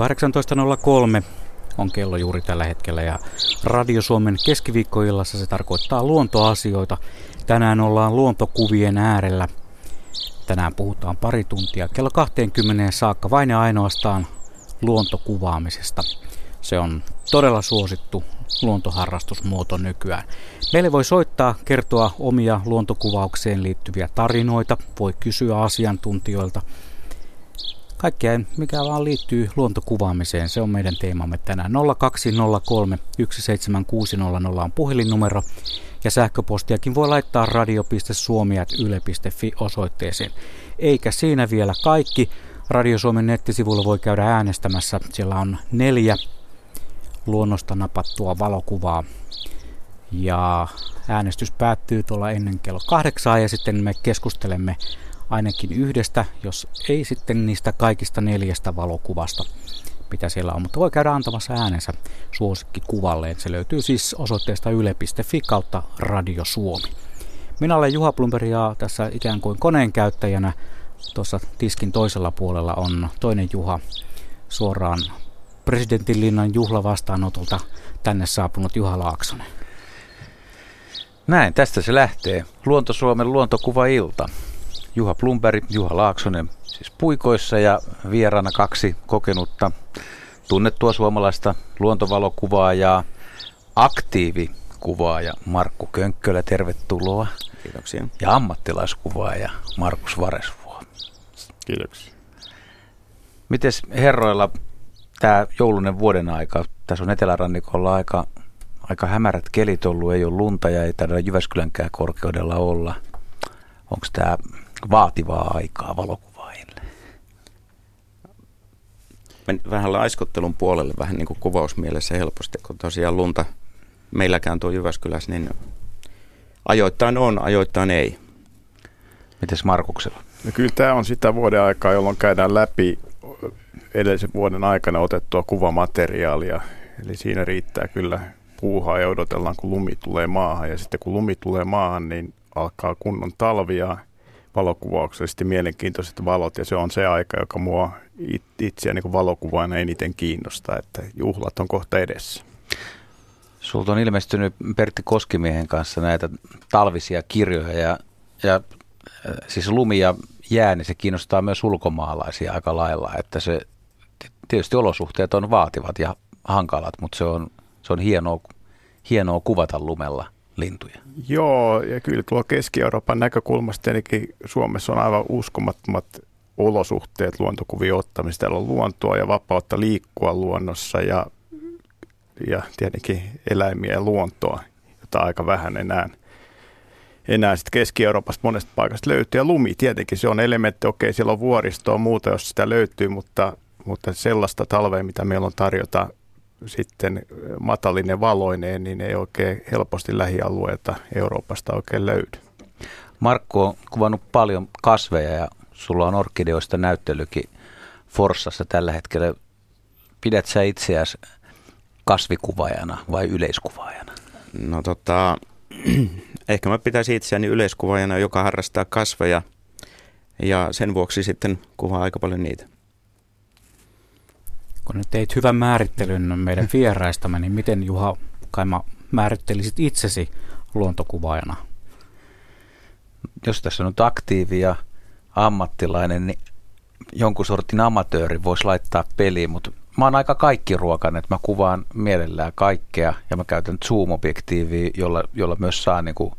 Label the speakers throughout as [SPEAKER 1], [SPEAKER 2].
[SPEAKER 1] 18.03 on kello juuri tällä hetkellä ja Radio Suomen keskiviikkoillassa se tarkoittaa luontoasioita. Tänään ollaan luontokuvien äärellä. Tänään puhutaan pari tuntia kello 20 saakka vain ja ainoastaan luontokuvaamisesta. Se on todella suosittu luontoharrastusmuoto nykyään. Meille voi soittaa, kertoa omia luontokuvaukseen liittyviä tarinoita, voi kysyä asiantuntijoilta – Kaikkea, mikä vaan liittyy luontokuvaamiseen, se on meidän teemamme tänään. 0203 17600 on puhelinnumero ja sähköpostiakin voi laittaa radio.suomi.yle.fi osoitteeseen. Eikä siinä vielä kaikki. Radio Suomen nettisivulla voi käydä äänestämässä. Siellä on neljä luonnosta napattua valokuvaa. Ja äänestys päättyy tuolla ennen kello kahdeksaa ja sitten me keskustelemme ainakin yhdestä, jos ei sitten niistä kaikista neljästä valokuvasta, mitä siellä on. Mutta voi käydä antamassa äänensä suosikkikuvalleen. Se löytyy siis osoitteesta yle.fi kautta Radio Suomi. Minä olen Juha Plumberg ja tässä ikään kuin koneen käyttäjänä tuossa tiskin toisella puolella on toinen Juha suoraan presidentinlinnan juhlavastaanotolta tänne saapunut Juha Laaksonen.
[SPEAKER 2] Näin, tästä se lähtee. Luonto Suomen luontokuva-ilta. Juha Plumberg, Juha Laaksonen siis puikoissa ja vieraana kaksi kokenutta tunnettua suomalaista luontovalokuvaajaa, aktiivikuvaaja Markku Könkkölä, tervetuloa.
[SPEAKER 3] Kiitoksia.
[SPEAKER 2] Ja ammattilaiskuvaaja Markus Varesvuo.
[SPEAKER 4] Kiitoksia.
[SPEAKER 2] Mites herroilla tämä joulunen vuoden aika, tässä on etelärannikolla aika, aika hämärät kelit ollut, ei ole lunta ja ei taida Jyväskylänkään korkeudella olla. Onko tämä vaativaa aikaa valokuvaajille?
[SPEAKER 3] Vähän laiskottelun puolelle, vähän niin kuin kuvausmielessä helposti, kun tosiaan lunta meilläkään tuo Jyväskylässä, niin ajoittain on, ajoittain ei.
[SPEAKER 2] Mites Markuksella?
[SPEAKER 4] No kyllä tämä on sitä vuoden aikaa, jolloin käydään läpi edellisen vuoden aikana otettua kuvamateriaalia. Eli siinä riittää kyllä puuhaa ja odotellaan, kun lumi tulee maahan. Ja sitten kun lumi tulee maahan, niin alkaa kunnon talvia valokuvauksellisesti mielenkiintoiset valot ja se on se aika, joka mua itseä niin valokuvaana eniten kiinnostaa, että juhlat on kohta edessä.
[SPEAKER 2] Sulta on ilmestynyt Pertti Koskimiehen kanssa näitä talvisia kirjoja ja, ja äh, siis lumi ja jää, niin se kiinnostaa myös ulkomaalaisia aika lailla, että se tietysti olosuhteet on vaativat ja hankalat, mutta se on, se on hienoa, hienoa kuvata lumella – lintuja.
[SPEAKER 4] Joo, ja kyllä tuolla Keski-Euroopan näkökulmasta ennenkin Suomessa on aivan uskomattomat olosuhteet luontokuvien ottamista. Täällä on luontoa ja vapautta liikkua luonnossa ja, ja tietenkin eläimiä ja luontoa, jota aika vähän enää, enää sitten Keski-Euroopasta monesta paikasta löytyy. Ja lumi tietenkin, se on elementti, okei siellä on vuoristoa muuta, jos sitä löytyy, mutta, mutta sellaista talvea, mitä meillä on tarjota sitten matalinen valoineen, niin ei oikein helposti lähialueelta Euroopasta oikein löydy.
[SPEAKER 2] Markku on kuvannut paljon kasveja ja sulla on orkideoista näyttelykin Forssassa tällä hetkellä. Pidät sä itseäsi kasvikuvaajana vai yleiskuvaajana?
[SPEAKER 3] No tota, ehkä mä pitäisin itseäni yleiskuvaajana, joka harrastaa kasveja ja sen vuoksi sitten kuvaa aika paljon niitä.
[SPEAKER 1] Kun nyt teit hyvän määrittelyn meidän vieraistamme, niin miten Juha Kaima määrittelisit itsesi luontokuvaajana?
[SPEAKER 2] Jos tässä on nyt aktiivi ja ammattilainen, niin jonkun sortin amatööri voisi laittaa peliin, mutta mä oon aika kaikki ruokan, että mä kuvaan mielellään kaikkea ja mä käytän zoom-objektiiviä, jolla, jolla myös saa niin kuin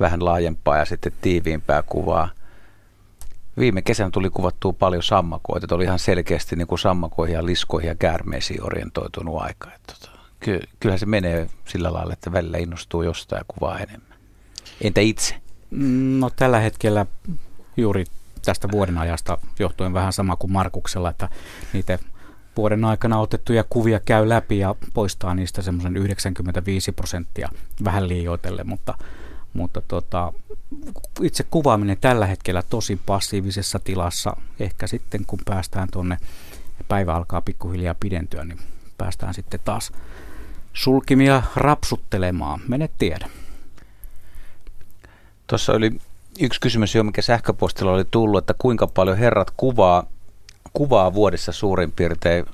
[SPEAKER 2] vähän laajempaa ja sitten tiiviimpää kuvaa – Viime kesänä tuli kuvattua paljon sammakoita. että oli ihan selkeästi niin kuin sammakoihin ja liskoihin ja käärmeisiin orientoitunut aika. Että tota, ky- kyllähän se menee sillä lailla, että välillä innostuu jostain ja kuvaa enemmän. Entä itse?
[SPEAKER 1] No tällä hetkellä juuri tästä vuoden ajasta johtuen vähän sama kuin Markuksella, että niitä vuoden aikana otettuja kuvia käy läpi ja poistaa niistä semmoisen 95 prosenttia vähän liioitelle, mutta mutta tota, itse kuvaaminen tällä hetkellä tosi passiivisessa tilassa. Ehkä sitten kun päästään tuonne, päivä alkaa pikkuhiljaa pidentyä, niin päästään sitten taas sulkimia rapsuttelemaan. Mene tiedä.
[SPEAKER 2] Tuossa oli yksi kysymys jo, mikä sähköpostilla oli tullut, että kuinka paljon herrat kuvaa, kuvaa vuodessa suurin piirtein.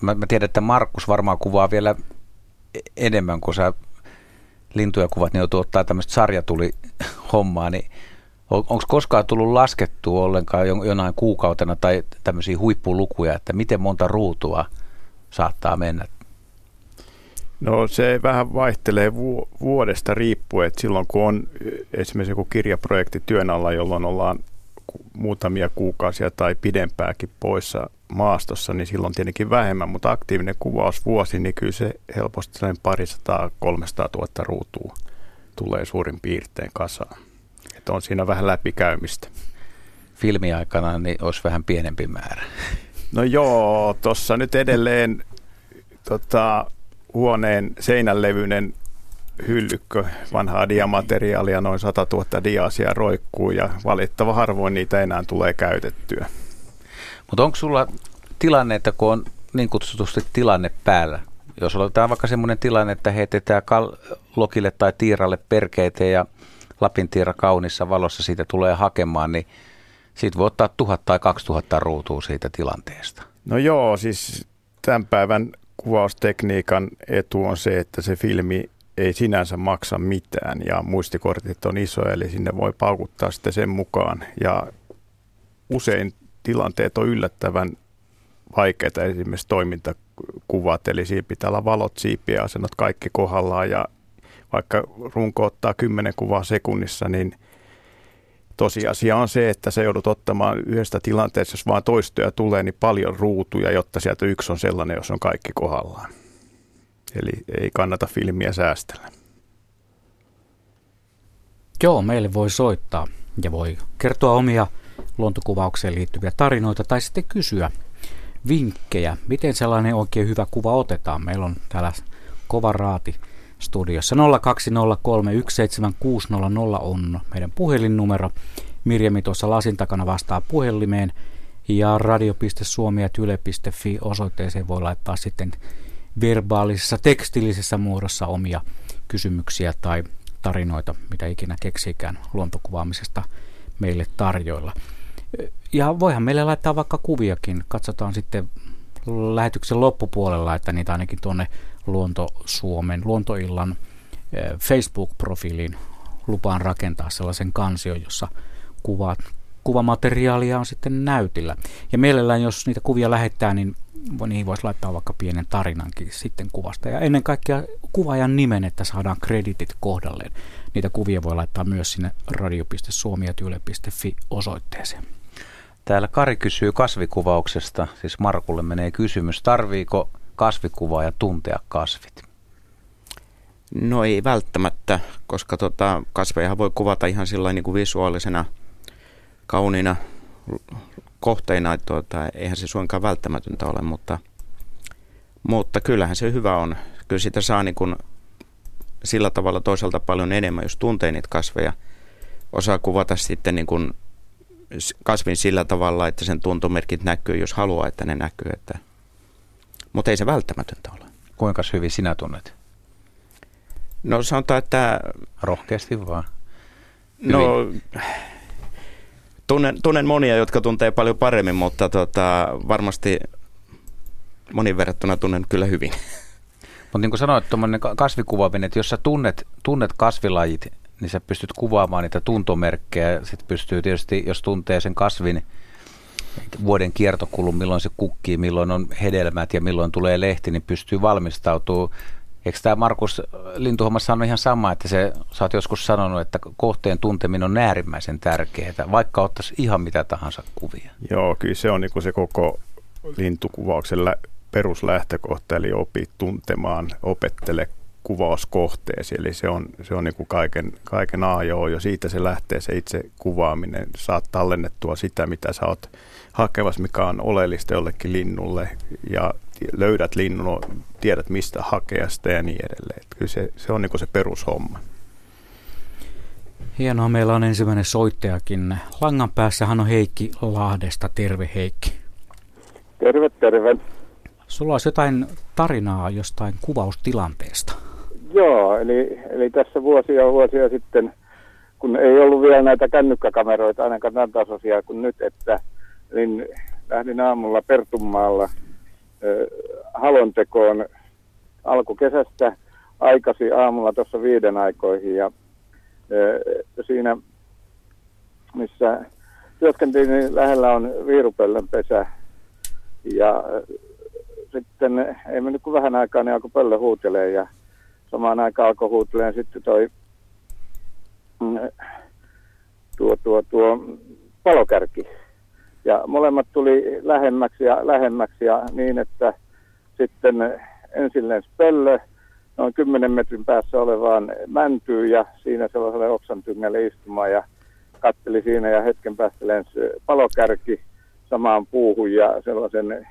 [SPEAKER 2] mä, mä tiedän, että Markus varmaan kuvaa vielä e- enemmän, kuin sä lintuja kuvat, niin joutuu ottaa tämmöistä sarjatuli hommaa, niin on, onko koskaan tullut laskettua ollenkaan jonain kuukautena tai tämmöisiä huippulukuja, että miten monta ruutua saattaa mennä?
[SPEAKER 4] No se vähän vaihtelee vuodesta riippuen, että silloin kun on esimerkiksi joku kirjaprojekti työn alla, jolloin ollaan muutamia kuukausia tai pidempääkin poissa maastossa, niin silloin tietenkin vähemmän, mutta aktiivinen kuvausvuosi, niin kyllä se helposti sellainen parisataa, 300 000 ruutua tulee suurin piirtein kasaan. Että on siinä vähän läpikäymistä.
[SPEAKER 2] Filmiaikana niin olisi vähän pienempi määrä.
[SPEAKER 4] No joo, tuossa nyt edelleen tota, huoneen seinänlevyinen hyllykkö vanhaa diamateriaalia, noin 100 000 diasia roikkuu ja valittava harvoin niitä enää tulee käytettyä.
[SPEAKER 2] Mutta onko sulla tilanne, että kun on niin kutsutusti tilanne päällä, jos otetaan vaikka semmoinen tilanne, että heitetään kal- lokille tai tiiralle perkeitä ja Lapin tiira kaunissa valossa siitä tulee hakemaan, niin siitä voi ottaa tuhat tai kaksi tuhatta ruutua siitä tilanteesta.
[SPEAKER 4] No joo, siis tämän päivän kuvaustekniikan etu on se, että se filmi ei sinänsä maksa mitään ja muistikortit on isoja, eli sinne voi paukuttaa sitten sen mukaan. Ja usein tilanteet on yllättävän vaikeita, esimerkiksi toimintakuvat, eli siinä pitää olla valot, siipiä, asennot kaikki kohdallaan ja vaikka runko ottaa kymmenen kuvaa sekunnissa, niin tosiasia on se, että se joudut ottamaan yhdestä tilanteesta, jos vaan toistoja tulee, niin paljon ruutuja, jotta sieltä yksi on sellainen, jos on kaikki kohdallaan. Eli ei kannata filmiä säästellä.
[SPEAKER 1] Joo, meille voi soittaa ja voi kertoa omia luontokuvaukseen liittyviä tarinoita tai sitten kysyä vinkkejä, miten sellainen oikein hyvä kuva otetaan. Meillä on täällä kova raati studiossa. 020317600 on meidän puhelinnumero. Mirjami tuossa lasin takana vastaa puhelimeen ja radio.suomi ja yle.fi osoitteeseen voi laittaa sitten verbaalisessa, tekstillisessä muodossa omia kysymyksiä tai tarinoita, mitä ikinä keksikään luontokuvaamisesta meille tarjoilla. Ja voihan meille laittaa vaikka kuviakin. Katsotaan sitten lähetyksen loppupuolella, että niitä ainakin tuonne Luonto Suomen, Luontoillan eh, Facebook-profiiliin lupaan rakentaa sellaisen kansion, jossa kuvat, kuvamateriaalia on sitten näytillä. Ja mielellään, jos niitä kuvia lähettää, niin niihin voisi laittaa vaikka pienen tarinankin sitten kuvasta. Ja ennen kaikkea kuvaajan nimen, että saadaan kreditit kohdalleen. Niitä kuvia voi laittaa myös sinne radio.suomi.yle.fi osoitteeseen.
[SPEAKER 2] Täällä Kari kysyy kasvikuvauksesta, siis Markulle menee kysymys, tarviiko kasvikuvaa ja tuntea kasvit?
[SPEAKER 3] No ei välttämättä, koska tota, kasveja voi kuvata ihan sillä niin kuin visuaalisena kauniina kohteina, tuota, eihän se suinkaan välttämätöntä ole, mutta, mutta kyllähän se hyvä on. Kyllä sitä saa niin kuin sillä tavalla toisaalta paljon enemmän, jos tuntee niitä kasveja. Osaa kuvata sitten niin kuin kasvin sillä tavalla, että sen tuntomerkit näkyy, jos haluaa, että ne näkyy. Että... Mutta ei se välttämätöntä ole.
[SPEAKER 2] Kuinka hyvin sinä tunnet?
[SPEAKER 3] No sanotaan, että...
[SPEAKER 2] Rohkeasti vaan.
[SPEAKER 3] No, hyvin. No, tunnen, tunnen monia, jotka tuntee paljon paremmin, mutta tota, varmasti monin verrattuna tunnen kyllä hyvin.
[SPEAKER 2] Mutta niin kuin sanoit, tuommoinen kasvikuvaaminen, että jos sä tunnet, tunnet kasvilajit, niin sä pystyt kuvaamaan niitä tuntomerkkejä. Sitten pystyy tietysti, jos tuntee sen kasvin vuoden kiertokulun, milloin se kukkii, milloin on hedelmät ja milloin tulee lehti, niin pystyy valmistautumaan. Eikö tämä Markus Lintuhommassa sanonut ihan sama, että se, sä oot joskus sanonut, että kohteen tunteminen on äärimmäisen tärkeää, vaikka ottaisi ihan mitä tahansa kuvia?
[SPEAKER 4] Joo, kyllä se on niin se koko lintukuvauksen lä- peruslähtökohta, eli opi tuntemaan, opettele kuvauskohteesi, eli se on, se on niin kaiken, kaiken A ja O, ja siitä se lähtee se itse kuvaaminen. Saat tallennettua sitä, mitä sä oot hakevas, mikä on oleellista jollekin linnulle, ja löydät linnun, tiedät mistä hakea sitä ja niin edelleen. Että kyllä se, se on niin kuin se perushomma.
[SPEAKER 1] Hienoa, meillä on ensimmäinen soittajakin. Langan päässähän on Heikki Lahdesta. Terve Heikki.
[SPEAKER 5] Terve, terve.
[SPEAKER 1] Sulla olisi jotain tarinaa jostain kuvaustilanteesta.
[SPEAKER 5] Joo, eli, eli tässä vuosia vuosia sitten, kun ei ollut vielä näitä kännykkäkameroita, ainakaan tämän tasoisia kuin nyt, että niin lähdin aamulla Pertunmaalla halontekoon alkukesästä aikasi aamulla tuossa viiden aikoihin ja siinä, missä työskentelin, niin lähellä on viirupöllön pesä ja sitten ei mennyt kuin vähän aikaa, niin alkoi pöllö huutelee ja samaan aikaan alkoi huutelee sitten toi mm, tuo, tuo, tuo palokärki. Ja molemmat tuli lähemmäksi ja lähemmäksi ja niin, että sitten ensin lensi pöllö noin 10 metrin päässä olevaan mäntyyn ja siinä sellaiselle oksan tyngälle istumaan ja katteli siinä ja hetken päästä lensi palokärki samaan puuhun ja sellaisen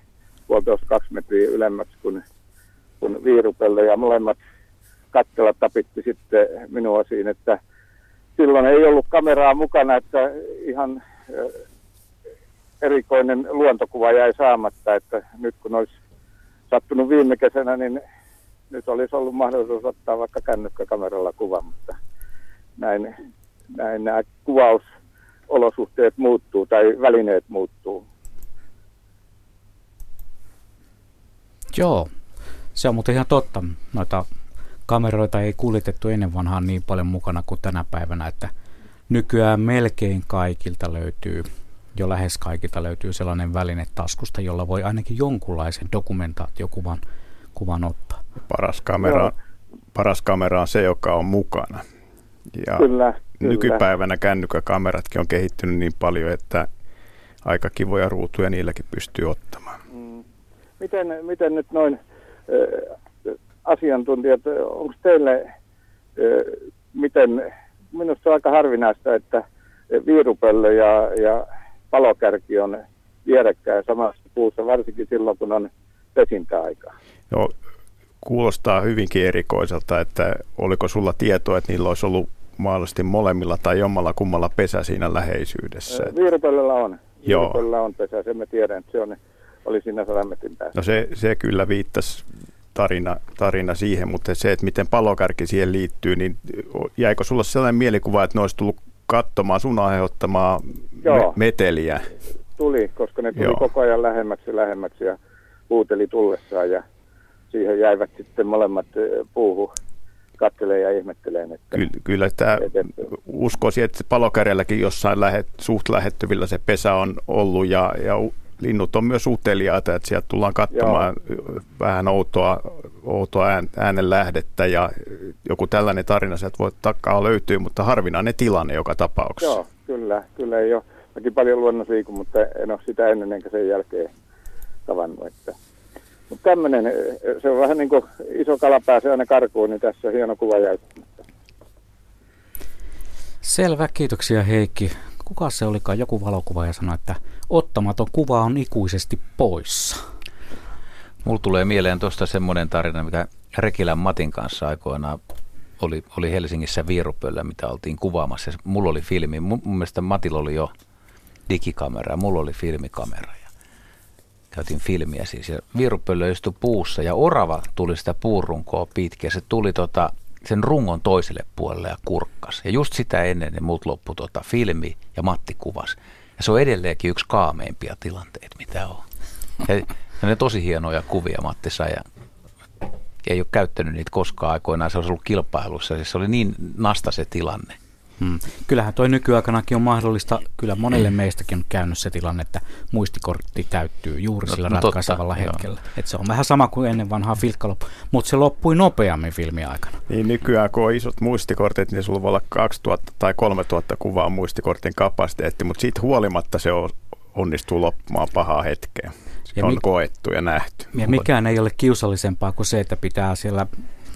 [SPEAKER 5] puolitoista kaksi metriä ylemmäksi kuin, kuin viirupelle. Ja molemmat kattelat tapitti sitten minua siinä, että silloin ei ollut kameraa mukana, että ihan erikoinen luontokuva jäi saamatta, että nyt kun olisi sattunut viime kesänä, niin nyt olisi ollut mahdollisuus ottaa vaikka kännykkäkameralla kuva, mutta näin, näin nämä kuvausolosuhteet muuttuu tai välineet muuttuu.
[SPEAKER 1] Joo, se on muuten ihan totta. Noita kameroita ei kuljetettu ennen vanhaan niin paljon mukana kuin tänä päivänä, että nykyään melkein kaikilta löytyy, jo lähes kaikilta löytyy sellainen väline taskusta, jolla voi ainakin jonkunlaisen dokumentaatiokuvan kuvan ottaa.
[SPEAKER 4] Paras kamera, paras kamera on se, joka on mukana.
[SPEAKER 5] Ja kyllä,
[SPEAKER 4] nykypäivänä kännykkäkameratkin on kehittynyt niin paljon, että aika kivoja ruutuja niilläkin pystyy ottamaan. Mm.
[SPEAKER 5] Miten, miten nyt noin asiantuntijat, onko teille, miten, minusta on aika harvinaista, että viirupöllö ja, ja palokärki on vierekkäin samassa puussa, varsinkin silloin, kun on pesintäaika.
[SPEAKER 4] No, kuulostaa hyvinkin erikoiselta, että oliko sulla tietoa, että niillä olisi ollut mahdollisesti molemmilla tai jommalla kummalla pesä siinä läheisyydessä?
[SPEAKER 5] Viirupöllöllä on. Viirupöllöllä on pesä, sen me tiedän, että se on, oli siinä sadan metrin päässä.
[SPEAKER 4] No se, se kyllä viittasi tarina, tarina siihen, mutta se, että miten palokärki siihen liittyy, niin jäikö sulla sellainen mielikuva, että ne olisi tullut katsomaan sun aiheuttamaa me- meteliä?
[SPEAKER 5] Tuli, koska ne tuli Joo. koko ajan lähemmäksi ja lähemmäksi ja huuteli tullessaan ja siihen jäivät sitten molemmat puuhun kattelee ja ihmettelee. Että
[SPEAKER 4] kyllä, kyllä tämä uskoisin, että palokärjelläkin jossain lähet, suht lähettyvillä se pesä on ollut ja, ja linnut on myös uteliaita, että sieltä tullaan katsomaan Joo. vähän outoa, outoa äänen lähdettä ja joku tällainen tarina sieltä voi takaa löytyä, mutta harvinainen tilanne joka tapauksessa.
[SPEAKER 5] Joo, kyllä, kyllä ei ole. Mäkin paljon luonnossa liikun, mutta en ole sitä ennen enkä sen jälkeen tavannut. Että. Mutta tämmöinen, se on vähän niin kuin iso kala pääsee aina karkuun, niin tässä on hieno kuva jäi.
[SPEAKER 1] Selvä, kiitoksia Heikki kuka se olikaan, joku valokuva ja sanoi, että ottamaton kuva on ikuisesti poissa.
[SPEAKER 2] Mulla tulee mieleen tuosta semmoinen tarina, mikä Rekilän Matin kanssa aikoinaan oli, oli Helsingissä Viirupöllä, mitä oltiin kuvaamassa. Mulla oli filmi. Mun, mun mielestä Matilla oli jo digikamera mulla oli filmikamera. Ja käytiin filmiä siis. Ja istui puussa ja orava tuli sitä puurunkoa pitkin. Se tuli tota, sen rungon toiselle puolelle ja kurkkas. Ja just sitä ennen niin muut loppui tota filmi ja Matti kuvas. Ja se on edelleenkin yksi kaameimpia tilanteita, mitä on. Ja, ja ne tosi hienoja kuvia Matti sai ja ei ole käyttänyt niitä koskaan aikoinaan. Se olisi ollut kilpailussa. Siis se oli niin nasta se tilanne.
[SPEAKER 1] Hmm. Kyllähän toi nykyaikanakin on mahdollista, kyllä monelle meistäkin on käynyt se tilanne, että muistikortti täyttyy juuri no, sillä no, ratkaisevalla totta, hetkellä. Et se on vähän sama kuin ennen vanhaa filkkaloppu, mutta se loppui nopeammin filmin aikana.
[SPEAKER 4] Niin nykyään kun on isot muistikortit, niin sulla voi olla 2000 tai 3000 kuvaa muistikortin kapasiteetti, mutta siitä huolimatta se on, onnistuu loppumaan pahaa hetkeä. Se ja on mi- koettu ja nähty.
[SPEAKER 1] Ja mikään ei ole kiusallisempaa kuin se, että pitää siellä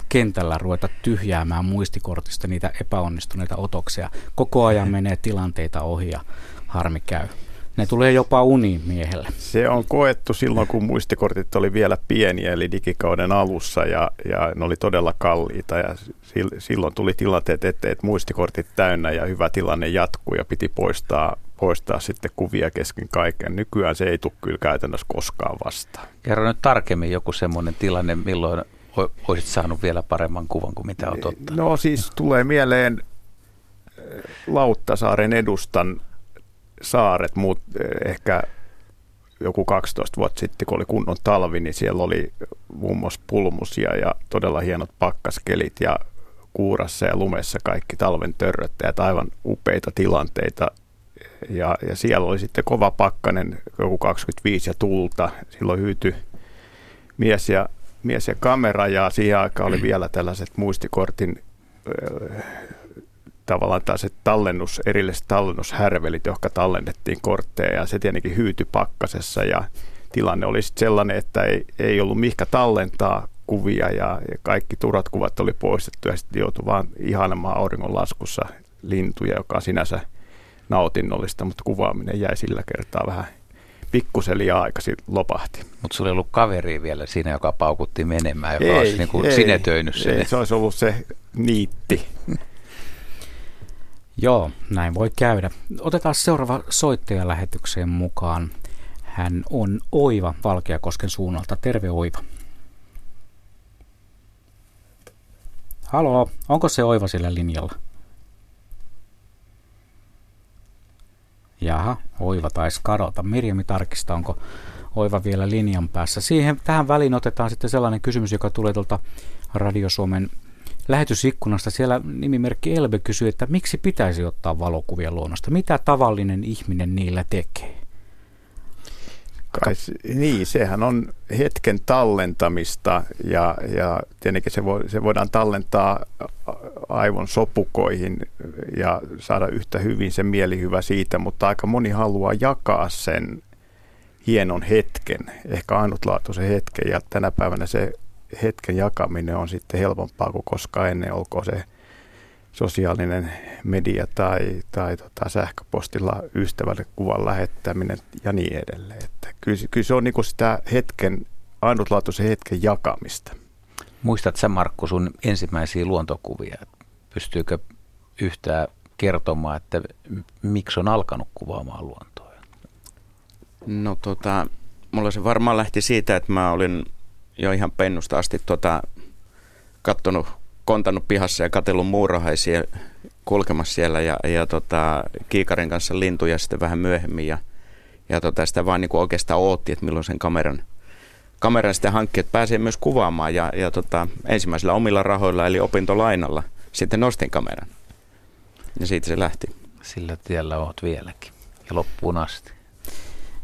[SPEAKER 1] kentällä ruveta tyhjäämään muistikortista niitä epäonnistuneita otoksia. Koko ajan menee tilanteita ohi ja harmi käy. Ne tulee jopa uniin miehelle.
[SPEAKER 4] Se on koettu silloin, kun muistikortit oli vielä pieniä, eli digikauden alussa, ja, ja ne oli todella kalliita. Ja silloin tuli tilanteet eteen, että muistikortit täynnä ja hyvä tilanne jatkuu ja piti poistaa, poistaa sitten kuvia kesken kaiken. Nykyään se ei tule kyllä käytännössä koskaan vastaan.
[SPEAKER 2] Kerro nyt tarkemmin joku semmoinen tilanne, milloin olisit saanut vielä paremman kuvan kuin mitä olet ottanut?
[SPEAKER 4] No siis tulee mieleen eh, Lauttasaaren edustan saaret, mutta eh, ehkä joku 12 vuotta sitten, kun oli kunnon talvi, niin siellä oli muun muassa pulmusia ja todella hienot pakkaskelit ja kuurassa ja lumessa kaikki talven törröttäjät, aivan upeita tilanteita. Ja, ja siellä oli sitten kova pakkanen, joku 25 ja tulta. Silloin hyytyi mies ja, mies ja kamera ja siihen aikaan oli vielä tällaiset muistikortin tavallaan tällaiset tallennus, erilliset tallennushärvelit, jotka tallennettiin kortteja ja se tietenkin hyytyi pakkasessa ja tilanne oli sitten sellainen, että ei, ei ollut mihkä tallentaa kuvia ja, ja kaikki turhat kuvat oli poistettu ja sitten joutui vaan ihailemaan auringonlaskussa lintuja, joka on sinänsä nautinnollista, mutta kuvaaminen jäi sillä kertaa vähän pikkusen liian aikaisin lopahti.
[SPEAKER 2] Mutta sulla ei ollut kaveri vielä siinä, joka paukutti menemään, joka ei, olisi niin kuin ei, sinetöinyt sen. Ei,
[SPEAKER 4] se olisi ollut se niitti.
[SPEAKER 1] Joo, näin voi käydä. Otetaan seuraava soittaja lähetykseen mukaan. Hän on Oiva Valkeakosken suunnalta. Terve Oiva. Halo, onko se Oiva sillä linjalla? Jaha, Oiva taisi kadota. Mirjami tarkistaa, onko Oiva vielä linjan päässä. Siihen, tähän väliin otetaan sitten sellainen kysymys, joka tulee tuolta Radio Suomen lähetysikkunasta. Siellä nimimerkki Elbe kysyy, että miksi pitäisi ottaa valokuvia luonnosta? Mitä tavallinen ihminen niillä tekee?
[SPEAKER 4] Kai, niin, sehän on hetken tallentamista ja, ja tietenkin se, voi, se voidaan tallentaa aivon sopukoihin ja saada yhtä hyvin se mielihyvä siitä, mutta aika moni haluaa jakaa sen hienon hetken, ehkä ainutlaatuisen hetken. Ja tänä päivänä se hetken jakaminen on sitten helpompaa kuin koskaan ennen, olkoon se sosiaalinen media tai, tai tota sähköpostilla ystävälle kuvan lähettäminen ja niin edelleen. Että kyllä, kyllä se on niin sitä hetken, ainutlaatuisen hetken jakamista.
[SPEAKER 2] Muistat sä Markku sun ensimmäisiä luontokuvia? Pystyykö yhtään kertomaan, että miksi on alkanut kuvaamaan luontoa?
[SPEAKER 3] No tota, mulla se varmaan lähti siitä, että mä olin jo ihan pennusta asti tota, kattonut, kontanut pihassa ja katsellut muurahaisia kulkemassa siellä ja, ja tota, kiikarin kanssa lintuja sitten vähän myöhemmin ja, ja tota, sitä vaan niin kuin oikeastaan ootti, että milloin sen kameran, kameran sitten hankkii, että pääsee myös kuvaamaan ja, ja tota, ensimmäisellä omilla rahoilla eli opintolainalla sitten nostin kameran ja siitä se lähti.
[SPEAKER 2] Sillä tiellä oot vieläkin ja loppuun asti.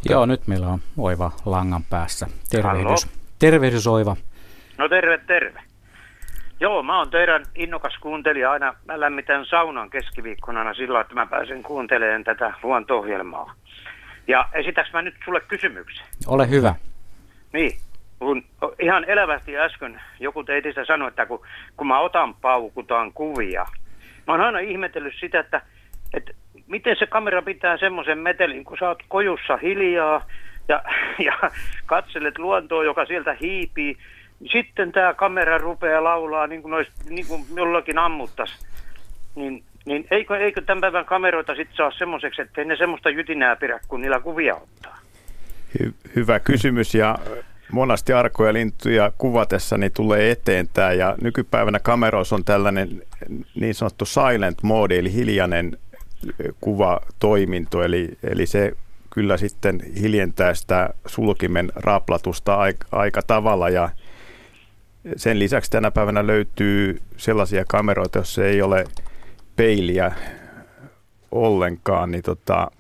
[SPEAKER 1] Joo, nyt meillä on oiva langan päässä. Tervehdys. Hallo. Tervehdys Oiva.
[SPEAKER 6] No terve, terve. Joo, mä oon teidän innokas kuuntelija aina. Mä lämmitän saunan keskiviikkona sillä, että mä pääsen kuuntelemaan tätä luonto-ohjelmaa. Ja esitäks mä nyt sulle kysymyksen?
[SPEAKER 1] Ole hyvä.
[SPEAKER 6] Niin, kun ihan elävästi äsken joku teitistä sanoi, että kun, kun mä otan paukutaan kuvia. Mä oon aina ihmetellyt sitä, että, että miten se kamera pitää semmoisen metelin, kun sä oot kojussa hiljaa, ja, ja katselet luontoa, joka sieltä hiipii, sitten tämä kamera rupeaa laulaa niin kuin, niin kuin jollakin ammuttas. Niin, niin eikö, eikö tämän päivän kameroita sitten saa semmoiseksi, että ne semmoista jytinää pidä, kun niillä kuvia ottaa?
[SPEAKER 4] Hy- hyvä kysymys ja monasti arkoja lintuja kuvatessani tulee eteen tämä ja nykypäivänä kameroissa on tällainen niin sanottu silent mode eli hiljainen kuvatoiminto, eli, eli se kyllä sitten hiljentää sitä sulkimen raplatusta aika tavalla ja sen lisäksi tänä päivänä löytyy sellaisia kameroita, joissa ei ole peiliä ollenkaan, niin tota,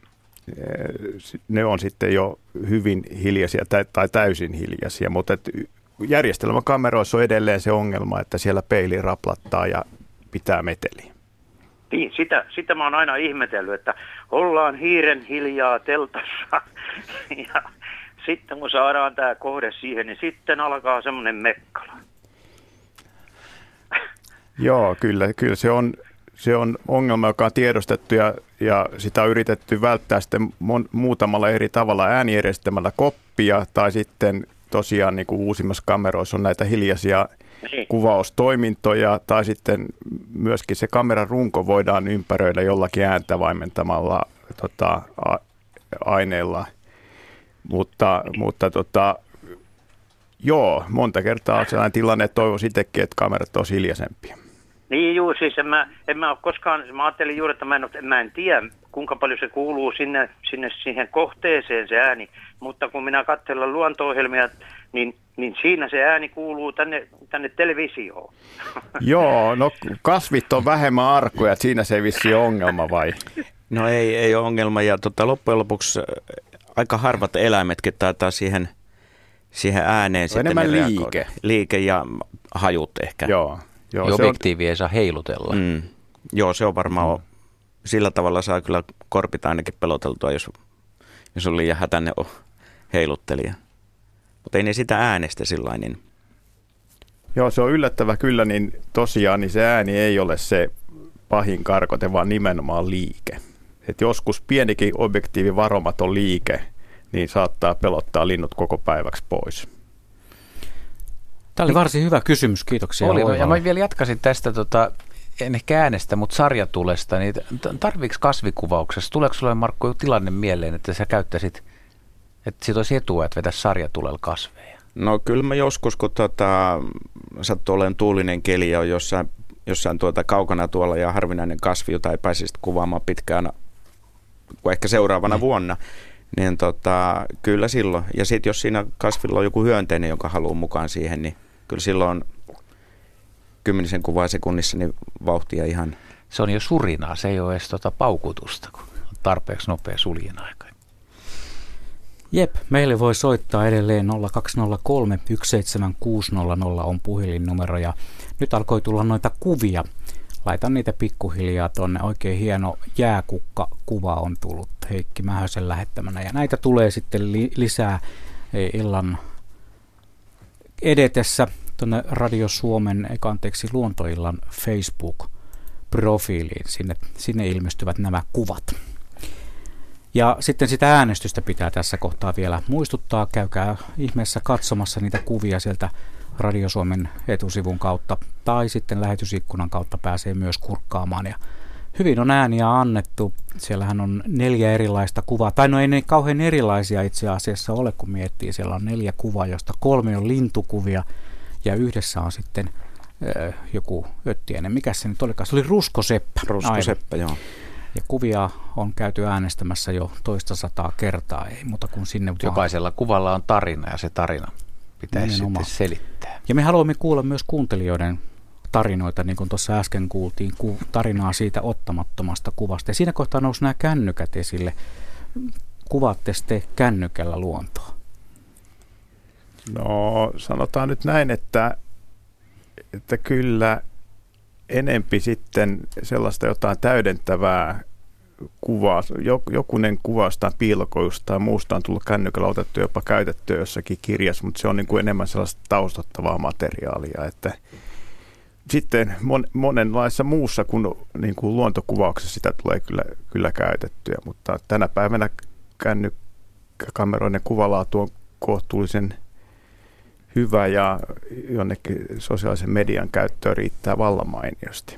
[SPEAKER 4] ne on sitten jo hyvin hiljaisia tai täysin hiljaisia, mutta järjestelmäkameroissa on edelleen se ongelma, että siellä peili raplattaa ja pitää meteliä.
[SPEAKER 6] Niin, sitä, sitä mä oon aina ihmetellyt, että ollaan hiiren hiljaa teltassa ja sitten kun saadaan tämä kohde siihen, niin sitten alkaa semmoinen mekkala.
[SPEAKER 4] Joo, kyllä, kyllä se on, se on ongelma, joka on tiedostettu ja, ja sitä on yritetty välttää sitten mon, muutamalla eri tavalla ääniejärjestelmällä koppia tai sitten tosiaan niin kuin uusimmassa kameroissa on näitä hiljaisia niin. kuvaustoimintoja tai sitten myöskin se kameran runko voidaan ympäröidä jollakin ääntä vaimentamalla tota, a, aineilla. Mutta, mutta tota, joo, monta kertaa on sellainen tilanne, että toivoisin itsekin, että kamerat olisi hiljaisempia.
[SPEAKER 6] Niin juu, siis en mä, en mä ole koskaan, mä ajattelin juuri, että mä en, mä en tiedä, kuinka paljon se kuuluu sinne, sinne siihen kohteeseen se ääni. Mutta kun minä katselen luonto-ohjelmia, niin, niin siinä se ääni kuuluu tänne, tänne televisioon.
[SPEAKER 4] Joo, no kasvit on vähemmän arkoja, siinä se ei vissi ongelma vai?
[SPEAKER 3] No ei, ei ole ongelma ja tota, loppujen lopuksi äh, aika harvat eläimetkin taitaa siihen, siihen ääneen sitten
[SPEAKER 4] enemmän
[SPEAKER 3] reagoida.
[SPEAKER 4] liike.
[SPEAKER 3] Liike ja hajut ehkä.
[SPEAKER 4] Joo. Joo,
[SPEAKER 2] Joo,
[SPEAKER 4] se on,
[SPEAKER 2] objektiivi ei saa heilutella.
[SPEAKER 3] Mm. Joo, se on varmaan, mm. sillä tavalla saa kyllä korpit ainakin peloteltua, jos, jos on liian hätäinen o- heiluttelija. Mutta ei ne sitä äänestä sillä niin
[SPEAKER 4] joo, se on yllättävä kyllä, niin tosiaan niin se ääni ei ole se pahin karkote, vaan nimenomaan liike. Et joskus pienikin objektiivi varomaton liike, niin saattaa pelottaa linnut koko päiväksi pois.
[SPEAKER 1] Tämä oli varsin hyvä kysymys, kiitoksia.
[SPEAKER 2] Oli, no, ja mä vielä jatkaisin tästä, tota, en ehkä äänestä, mutta sarjatulesta, niin tarviiko kasvikuvauksessa, tuleeko sulle Markku tilanne mieleen, että sä käyttäisit, että siitä olisi etua, että vetäisi sarjatulella kasveja?
[SPEAKER 3] No kyllä mä joskus, kun tota, sattuu olemaan tuulinen keli ja on jossain, jossain tuota kaukana tuolla ja harvinainen kasvi, jota ei pääsisi kuvaamaan pitkään, kuin ehkä seuraavana vuonna, niin tota, kyllä silloin. Ja sitten jos siinä kasvilla on joku hyönteinen, jonka haluaa mukaan siihen, niin kyllä silloin kymmenisen kuvaa sekunnissa niin vauhtia ihan
[SPEAKER 2] Se on jo surinaa, se ei ole edes tota paukutusta, kun on tarpeeksi nopea suljen aika.
[SPEAKER 1] Jep, meille voi soittaa edelleen 0203 17600 on puhelinnumero ja nyt alkoi tulla noita kuvia. Laitan niitä pikkuhiljaa tonne. Oikein hieno jääkukka-kuva on tullut Heikki Mähösen lähettämänä ja näitä tulee sitten li- lisää eh, illan edetessä tuonne Radio Suomen, eikä anteeksi Luontoillan Facebook-profiiliin. Sinne, sinne ilmestyvät nämä kuvat. Ja sitten sitä äänestystä pitää tässä kohtaa vielä muistuttaa. Käykää ihmeessä katsomassa niitä kuvia sieltä Radio Suomen etusivun kautta tai sitten lähetysikkunan kautta pääsee myös kurkkaamaan. Ja hyvin on ääniä annettu. Siellähän on neljä erilaista kuvaa. Tai no ei ne kauhean erilaisia itse asiassa ole, kun miettii. Siellä on neljä kuvaa, josta kolme on lintukuvia ja yhdessä on sitten äh, joku öttiäinen. Mikä se nyt olikaan? Se oli Ruskoseppä.
[SPEAKER 3] Rusko
[SPEAKER 1] Aivan.
[SPEAKER 3] Seppä, joo.
[SPEAKER 1] Ja kuvia on käyty äänestämässä jo toista sataa kertaa, ei muuta kuin sinne
[SPEAKER 2] Mutta
[SPEAKER 1] vaan.
[SPEAKER 2] jokaisella kuvalla on tarina ja se tarina pitäisi
[SPEAKER 1] Nimenomaan.
[SPEAKER 2] sitten selittää.
[SPEAKER 1] Ja me haluamme kuulla myös kuuntelijoiden tarinoita, niin kuin tuossa äsken kuultiin, ku, tarinaa siitä ottamattomasta kuvasta. Ja siinä kohtaa nousi nämä kännykät esille. Kuvaatte te kännykällä luontoa?
[SPEAKER 4] No sanotaan nyt näin, että, että kyllä enempi sitten sellaista jotain täydentävää kuvaa, jok- jokunen kuva jostain piilokojusta tai muusta on tullut kännykällä otettu jopa käytettyä jossakin kirjassa, mutta se on niin kuin enemmän sellaista taustattavaa materiaalia, että sitten mon, monenlaisessa muussa kuin, niin kuin luontokuvauksessa sitä tulee kyllä, kyllä käytettyä, mutta tänä päivänä kännykkäkameroiden kuvalaatu on kohtuullisen hyvä ja jonnekin sosiaalisen median käyttöön riittää vallan mainiosti.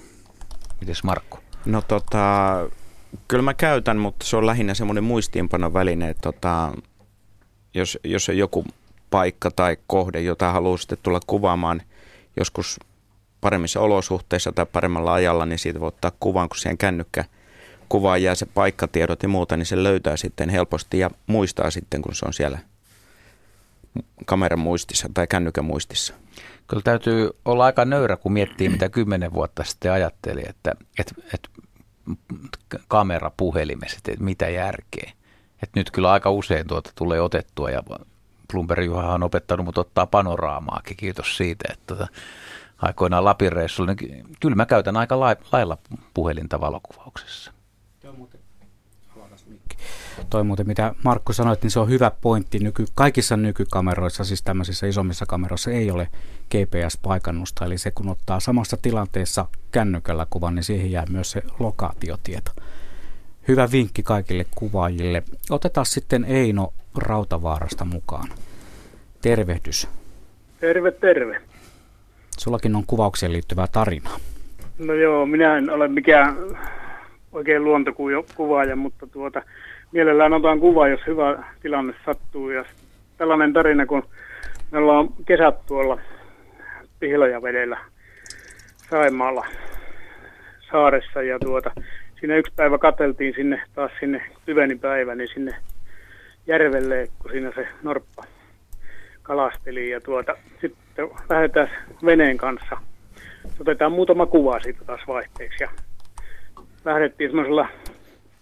[SPEAKER 2] Mites Markku?
[SPEAKER 3] No tota, kyllä mä käytän, mutta se on lähinnä semmoinen muistiinpanon väline, että tota, jos, jos on joku paikka tai kohde, jota haluaa sitten tulla kuvaamaan joskus paremmissa olosuhteissa tai paremmalla ajalla, niin siitä voi ottaa kuvan, kun siihen kännykkä kuvaan jää se paikkatiedot ja muuta, niin se löytää sitten helposti ja muistaa sitten, kun se on siellä kameran muistissa tai kännykän muistissa.
[SPEAKER 2] Kyllä täytyy olla aika nöyrä, kun miettii, mitä kymmenen vuotta sitten ajatteli, että, että, että kamera puhelimessa, että mitä järkeä. Että nyt kyllä aika usein tuota tulee otettua ja Bloomberg Juha on opettanut mut ottaa panoraamaakin, kiitos siitä, että tota, aikoinaan Lapin reissulla, niin kyllä mä käytän aika lai- lailla puhelinta valokuvauksessa.
[SPEAKER 1] Toi muuten, mitä Markku sanoi, niin se on hyvä pointti. Nyky, kaikissa nykykameroissa, siis tämmöisissä isommissa kameroissa, ei ole GPS-paikannusta. Eli se, kun ottaa samassa tilanteessa kännykällä kuvan, niin siihen jää myös se lokaatiotieto. Hyvä vinkki kaikille kuvaajille. Otetaan sitten Eino Rautavaarasta mukaan. Tervehdys.
[SPEAKER 7] Terve, terve.
[SPEAKER 1] Sullakin on kuvaukseen liittyvää tarinaa.
[SPEAKER 7] No joo, minä en ole mikään oikein luontokuvaaja, mutta tuota, mielellään otan kuva, jos hyvä tilanne sattuu. Ja tällainen tarina, kun me ollaan kesät tuolla Pihlajavedellä Saimaalla saaressa ja tuota, siinä yksi päivä kateltiin sinne taas sinne tyveni päivä, niin sinne järvelle, kun siinä se norppa kalasteli ja tuota, sitten lähdetään veneen kanssa. Otetaan muutama kuva siitä taas vaihteeksi ja lähdettiin semmoisella,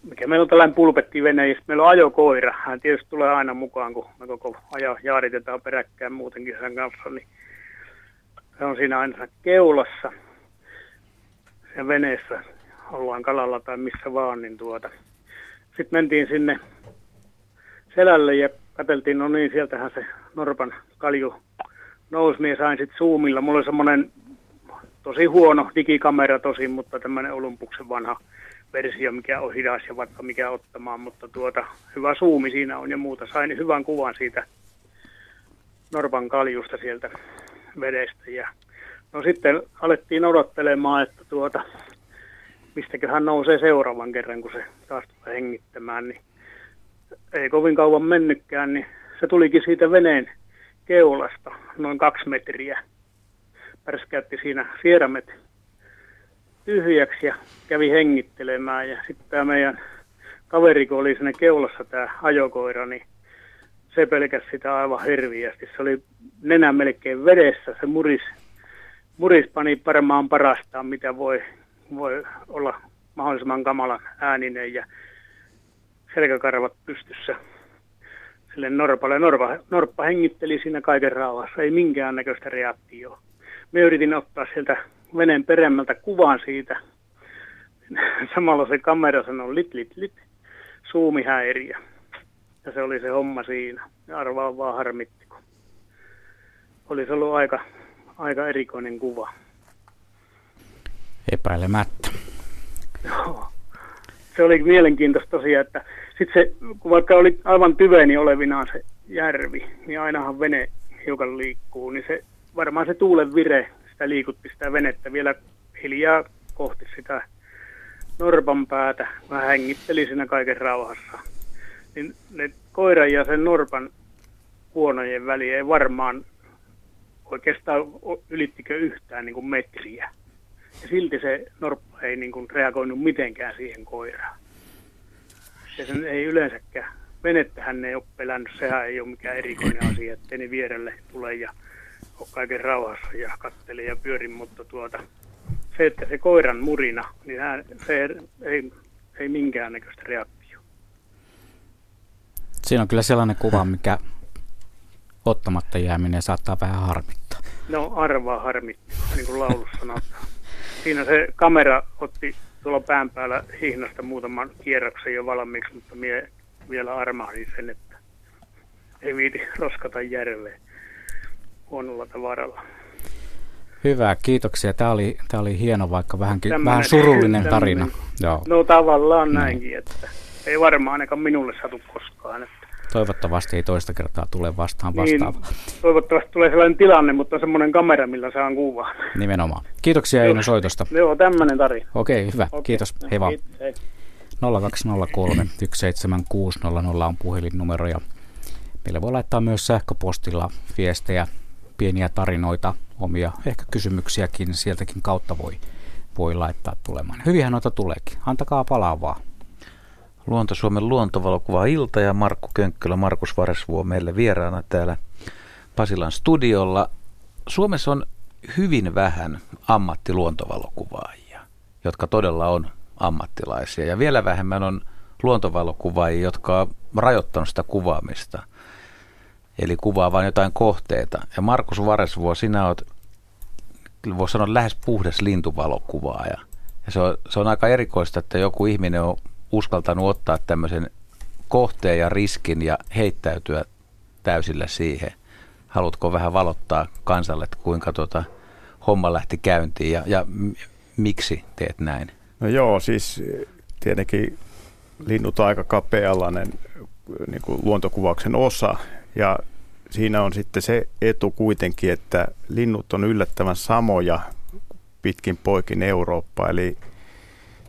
[SPEAKER 7] mikä meillä on tällainen pulpetti vene, ja meillä on ajokoira. Hän tietysti tulee aina mukaan, kun me koko aja jaaritetaan peräkkäin muutenkin sen kanssa, niin se on siinä aina keulassa ja veneessä ollaan kalalla tai missä vaan, niin tuota. Sitten mentiin sinne selälle ja katseltiin, no niin, sieltähän se Norpan kalju nousi, niin sain sitten Zoomilla. Mulla oli semmoinen tosi huono digikamera tosi, mutta tämmöinen Olympuksen vanha versio, mikä on hidas ja vaikka mikä ottamaan, mutta tuota, hyvä suumi siinä on ja muuta. Sain hyvän kuvan siitä Norpan kaljusta sieltä vedestä ja no sitten alettiin odottelemaan, että tuota, mistäköhän nousee seuraavan kerran, kun se taas tulee hengittämään, niin ei kovin kauan mennytkään, niin se tulikin siitä veneen keulasta noin kaksi metriä. Pärskäytti siinä sieramet tyhjäksi ja kävi hengittelemään. Ja sitten tämä meidän kaveri, kun oli siinä keulassa tämä ajokoira, niin se pelkäsi sitä aivan hirviästi. Se oli nenä melkein vedessä, se muris, muris pani varmaan parastaan, mitä voi, voi olla mahdollisimman kamalan ääninen ja selkäkarvat pystyssä sille Norpalle. Norpa, Norppa hengitteli siinä kaiken rauhassa, ei minkään näköistä reaktioa. Me yritin ottaa sieltä veneen peremmältä kuvan siitä. Samalla se kamera sanoi lit, lit, lit, zoomihäiriö. Ja se oli se homma siinä. Ja arvaa vaan harmitti, kun olisi ollut aika, aika erikoinen kuva.
[SPEAKER 1] Epäilemättä.
[SPEAKER 7] Joo. Se oli mielenkiintoista tosiaan, että sitten se, kun vaikka oli aivan tyveni olevinaan se järvi, niin ainahan vene hiukan liikkuu, niin se varmaan se tuulen vire, sitä liikutti sitä venettä vielä hiljaa kohti sitä norpan päätä. Mä hengittelin siinä kaiken rauhassa. Niin ne koiran ja sen norpan huonojen väli ei varmaan oikeastaan ylittikö yhtään niin kuin metriä. Ja silti se norppa ei niin kuin reagoinut mitenkään siihen koiraan. Ja sen ei yleensäkään, venettähän ei ole pelännyt, sehän ei ole mikään erikoinen asia, että ne vierelle tulee ja kaiken rauhassa ja kattele ja pyörin, mutta tuota, se, että se koiran murina, niin hän, se ei, ei minkäännäköistä reaktio.
[SPEAKER 1] Siinä on kyllä sellainen kuva, mikä ottamatta jääminen saattaa vähän harmittaa.
[SPEAKER 7] No arvaa harmittaa, niin kuin laulussa sanotaan. Siinä se kamera otti tuolla pään päällä hihnasta muutaman kierroksen jo valmiiksi, mutta mie vielä armahdin sen, että ei viiti roskata järveen huonolla tavaralla.
[SPEAKER 1] Hyvä, kiitoksia. Tämä oli, tämä oli hieno, vaikka vähänkin, tämmönen, vähän surullinen tarina.
[SPEAKER 7] Joo. No tavallaan no. näinkin, että ei varmaan ainakaan minulle satu koskaan. Että
[SPEAKER 1] Toivottavasti ei toista kertaa tule vastaan vastaava. Niin,
[SPEAKER 7] toivottavasti tulee sellainen tilanne, mutta semmoinen kamera, millä saan kuvaa.
[SPEAKER 1] Nimenomaan. Kiitoksia Eino soitosta.
[SPEAKER 7] Joo, tämmöinen tarina.
[SPEAKER 1] Okei, hyvä. Okay. Kiitos. Hei vaan. 0203 17600 on puhelinnumero ja meillä voi laittaa myös sähköpostilla viestejä, pieniä tarinoita, omia ehkä kysymyksiäkin sieltäkin kautta voi, voi laittaa tulemaan. Hyvihän noita tuleekin. Antakaa palaa vaan.
[SPEAKER 2] Luonto Suomen luontovalokuva ilta ja Markku Könkkölä, Markus Varesvuo meille vieraana täällä Pasilan studiolla. Suomessa on hyvin vähän ammattiluontovalokuvaajia, jotka todella on ammattilaisia. Ja vielä vähemmän on luontovalokuvaajia, jotka on rajoittanut sitä kuvaamista. Eli kuvaa vain jotain kohteita. Ja Markus Varesvuo, sinä olet, voisi sanoa, lähes puhdas lintuvalokuvaaja. Ja se on, se on aika erikoista, että joku ihminen on uskaltanut ottaa tämmöisen kohteen ja riskin ja heittäytyä täysillä siihen. Haluatko vähän valottaa kansalle, että kuinka tuota homma lähti käyntiin ja, ja miksi teet näin?
[SPEAKER 4] No joo, siis tietenkin linnut on aika kapea-alainen niin kuin luontokuvauksen osa ja siinä on sitten se etu kuitenkin, että linnut on yllättävän samoja pitkin poikin Eurooppaa, eli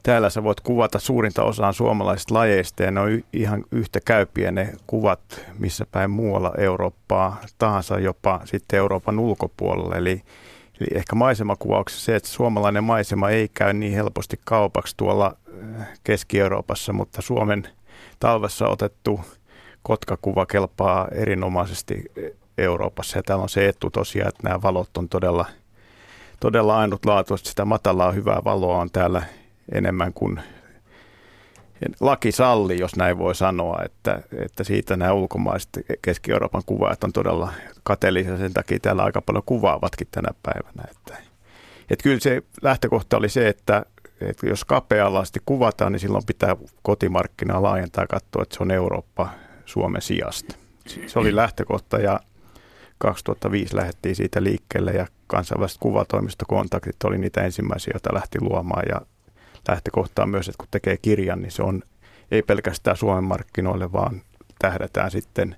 [SPEAKER 4] täällä sä voit kuvata suurinta osaa suomalaisista lajeista ja ne on ihan yhtä käypiä ne kuvat missä päin muualla Eurooppaa tahansa jopa sitten Euroopan ulkopuolella. Eli, eli ehkä maisemakuvauksessa se, että suomalainen maisema ei käy niin helposti kaupaksi tuolla Keski-Euroopassa, mutta Suomen talvessa otettu kotkakuva kelpaa erinomaisesti Euroopassa. Ja täällä on se etu tosiaan, että nämä valot on todella, todella ainutlaatuista. Sitä matalaa hyvää valoa on täällä enemmän kuin laki salli, jos näin voi sanoa, että, että siitä nämä ulkomaiset Keski-Euroopan kuvaajat on todella kateellisia, sen takia täällä aika paljon kuvaavatkin tänä päivänä. Että, että kyllä se lähtökohta oli se, että, että jos kapea-alaisesti kuvataan, niin silloin pitää kotimarkkinaa laajentaa ja katsoa, että se on Eurooppa Suomen sijasta. Se oli lähtökohta ja 2005 lähdettiin siitä liikkeelle ja kansainväliset kuvatoimistokontaktit oli niitä ensimmäisiä, joita lähti luomaan ja lähtökohtaa myös, että kun tekee kirjan, niin se on ei pelkästään Suomen markkinoille, vaan tähdätään sitten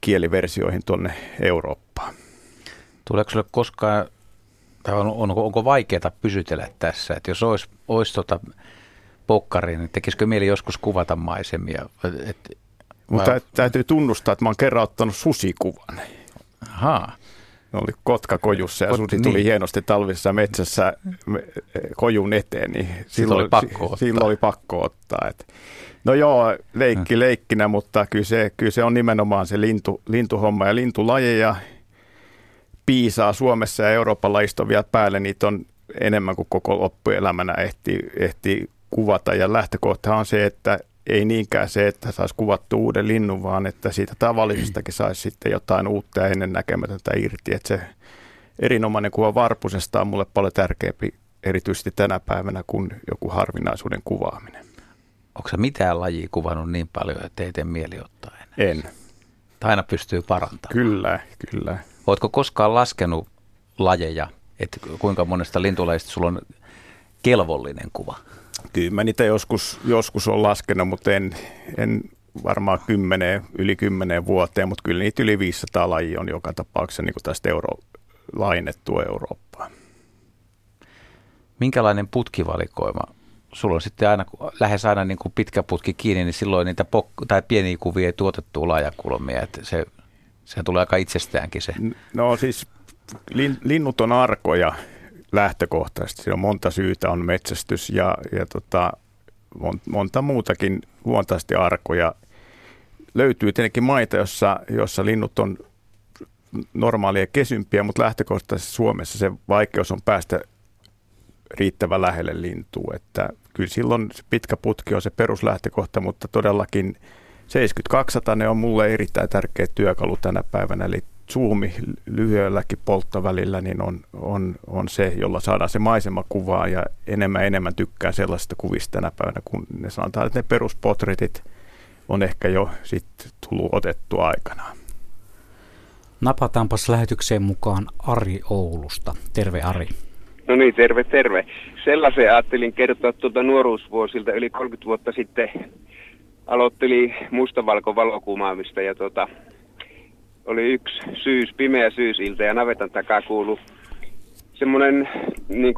[SPEAKER 4] kieliversioihin tuonne Eurooppaan.
[SPEAKER 2] Tuleeko sinulle koskaan, tai on, onko, onko vaikeaa pysytellä tässä, että jos olisi, olisi tota pokkari, niin tekisikö mieli joskus kuvata maisemia? Et,
[SPEAKER 4] Mutta vai... täytyy tunnustaa, että mä oon kerran ottanut susikuvan.
[SPEAKER 2] Ahaa.
[SPEAKER 4] Ne oli kotka kojussa ja Kot, susi tuli niin. hienosti talvisessa metsässä kojun eteen, niin silloin,
[SPEAKER 2] oli pakko ottaa.
[SPEAKER 4] silloin oli pakko ottaa. Et, no joo, leikki leikkinä, mutta kyllä se, kyllä se on nimenomaan se lintu, lintuhomma ja lintulajeja piisaa Suomessa ja Euroopan lajista vielä päälle, niitä on enemmän kuin koko loppuelämänä ehti, ehti kuvata ja lähtökohta on se, että ei niinkään se, että saisi kuvattu uuden linnun, vaan että siitä tavallisestakin saisi sitten jotain uutta ja ennen näkemätöntä irti. Että se erinomainen kuva Varpusesta on mulle paljon tärkeämpi erityisesti tänä päivänä kuin joku harvinaisuuden kuvaaminen.
[SPEAKER 2] Onko se mitään lajia kuvannut niin paljon, että ei tee mieli ottaa enää?
[SPEAKER 4] En.
[SPEAKER 2] Tai aina pystyy parantamaan.
[SPEAKER 4] Kyllä, kyllä.
[SPEAKER 2] Oletko koskaan laskenut lajeja, että kuinka monesta lintulajista sulla on kelvollinen kuva?
[SPEAKER 4] Kyllä mä niitä joskus, joskus on laskenut, mutta en, en varmaan kymmeneen, yli kymmeneen vuoteen, mutta kyllä niitä yli 500 lajia on joka tapauksessa niin kuin tästä euro, lainettua Eurooppaan.
[SPEAKER 2] Minkälainen putkivalikoima? Sulla on sitten aina, lähes aina niin kuin pitkä putki kiinni, niin silloin niitä pok- tai pieniä kuvia ei tuotettu laajakulmia. Että se, sehän tulee aika itsestäänkin se.
[SPEAKER 4] No siis lin, linnut on arkoja lähtökohtaisesti. Siinä on monta syytä, on metsästys ja, ja tota, monta muutakin luontaisesti arkoja. Löytyy tietenkin maita, jossa, jossa linnut on normaalia kesympiä, mutta lähtökohtaisesti Suomessa se vaikeus on päästä riittävän lähelle lintua. Että kyllä silloin se pitkä putki on se peruslähtökohta, mutta todellakin 7200 ne on mulle erittäin tärkeä työkalu tänä päivänä. Eli zoomi lyhyelläkin polttovälillä niin on, on, on se, jolla saadaan se kuvaa ja enemmän enemmän tykkää sellaisista kuvista tänä päivänä, kun ne sanotaan, että ne peruspotretit on ehkä jo sitten tullut otettua aikanaan.
[SPEAKER 1] Napataanpas lähetykseen mukaan Ari Oulusta. Terve Ari.
[SPEAKER 8] No niin, terve, terve. Sellaisen ajattelin kertoa tuota nuoruusvuosilta yli 30 vuotta sitten. Aloitteli mustavalko valokuvaamista ja tuota, oli yksi syys, pimeä syysilta ja navetan takaa kuulu semmoinen niin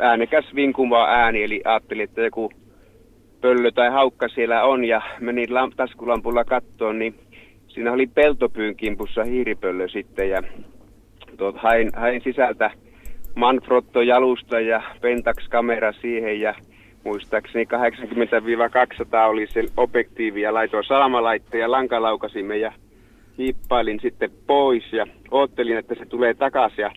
[SPEAKER 8] äänekäs vinkuva ääni, eli ajattelin, että joku pöllö tai haukka siellä on ja menin taskulampulla kattoon, niin siinä oli peltopyyn kimpussa hiiripöllö sitten ja tuot, hain, hain sisältä Manfrotto jalusta ja Pentax kamera siihen ja muistaakseni 80-200 oli se objektiivi ja laitoin salamalaitteen ja lankalaukasimme ja hiippailin sitten pois ja oottelin, että se tulee takaisin. Ja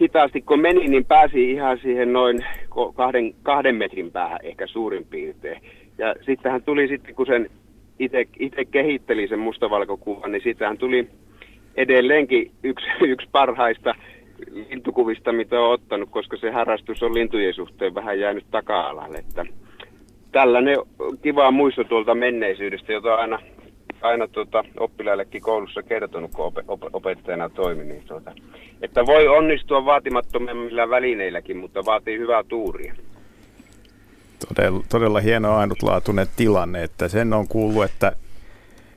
[SPEAKER 8] hitaasti kun meni, niin pääsi ihan siihen noin kahden, kahden metrin päähän ehkä suurin piirtein. Ja sitten hän tuli sitten, kun sen itse kehitteli sen mustavalkokuvan, niin sitten hän tuli edelleenkin yksi, yksi parhaista lintukuvista, mitä on ottanut, koska se harrastus on lintujen suhteen vähän jäänyt taka-alalle. Että tällainen kiva muisto tuolta menneisyydestä, jota aina aina tuota, oppilaillekin koulussa kertonut, kun op- opettajana toimin, niin tuota, että voi onnistua vaatimattomilla välineilläkin, mutta vaatii hyvää tuuria.
[SPEAKER 4] Todella, todella hieno ainutlaatuinen tilanne, että sen on kuullut, että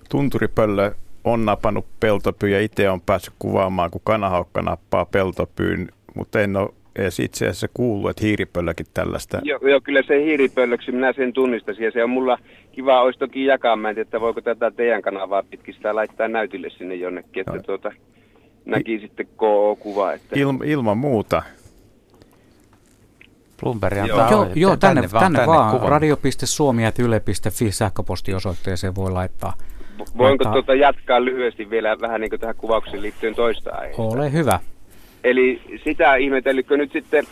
[SPEAKER 4] tunturipöllö on napannut peltopyyn ja itse on päässyt kuvaamaan, kun kanahaukka nappaa peltopyyn, mutta en ole edes itse asiassa kuullut, että hiiripöllökin tällaista.
[SPEAKER 8] Joo, joo, kyllä se hiiripöllöksi, minä sen tunnistasin ja se on mulla kiva, olisi toki jakaa, mä en tiedä, että voiko tätä teidän kanavaa pitkistä laittaa näytille sinne jonnekin, että tuota, näki I, sitten KO-kuva. Että...
[SPEAKER 4] Il, ilman muuta.
[SPEAKER 2] Bloomberg
[SPEAKER 6] Joo.
[SPEAKER 2] antaa
[SPEAKER 1] Joo,
[SPEAKER 2] ohjeet.
[SPEAKER 1] joo tänne, tänne, tänne vaan.
[SPEAKER 2] kuvan.
[SPEAKER 1] Radio.suomi.yle.fi sähköpostiosoitteeseen voi laittaa.
[SPEAKER 8] Voinko
[SPEAKER 1] Laittaa-
[SPEAKER 8] tuota jatkaa lyhyesti vielä vähän niin kuin tähän kuvaukseen liittyen toista aiheesta?
[SPEAKER 1] Ole hyvä.
[SPEAKER 8] Eli sitä ihmetellytkö nyt sitten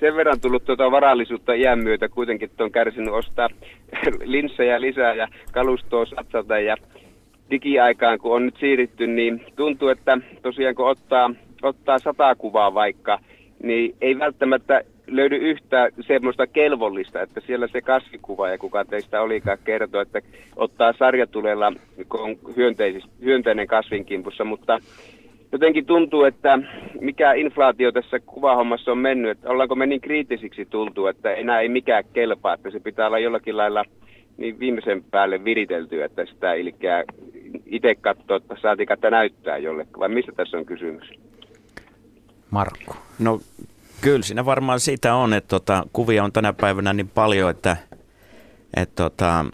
[SPEAKER 8] sen verran tullut tuota varallisuutta iän myötä kuitenkin, että on kärsinyt ostaa linssejä lisää ja kalustoa satsata ja digiaikaan kun on nyt siirrytty, niin tuntuu, että tosiaan kun ottaa, ottaa sata kuvaa vaikka, niin ei välttämättä löydy yhtä semmoista kelvollista, että siellä se kasvikuva ja kuka teistä olikaan kertoo, että ottaa sarjatulella, kun on hyönteinen kasvinkimpussa, mutta jotenkin tuntuu, että mikä inflaatio tässä kuvahommassa on mennyt, että ollaanko me niin kriittisiksi tultu, että enää ei mikään kelpaa, että se pitää olla jollakin lailla niin viimeisen päälle viritelty, että sitä ilkeä itse katsoa, että saatika että näyttää jollekin, vai mistä tässä on kysymys?
[SPEAKER 2] Markku.
[SPEAKER 3] No kyllä siinä varmaan siitä on, että tota, kuvia on tänä päivänä niin paljon, että, että tota,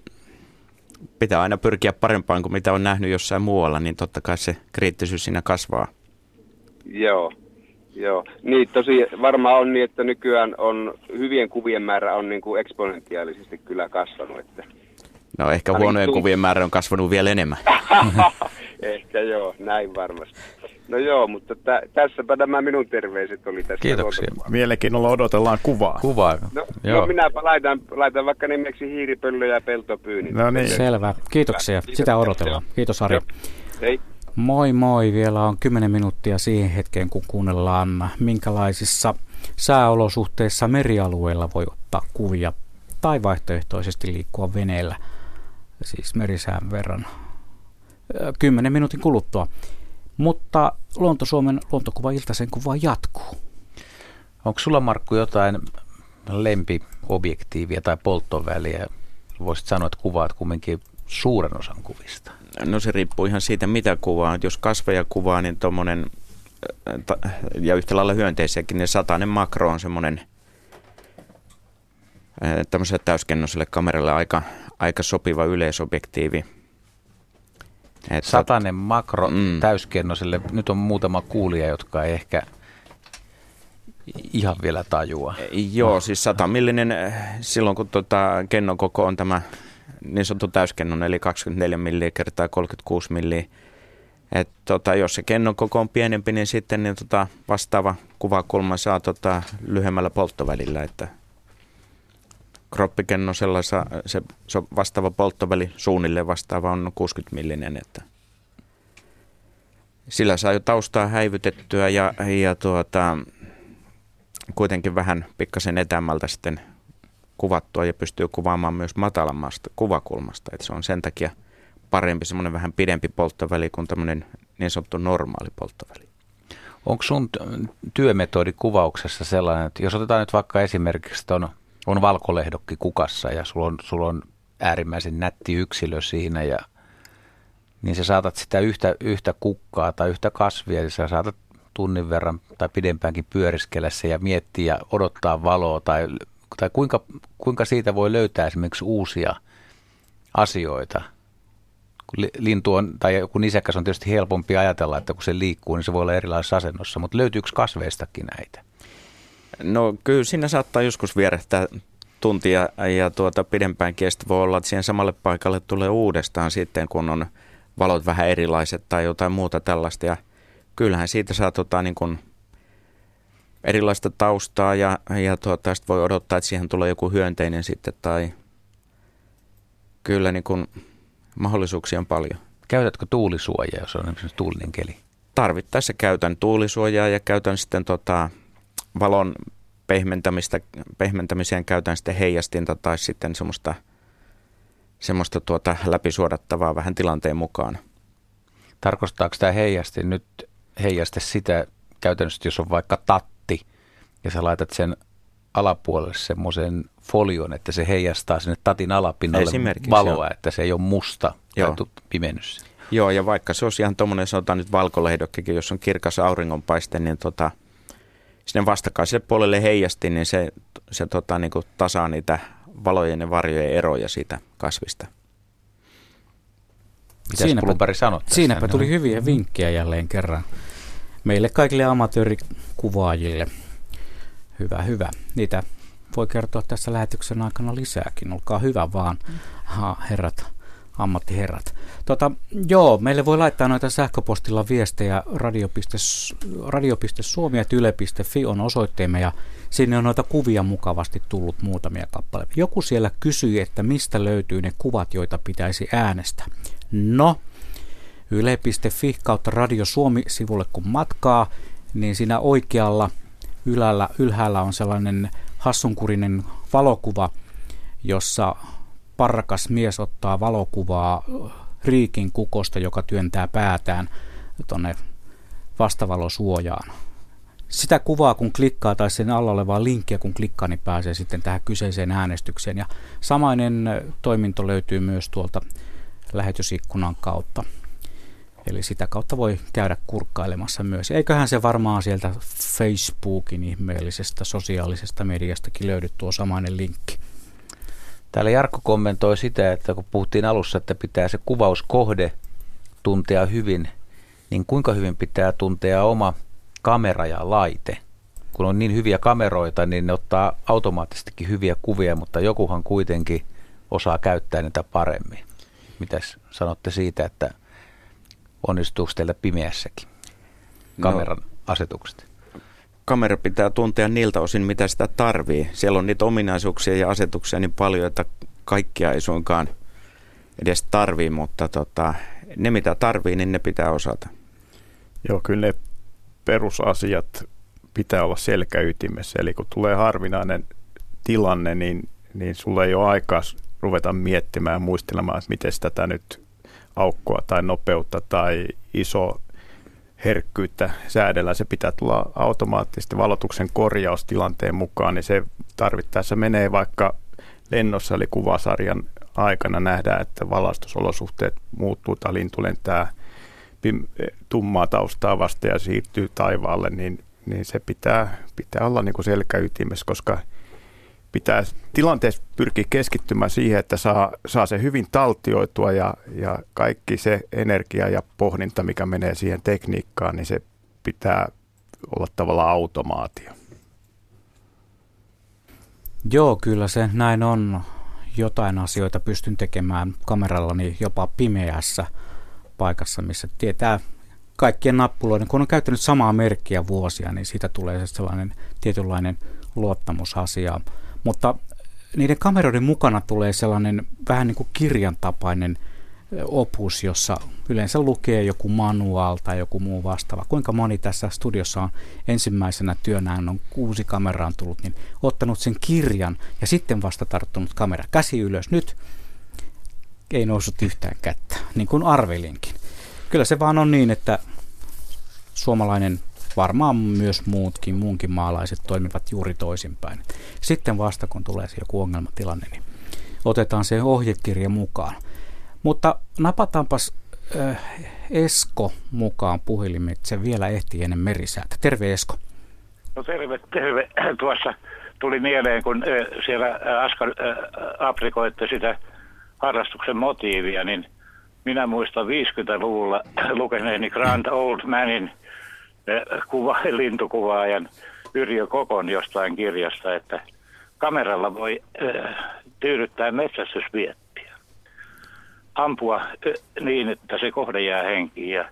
[SPEAKER 3] pitää aina pyrkiä parempaan kuin mitä on nähnyt jossain muualla, niin totta kai se kriittisyys siinä kasvaa.
[SPEAKER 8] Joo, joo. Niin tosi varmaan on niin, että nykyään on hyvien kuvien määrä on niin kuin eksponentiaalisesti kyllä kasvanut, että
[SPEAKER 3] No ehkä huonojen kuvien määrä on kasvanut vielä enemmän.
[SPEAKER 8] Ehkä joo, näin varmasti. No joo, mutta tä, tässäpä nämä minun terveiset oli tästä.
[SPEAKER 2] Kiitoksia.
[SPEAKER 8] luontokuvasta.
[SPEAKER 4] Mielenkiinnolla odotellaan kuvaa.
[SPEAKER 2] Kuvaa.
[SPEAKER 8] No,
[SPEAKER 2] Joo.
[SPEAKER 8] no minäpä laitan, laitan vaikka nimeksi hiiripöllö ja peltopyyni.
[SPEAKER 4] No niin.
[SPEAKER 1] Selvä. Kiitoksia. Sitä odotellaan. Kiitos Ari.
[SPEAKER 8] Joo. Hei.
[SPEAKER 1] Moi moi, vielä on 10 minuuttia siihen hetkeen, kun kuunnellaan, minkälaisissa sääolosuhteissa merialueilla voi ottaa kuvia tai vaihtoehtoisesti liikkua veneellä, siis merisään verran, 10 minuutin kuluttua. Mutta Luonto-Suomen luontokuva iltaisen kuva jatkuu.
[SPEAKER 2] Onko sulla Markku jotain lempiobjektiivia tai polttoväliä? Voisit sanoa, että kuvaat kumminkin suuren osan kuvista.
[SPEAKER 3] No se riippuu ihan siitä, mitä kuvaa. Jos kasveja kuvaa, niin tuommoinen, ja yhtä lailla hyönteisiäkin, niin satainen makro on semmoinen ää, tämmöiselle täyskennoiselle kameralle aika, aika sopiva yleisobjektiivi. Että-
[SPEAKER 2] Satanen makro
[SPEAKER 3] Mm.
[SPEAKER 2] täyskennoselle. Nyt on muutama kuulija, jotka ei ehkä ihan vielä tajua.
[SPEAKER 3] Joo, siis 100 millinen eh, silloin kun tota, kennon koko on tämä niin sanottu täyskennon, eli 24 milliä kertaa 36 milliä. Et, tota, jos se kennon koko on pienempi, niin sitten niin, tota, vastaava kuvakulma saa tota, lyhyemmällä polttovälillä. Että kroppikennosella se, se vastaava polttoväli suunnilleen vastaava on 60 millinen. Että sillä saa jo taustaa häivytettyä ja, ja tuota, kuitenkin vähän pikkasen etämältä sitten kuvattua ja pystyy kuvaamaan myös matalammasta kuvakulmasta. Että se on sen takia parempi semmoinen vähän pidempi polttoväli kuin tämmöinen niin sanottu normaali polttoväli.
[SPEAKER 2] Onko sun työmetodi kuvauksessa sellainen, että jos otetaan nyt vaikka esimerkiksi, että on, valkolehdokki kukassa ja sulla on, sulla on äärimmäisen nätti yksilö siinä, ja, niin sä saatat sitä yhtä, yhtä kukkaa tai yhtä kasvia, ja sä saatat tunnin verran tai pidempäänkin pyöriskellä se ja miettiä ja odottaa valoa, tai, tai kuinka, kuinka siitä voi löytää esimerkiksi uusia asioita. Kun li- lintu on, tai joku nisäkäs on tietysti helpompi ajatella, että kun se liikkuu, niin se voi olla erilaisessa asennossa, mutta löytyykö kasveistakin näitä?
[SPEAKER 3] No kyllä siinä saattaa joskus vierähtää tuntia ja tuota pidempään kestä voi olla, että siihen samalle paikalle tulee uudestaan sitten, kun on valot vähän erilaiset tai jotain muuta tällaista. Ja kyllähän siitä saa tota, niin kuin erilaista taustaa ja, ja tuota, sit voi odottaa, että siihen tulee joku hyönteinen sitten tai kyllä niin kuin mahdollisuuksia on paljon.
[SPEAKER 2] Käytätkö tuulisuojaa, jos on esimerkiksi tuulinen keli?
[SPEAKER 3] Tarvittaessa käytän tuulisuojaa ja käytän sitten tota, valon pehmentämistä, pehmentämiseen käytän sitten heijastinta tai sitten semmoista, semmoista tuota läpisuodattavaa vähän tilanteen mukaan.
[SPEAKER 2] Tarkoittaako tämä heijasti nyt heijaste sitä käytännössä, jos on vaikka tatti ja sä laitat sen alapuolelle semmoisen folion, että se heijastaa sinne tatin alapinnalle valoa,
[SPEAKER 3] joo.
[SPEAKER 2] että se ei ole musta
[SPEAKER 3] Joo.
[SPEAKER 2] tai pimennys.
[SPEAKER 3] Joo, ja vaikka se olisi ihan tuommoinen, sanotaan nyt valkolehdokkikin, jos on kirkas auringonpaiste, niin tota, sinne vastakkaiselle puolelle heijasti, niin se, se tota, niin kuin tasaa niitä valojen ja varjojen eroja siitä kasvista.
[SPEAKER 2] Mitäs
[SPEAKER 1] Siinäpä-
[SPEAKER 2] Blumberg sanot tässä?
[SPEAKER 1] Siinäpä tuli hyviä vinkkejä jälleen kerran meille kaikille amatöörikuvaajille. Hyvä, hyvä. Niitä voi kertoa tässä lähetyksen aikana lisääkin. Olkaa hyvä vaan, ha, herrat, ammattiherrat. Tota, joo, meille voi laittaa noita sähköpostilla viestejä radio.suomi.yle.fi on osoitteemme ja sinne on noita kuvia mukavasti tullut muutamia kappaleita. Joku siellä kysyi, että mistä löytyy ne kuvat, joita pitäisi äänestää. No, yle.fi kautta Radio Suomi-sivulle kun matkaa, niin siinä oikealla ylällä, ylhäällä on sellainen hassunkurinen valokuva, jossa parrakas mies ottaa valokuvaa riikin kukosta, joka työntää päätään tuonne vastavalosuojaan. Sitä kuvaa kun klikkaa tai sen alla olevaa linkkiä kun klikkaa, niin pääsee sitten tähän kyseiseen äänestykseen. Ja samainen toiminto löytyy myös tuolta lähetysikkunan kautta. Eli sitä kautta voi käydä kurkkailemassa myös. Eiköhän se varmaan sieltä Facebookin ihmeellisestä sosiaalisesta mediastakin löydy tuo samainen linkki.
[SPEAKER 2] Täällä Jarkko kommentoi sitä, että kun puhuttiin alussa, että pitää se kuvauskohde tuntea hyvin, niin kuinka hyvin pitää tuntea oma kamera ja laite? Kun on niin hyviä kameroita, niin ne ottaa automaattisestikin hyviä kuvia, mutta jokuhan kuitenkin osaa käyttää niitä paremmin. Mitäs sanotte siitä, että onnistuuko teillä pimeässäkin kameran no, asetukset?
[SPEAKER 3] Kamera pitää tuntea niiltä osin, mitä sitä tarvii. Siellä on niitä ominaisuuksia ja asetuksia niin paljon, että kaikkia ei suinkaan edes tarvii, mutta tota, ne mitä tarvii, niin ne pitää osata.
[SPEAKER 4] Joo, kyllä ne perusasiat pitää olla selkäytimessä. Eli kun tulee harvinainen tilanne, niin, niin sulla ei ole aikaa ruveta miettimään ja muistelemaan, että miten tätä nyt aukkoa tai nopeutta tai iso herkkyyttä säädellä. Se pitää tulla automaattisesti valotuksen korjaustilanteen mukaan, niin se tarvittaessa menee vaikka lennossa eli kuvasarjan aikana nähdään, että valastusolosuhteet muuttuu tai lintu lentää tummaa taustaa vasta ja siirtyy taivaalle, niin, niin se pitää, pitää olla niin kuin selkäytimessä, koska – pitää tilanteessa pyrkiä keskittymään siihen, että saa, saa se hyvin taltioitua ja, ja kaikki se energia ja pohdinta, mikä menee siihen tekniikkaan, niin se pitää olla tavallaan automaatio.
[SPEAKER 1] Joo, kyllä se näin on. Jotain asioita pystyn tekemään kamerallani jopa pimeässä paikassa, missä tietää kaikkien nappuloiden. Kun on käyttänyt samaa merkkiä vuosia, niin siitä tulee sellainen tietynlainen luottamusasia. Mutta niiden kameroiden mukana tulee sellainen vähän niin kuin kirjan tapainen opus, jossa yleensä lukee joku manuaal tai joku muu vastaava. Kuinka moni tässä studiossa on ensimmäisenä työnään on kuusi kameraan tullut, niin ottanut sen kirjan ja sitten vasta tarttunut kamera. Käsi ylös nyt. Ei noussut yhtään kättä, niin kuin arvelinkin. Kyllä se vaan on niin, että suomalainen varmaan myös muutkin, muunkin maalaiset toimivat juuri toisinpäin. Sitten vasta kun tulee se joku ongelmatilanne, niin otetaan se ohjekirja mukaan. Mutta napataanpas äh, Esko mukaan puhelimet, se vielä ehtii ennen merisäätä. Terve Esko.
[SPEAKER 9] No terve, terve. Tuossa tuli mieleen, kun äh, siellä äh, Aska äh, aprikoitte sitä harrastuksen motiivia, niin minä muistan 50-luvulla lukeneeni Grand Old Manin – kuva, lintukuvaajan Yrjö Kokon jostain kirjasta, että kameralla voi tyydyttää metsästysviettiä. Ampua niin, että se kohde jää henkiin. Ja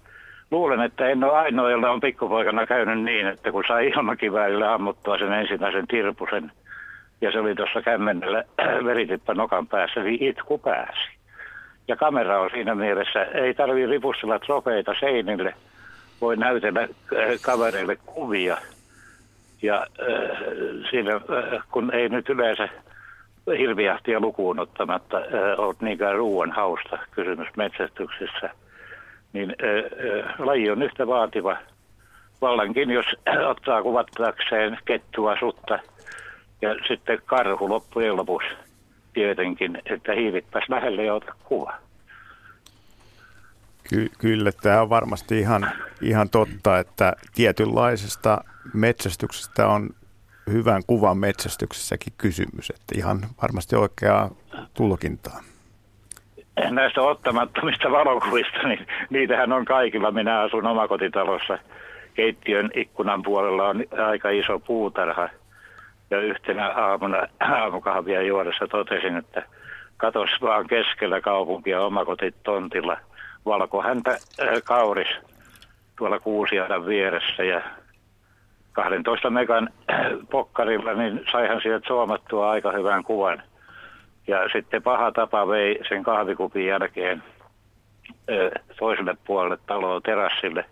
[SPEAKER 9] luulen, että en ole ainoa, jolla on pikkupoikana käynyt niin, että kun sai ilmakiväärillä ammuttua sen ensimmäisen tirpusen, ja se oli tuossa kämmennellä veritippa nokan päässä, niin itku pääsi. Ja kamera on siinä mielessä, ei tarvitse ripustella trofeita seinille – voi näytellä äh, kavereille kuvia. Ja äh, siinä, äh, kun ei nyt yleensä hirviähtiä lukuun ottamatta äh, ole niinkään ruoan hausta kysymys metsästyksessä, niin äh, äh, laji on yhtä vaativa vallankin, jos ottaa kuvattakseen kettua, sutta ja sitten karhu loppujen lopuksi tietenkin, että hiivitpäs lähelle ja ota kuva.
[SPEAKER 4] Ky- kyllä, tämä on varmasti ihan, ihan totta, että tietynlaisesta metsästyksestä on hyvän kuvan metsästyksessäkin kysymys, että ihan varmasti oikeaa tulkintaa.
[SPEAKER 9] Näistä ottamattomista valokuvista, niin niitähän on kaikilla. Minä asun omakotitalossa. Keittiön ikkunan puolella on aika iso puutarha. Ja yhtenä aamuna aamukahvia juodessa totesin, että katos vaan keskellä kaupunkia omakotitontilla valkohäntä äh, kauris tuolla Kuusiadan vieressä ja 12 megan pokkarilla, niin saihan sieltä suomattua aika hyvän kuvan. Ja sitten paha tapa vei sen kahvikupin jälkeen toiselle puolelle taloa terassille,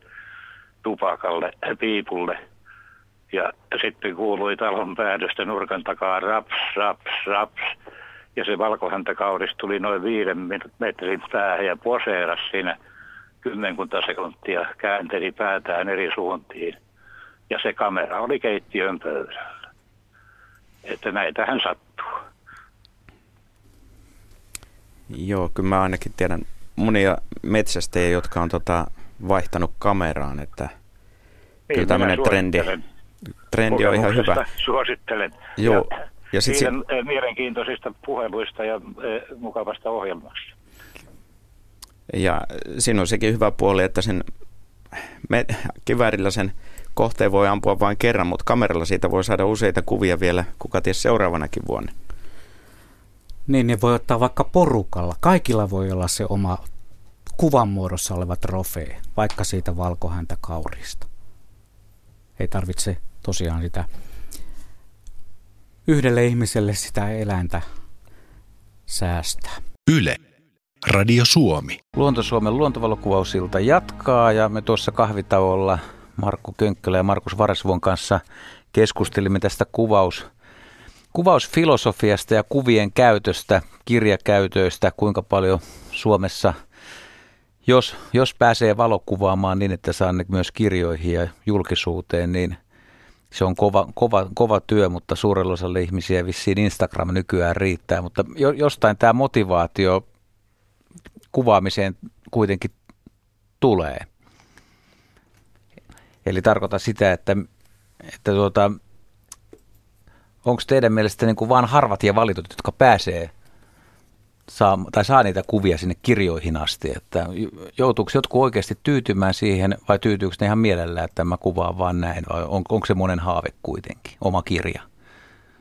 [SPEAKER 9] tupakalle, piipulle. Ja sitten kuului talon päädystä nurkan takaa raps, raps, raps. Ja se valkohäntäkauris tuli noin viiden metrin päähän ja poseeras siinä kymmenkunta sekuntia, käänteli päätään eri suuntiin. Ja se kamera oli keittiön pöydällä. Että näitähän sattuu.
[SPEAKER 3] Joo, kyllä mä ainakin tiedän monia metsästäjiä, jotka on tota vaihtanut kameraan, että niin, kyllä tämmöinen trendi, trendi on ihan hyvä.
[SPEAKER 9] Suosittelen.
[SPEAKER 3] Joo.
[SPEAKER 9] Ja, ja sit siitä si- mielenkiintoisista puheluista ja e, mukavasta ohjelmasta.
[SPEAKER 3] Ja siinä on sekin hyvä puoli, että sen me, kiväärillä sen kohteen voi ampua vain kerran, mutta kameralla siitä voi saada useita kuvia vielä, kuka ties seuraavanakin vuonna.
[SPEAKER 1] Niin, ne voi ottaa vaikka porukalla. Kaikilla voi olla se oma kuvan muodossa oleva trofee, vaikka siitä valkohäntä kaurista. Ei tarvitse tosiaan sitä yhdelle ihmiselle sitä eläintä säästää.
[SPEAKER 10] Yle. Radio Suomi.
[SPEAKER 2] Luonto Suomen luontovalokuvausilta jatkaa ja me tuossa kahvitauolla Markku Könkkölä ja Markus Varesvon kanssa keskustelimme tästä kuvaus, kuvausfilosofiasta ja kuvien käytöstä, kirjakäytöistä, kuinka paljon Suomessa, jos, jos pääsee valokuvaamaan niin, että saa ne myös kirjoihin ja julkisuuteen, niin se on kova, kova, kova työ, mutta suurella osalla ihmisiä vissiin Instagram nykyään riittää, mutta jo, jostain tämä motivaatio kuvaamiseen kuitenkin tulee. Eli tarkoita sitä, että, että tuota, onko teidän mielestä niin kuin harvat ja valitut, jotka pääsee saa, tai saa niitä kuvia sinne kirjoihin asti, että joutuuko jotkut oikeasti tyytymään siihen vai tyytyykö ne ihan mielellään, että mä kuvaan vaan näin vai on, onko se monen haave kuitenkin, oma kirja?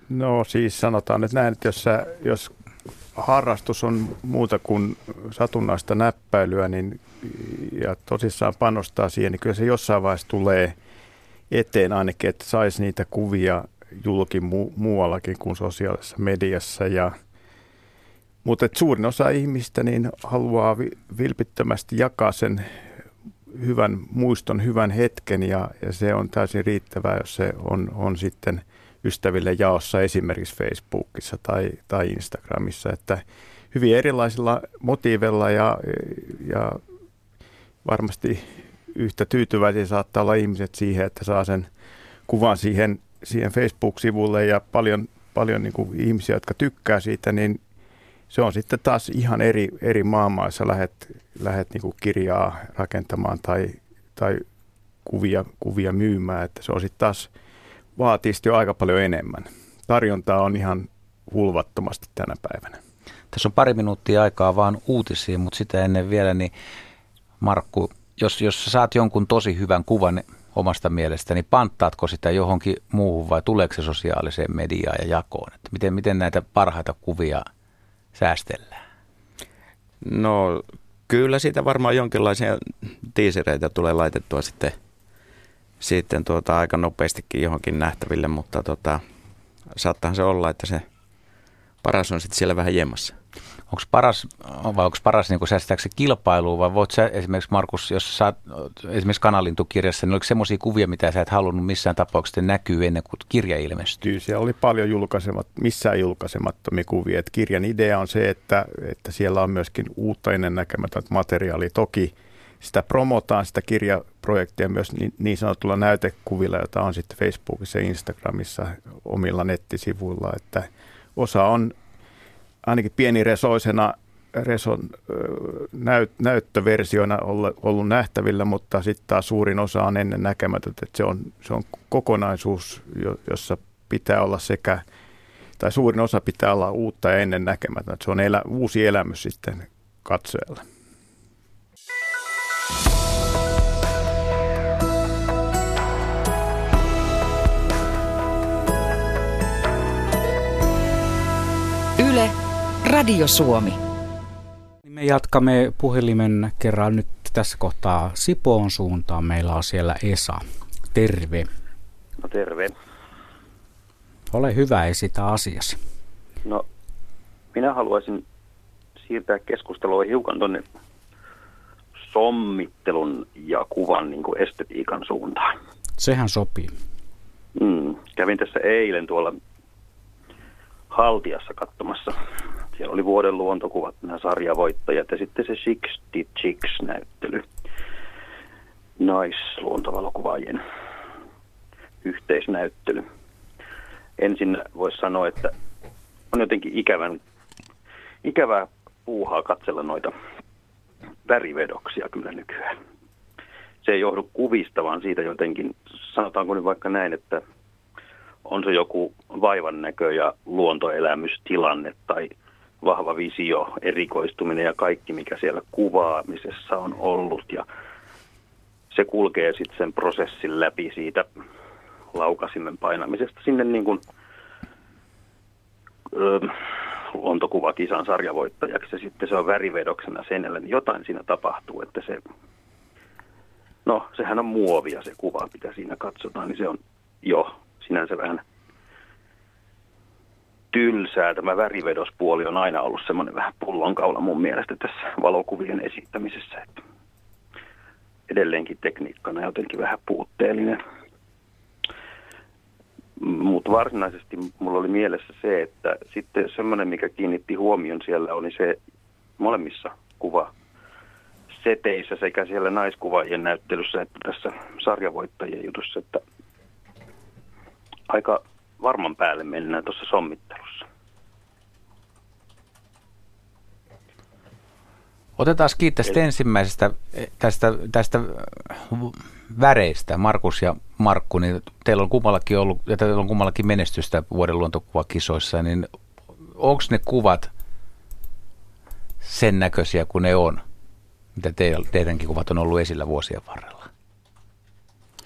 [SPEAKER 4] No siis sanotaan nyt näin, että jos, sä, jos harrastus on muuta kuin satunnaista näppäilyä niin, ja tosissaan panostaa siihen, niin kyllä se jossain vaiheessa tulee eteen ainakin, että saisi niitä kuvia julki mu- muuallakin kuin sosiaalisessa mediassa. Ja, mutta suurin osa ihmistä niin haluaa vi- vilpittömästi jakaa sen hyvän muiston, hyvän hetken ja, ja se on täysin riittävää, jos se on, on sitten ystäville jaossa esimerkiksi Facebookissa tai, tai Instagramissa, että hyvin erilaisilla motiivilla ja, ja varmasti yhtä tyytyväisiä saattaa olla ihmiset siihen, että saa sen kuvan siihen siihen Facebook-sivulle. Ja paljon, paljon niin kuin ihmisiä, jotka tykkää siitä, niin se on sitten taas ihan eri, eri maamaissa lähet, lähet niin kirjaa rakentamaan tai, tai kuvia, kuvia myymään, että se on sitten taas vaatii jo aika paljon enemmän. Tarjontaa on ihan hulvattomasti tänä päivänä.
[SPEAKER 2] Tässä on pari minuuttia aikaa vaan uutisiin, mutta sitä ennen vielä, niin Markku, jos, jos saat jonkun tosi hyvän kuvan omasta mielestäni, niin panttaatko sitä johonkin muuhun vai tuleeko se sosiaaliseen mediaan ja jakoon? Että miten, miten näitä parhaita kuvia säästellään?
[SPEAKER 3] No kyllä siitä varmaan jonkinlaisia tiisereitä tulee laitettua sitten, sitten tuota, aika nopeastikin johonkin nähtäville, mutta tota, saattahan se olla, että se paras on sitten siellä vähän jemmassa
[SPEAKER 2] onko paras, vai onko paras niin säästääkö se kilpailuun vai voit sä esimerkiksi Markus, jos sä esimerkiksi kanalintukirjassa, niin oliko semmoisia kuvia, mitä sä et halunnut missään tapauksessa näkyy ennen kuin kirja ilmestyy?
[SPEAKER 4] Siellä oli paljon julkaisemat, missään julkaisemattomia kuvia. Et kirjan idea on se, että, että siellä on myöskin uutta ennen näkemätöntä materiaalia. Toki sitä promotaan, sitä kirjaprojektia myös niin, niin sanotulla näytekuvilla, jota on sitten Facebookissa ja Instagramissa omilla nettisivuilla, että osa on ainakin pieniresoisena Reson näyt, näyttöversioina ollut, nähtävillä, mutta sitten taas suurin osa on ennen näkemätöntä, että se on, se on kokonaisuus, jossa pitää olla sekä, tai suurin osa pitää olla uutta ja ennen näkemätöntä. Se on elä, uusi elämys sitten katsojalle.
[SPEAKER 11] Radio Suomi.
[SPEAKER 1] Me jatkamme puhelimen kerran nyt tässä kohtaa Sipoon suuntaan. Meillä on siellä Esa. Terve.
[SPEAKER 12] No terve.
[SPEAKER 1] Ole hyvä esitä asiasi.
[SPEAKER 12] No, minä haluaisin siirtää keskustelua hiukan tuonne sommittelun ja kuvan niin kuin estetiikan suuntaan.
[SPEAKER 1] Sehän sopii.
[SPEAKER 12] Mm, kävin tässä eilen tuolla Haltiassa katsomassa. Siellä oli vuoden luontokuvat, nämä sarjavoittajat ja sitten se Sixty Chicks-näyttely. Naisluontovalokuvaajien yhteisnäyttely. Ensin voisi sanoa, että on jotenkin ikävän, ikävää puuhaa katsella noita värivedoksia kyllä nykyään. Se ei johdu kuvista, vaan siitä jotenkin, sanotaanko nyt vaikka näin, että on se joku vaivan näkö ja luontoelämystilanne tai vahva visio, erikoistuminen ja kaikki, mikä siellä kuvaamisessa on ollut. Ja se kulkee sitten sen prosessin läpi siitä laukasimen painamisesta sinne niin kuin, ö, luontokuvakisan sarjavoittajaksi ja sitten se on värivedoksena sen, niin jotain siinä tapahtuu, että se, no sehän on muovia se kuva, mitä siinä katsotaan, niin se on jo sinänsä vähän tylsää. Tämä värivedospuoli on aina ollut semmoinen vähän pullonkaula mun mielestä tässä valokuvien esittämisessä. Että edelleenkin tekniikkana jotenkin vähän puutteellinen. Mutta varsinaisesti mulla oli mielessä se, että sitten semmoinen, mikä kiinnitti huomion siellä, oli se molemmissa kuva seteissä sekä siellä naiskuvaajien näyttelyssä että tässä sarjavoittajien jutussa, että aika varman päälle mennään tuossa sommittelussa.
[SPEAKER 2] Otetaan kiinni tästä ensimmäisestä, tästä, tästä väreistä, Markus ja Markku, niin teillä on kummallakin ollut, ja teillä on kummallakin menestystä vuoden luontokuvakisoissa, niin onko ne kuvat sen näköisiä kuin ne on, mitä teidänkin kuvat on ollut esillä vuosien varrella?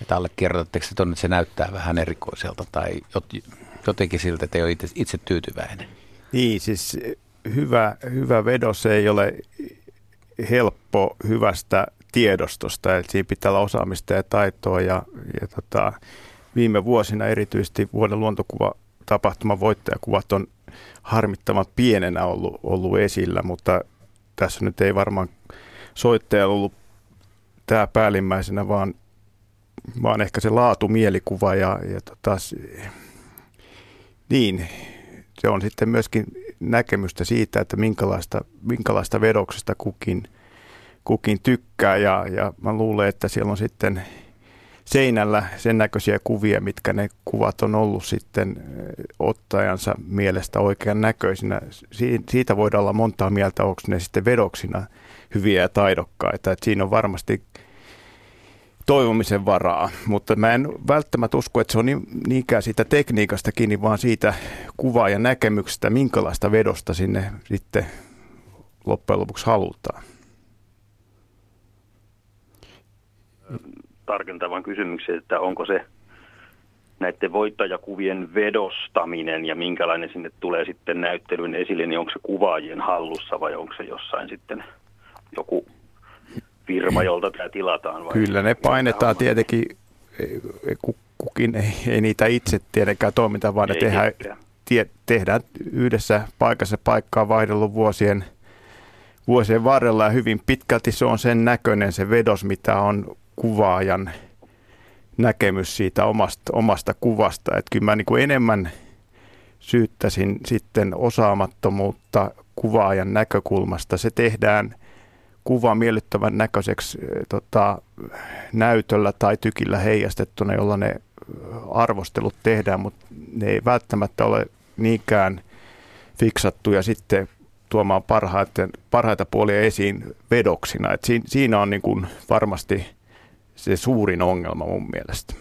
[SPEAKER 2] Että allekirjoitatteko se että se näyttää vähän erikoiselta tai jotenkin siltä, että ei ole itse, itse tyytyväinen?
[SPEAKER 4] Niin, siis hyvä, hyvä vedos ei ole helppo hyvästä tiedostosta, että siinä pitää olla osaamista ja taitoa ja, ja tota, viime vuosina erityisesti vuoden luontokuva tapahtuman voittajakuvat on harmittavan pienenä ollut, ollut esillä, mutta tässä nyt ei varmaan soittaja ollut tämä päällimmäisenä, vaan, vaan ehkä se laatu, mielikuva ja, ja tota, niin, se on sitten myöskin näkemystä siitä, että minkälaista, minkälaista vedoksesta kukin, kukin tykkää ja, ja mä luulen, että siellä on sitten seinällä sen näköisiä kuvia, mitkä ne kuvat on ollut sitten ottajansa mielestä oikean näköisinä. Siitä voidaan olla montaa mieltä, onko ne sitten vedoksina hyviä ja taidokkaita. Et siinä on varmasti toivomisen varaa, mutta mä en välttämättä usko, että se on niinkään siitä tekniikasta kiinni, vaan siitä kuvaajan näkemyksestä, minkälaista vedosta sinne sitten loppujen lopuksi halutaan.
[SPEAKER 12] Tarkentavan kysymyksen, että onko se näiden voittajakuvien vedostaminen ja minkälainen sinne tulee sitten näyttelyn esille, niin onko se kuvaajien hallussa vai onko se jossain sitten joku firma, jolta tämä tilataan? Vai
[SPEAKER 4] Kyllä ne painetaan tietenkin, kukin ei, ei niitä itse tietenkään toiminta, vaan ne tehdään, tie, tehdään yhdessä paikassa paikkaa vaihdellut vuosien, vuosien varrella ja hyvin pitkälti se on sen näköinen se vedos, mitä on kuvaajan näkemys siitä omasta, omasta kuvasta. Että kyllä mä niin kuin enemmän syyttäisin sitten osaamattomuutta kuvaajan näkökulmasta. Se tehdään – kuva miellyttävän näköiseksi eh, tota, näytöllä tai tykillä heijastettuna, jolla ne eh, arvostelut tehdään, mutta ne ei välttämättä ole niinkään fiksattuja sitten tuomaan parhaiten, parhaita puolia esiin vedoksina. Et siinä, siinä on niin kuin varmasti se suurin ongelma mun mielestä.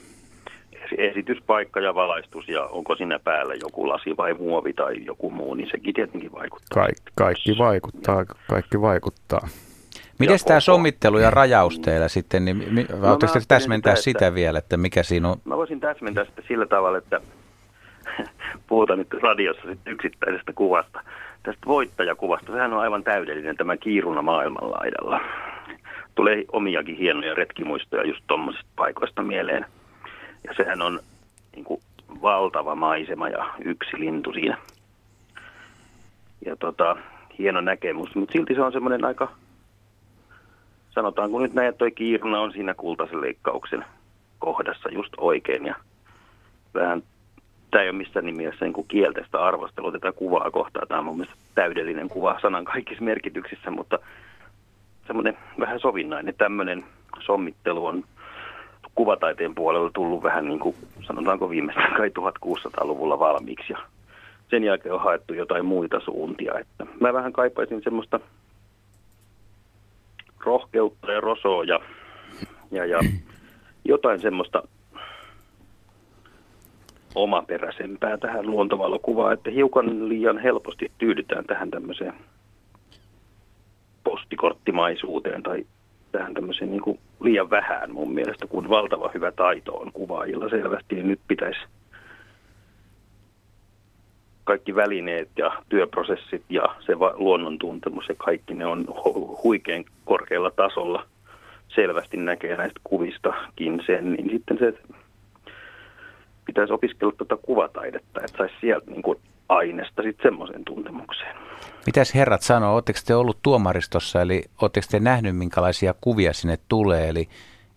[SPEAKER 12] Esityspaikka ja valaistus ja onko siinä päällä joku lasi vai muovi tai joku muu, niin sekin tietenkin vaikuttaa.
[SPEAKER 4] Kaik, kaikki vaikuttaa, kaikki vaikuttaa.
[SPEAKER 2] Miten tämä sommittelu ja rajaus teillä sitten, niin mi, no, täsmentää sitä, sitä vielä, että mikä siinä on?
[SPEAKER 12] Mä voisin täsmentää sitä sillä tavalla, että puhutaan nyt radiossa sitten yksittäisestä kuvasta. tästä voittajakuvasta. Sehän on aivan täydellinen tämä kiiruna maailmanlaidalla. Tulee omiakin hienoja retkimuistoja just tuommoisista paikoista mieleen. Ja sehän on niin kuin, valtava maisema ja yksi lintu siinä. Ja tota, hieno näkemys, mutta silti se on semmoinen aika, sanotaanko nyt näin, että toi kiiruna on siinä kultaisen leikkauksen kohdassa just oikein ja vähän tämä ei ole missään nimessä niin kielteistä arvostelua tätä kuvaa kohtaa. Tämä on mun mielestä täydellinen kuva sanan kaikissa merkityksissä, mutta semmoinen vähän sovinnainen tämmöinen sommittelu on kuvataiteen puolella tullut vähän niin kuin sanotaanko viimeistään kai 1600-luvulla valmiiksi ja sen jälkeen on haettu jotain muita suuntia. Että mä vähän kaipaisin semmoista rohkeutta ja rosoa ja, ja, ja jotain semmoista omaperäisempää tähän luontovalokuvaan, että hiukan liian helposti tyydytään tähän tämmöiseen postikorttimaisuuteen tai tähän tämmöiseen niin kuin liian vähän mun mielestä, kun valtava hyvä taito on kuvaajilla selvästi, niin nyt pitäisi kaikki välineet ja työprosessit ja se luonnon tuntemus ja kaikki ne on huikein korkealla tasolla. Selvästi näkee näistä kuvistakin sen, niin sitten se pitäisi opiskella tuota kuvataidetta, että saisi sieltä niin kuin aineesta sitten semmoiseen tuntemukseen.
[SPEAKER 2] Mitäs herrat sanoo, oletteko te ollut tuomaristossa, eli oletteko te nähnyt minkälaisia kuvia sinne tulee, eli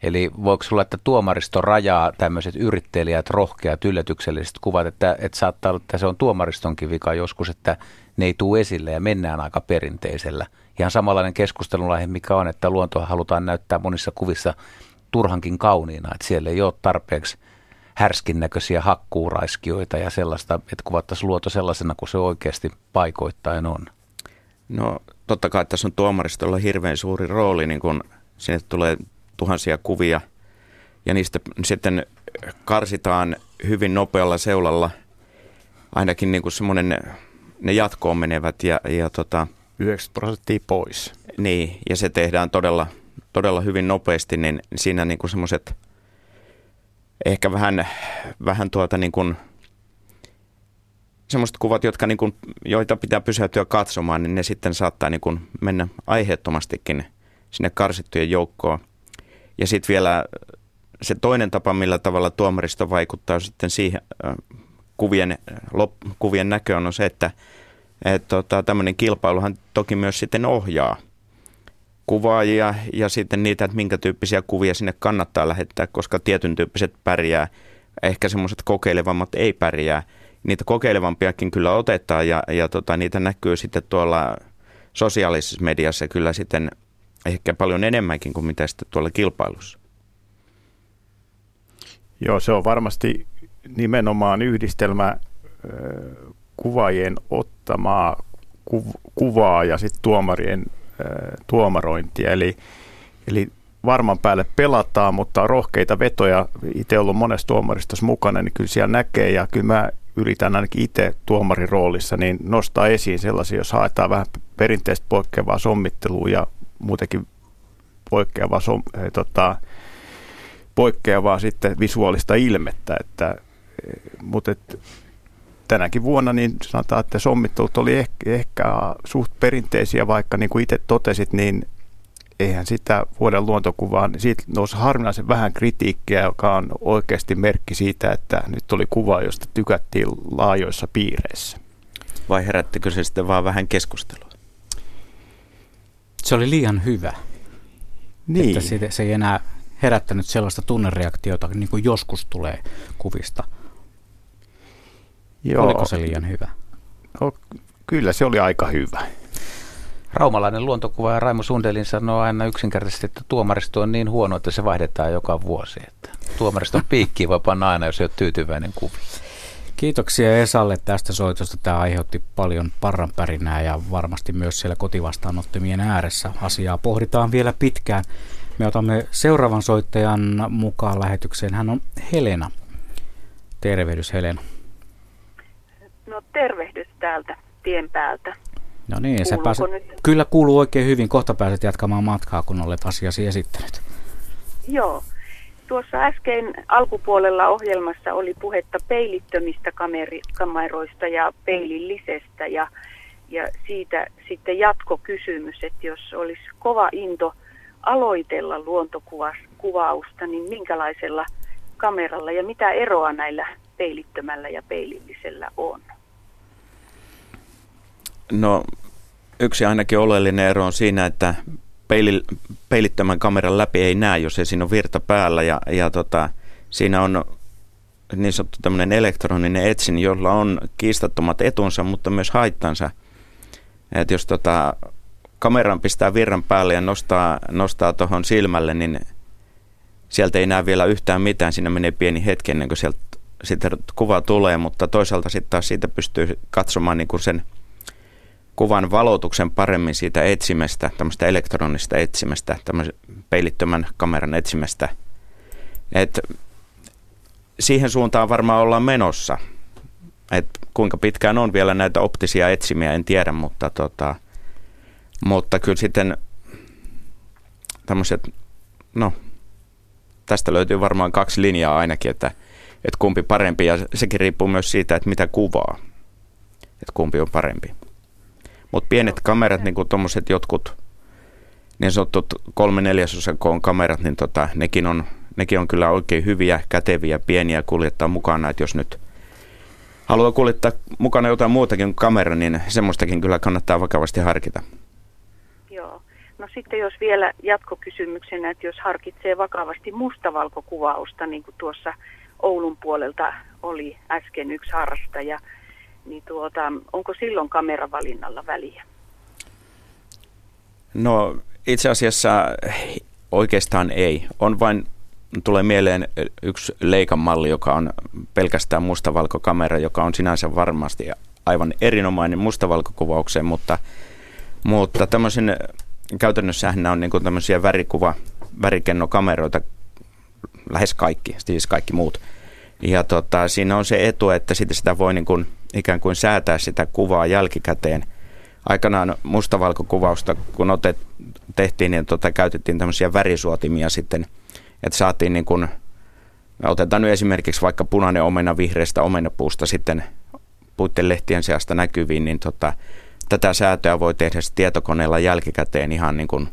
[SPEAKER 2] Eli voiko sulla, että tuomaristo rajaa tämmöiset yrittelijät, rohkeat, yllätykselliset kuvat, että, että saattaa olla, että se on tuomaristonkin vika joskus, että ne ei tule esille ja mennään aika perinteisellä. Ihan samanlainen keskustelunaihe, mikä on, että luontoa halutaan näyttää monissa kuvissa turhankin kauniina, että siellä ei ole tarpeeksi härskin näköisiä hakkuuraiskioita ja sellaista, että kuvattaisiin luoto sellaisena kuin se oikeasti paikoittain on?
[SPEAKER 3] No totta kai tässä on tuomaristolla hirveän suuri rooli, niin kun sinne tulee tuhansia kuvia ja niistä sitten karsitaan hyvin nopealla seulalla ainakin niin kuin semmoinen ne jatkoon menevät ja, ja tota,
[SPEAKER 4] 90 prosenttia pois.
[SPEAKER 3] Niin, ja se tehdään todella, todella hyvin nopeasti, niin siinä niin kuin semmoiset ehkä vähän, vähän tuota niin kuin, semmoiset kuvat, jotka niin kuin, joita pitää pysäytyä katsomaan, niin ne sitten saattaa niin kuin mennä aiheettomastikin sinne karsittujen joukkoon. Ja sitten vielä se toinen tapa, millä tavalla tuomaristo vaikuttaa sitten siihen kuvien, lop, kuvien näköön on se, että et, tota, tämmöinen kilpailuhan toki myös sitten ohjaa kuvaajia ja sitten niitä, että minkä tyyppisiä kuvia sinne kannattaa lähettää, koska tietyn tyyppiset pärjää, ehkä semmoiset kokeilevammat ei pärjää. Niitä kokeilevampiakin kyllä otetaan ja, ja tota, niitä näkyy sitten tuolla sosiaalisessa mediassa kyllä sitten ehkä paljon enemmänkin kuin mitä sitten tuolla kilpailussa.
[SPEAKER 4] Joo, se on varmasti nimenomaan yhdistelmä kuvaajien ottamaa kuvaa ja sitten tuomarien tuomarointia. Eli, eli varman päälle pelataan, mutta rohkeita vetoja, itse ollut monessa tuomaristossa mukana, niin kyllä siellä näkee ja kyllä mä yritän ainakin itse tuomarin roolissa niin nostaa esiin sellaisia, jos haetaan vähän perinteistä poikkeavaa sommittelua ja muutenkin poikkeavaa, som, äh, tota, poikkeavaa sitten visuaalista ilmettä. Että, mutta et, tänäkin vuonna niin sanotaan, että sommittelut oli ehkä, ehkä suht perinteisiä, vaikka niin kuin itse totesit, niin eihän sitä vuoden luontokuvaa, niin siitä nousi harvinaisen vähän kritiikkiä, joka on oikeasti merkki siitä, että nyt oli kuva, josta tykättiin laajoissa piireissä.
[SPEAKER 3] Vai herättikö se sitten vaan vähän keskustelua?
[SPEAKER 1] Se oli liian hyvä.
[SPEAKER 4] Niin.
[SPEAKER 1] Että se ei enää herättänyt sellaista tunnereaktiota, niin kuin joskus tulee kuvista. Joo. Oliko se liian hyvä?
[SPEAKER 4] No, kyllä se oli aika hyvä.
[SPEAKER 2] Raumalainen luontokuvaaja Raimo Sundelin sanoo aina yksinkertaisesti, että tuomaristo on niin huono, että se vaihdetaan joka vuosi. Että tuomariston piikki voi panna aina, jos ei ole tyytyväinen kuvi.
[SPEAKER 1] Kiitoksia Esalle tästä soitosta. Tämä aiheutti paljon parranpärinää ja varmasti myös siellä kotivastaanottimien ääressä asiaa pohditaan vielä pitkään. Me otamme seuraavan soittajan mukaan lähetykseen. Hän on Helena. Tervehdys Helena.
[SPEAKER 11] No tervehdys täältä tien päältä.
[SPEAKER 1] No niin, sä pääset, kyllä kuuluu oikein hyvin. Kohta pääset jatkamaan matkaa, kun olet asiasi esittänyt.
[SPEAKER 11] Joo. Tuossa äsken alkupuolella ohjelmassa oli puhetta peilittömistä kameri, kameroista ja peilillisestä. Ja Ja siitä sitten jatkokysymys, että jos olisi kova into aloitella luontokuvausta, niin minkälaisella kameralla ja mitä eroa näillä peilittömällä ja peilillisellä on?
[SPEAKER 3] No yksi ainakin oleellinen ero on siinä, että peili, peilittömän kameran läpi ei näe, jos ei siinä ole virta päällä ja, ja tota, siinä on niin sanottu tämmöinen elektroninen etsin, jolla on kiistattomat etunsa, mutta myös haittansa. Et jos tota, kameran pistää virran päälle ja nostaa, nostaa tuohon silmälle, niin sieltä ei näe vielä yhtään mitään. Siinä menee pieni hetki ennen kuin sieltä kuva tulee, mutta toisaalta sitten taas siitä pystyy katsomaan niin kuin sen kuvan valotuksen paremmin siitä etsimestä, tämmöistä elektronista etsimestä, tämmöisen peilittömän kameran etsimestä. Et siihen suuntaan varmaan ollaan menossa. Et kuinka pitkään on vielä näitä optisia etsimiä, en tiedä, mutta, tota, mutta kyllä sitten tämmöiset, no tästä löytyy varmaan kaksi linjaa ainakin, että, että kumpi parempi ja sekin riippuu myös siitä, että mitä kuvaa, että kumpi on parempi. Mutta pienet kamerat, niin kuin tuommoiset jotkut niin sanotut kolme neljäsosa koon kamerat, niin tota, nekin, on, nekin on kyllä oikein hyviä, käteviä, pieniä kuljettaa mukana. Että jos nyt haluaa kuljettaa mukana jotain muutakin kuin kamera, niin semmoistakin kyllä kannattaa vakavasti harkita.
[SPEAKER 11] Joo. No sitten jos vielä jatkokysymyksenä, että jos harkitsee vakavasti mustavalkokuvausta, niin kuin tuossa Oulun puolelta oli äsken yksi harrastaja, niin tuota, onko silloin kameravalinnalla väliä?
[SPEAKER 3] No itse asiassa oikeastaan ei. On vain, tulee mieleen yksi leikan malli, joka on pelkästään mustavalkokamera, joka on sinänsä varmasti aivan erinomainen mustavalkokuvaukseen, mutta, mutta tämmöisen käytännössähän nämä on niin tämmöisiä värikuva, värikennokameroita, lähes kaikki, siis kaikki muut. Ja tota, siinä on se etu, että sitä voi niin kuin ikään kuin säätää sitä kuvaa jälkikäteen. Aikanaan mustavalkokuvausta, kun otet, tehtiin, niin tota, käytettiin tämmöisiä värisuotimia sitten, että saatiin niin kuin, otetaan nyt esimerkiksi vaikka punainen omena vihreästä omenapuusta sitten puitten lehtien seasta näkyviin, niin tota, tätä säätöä voi tehdä tietokoneella jälkikäteen ihan niin kuin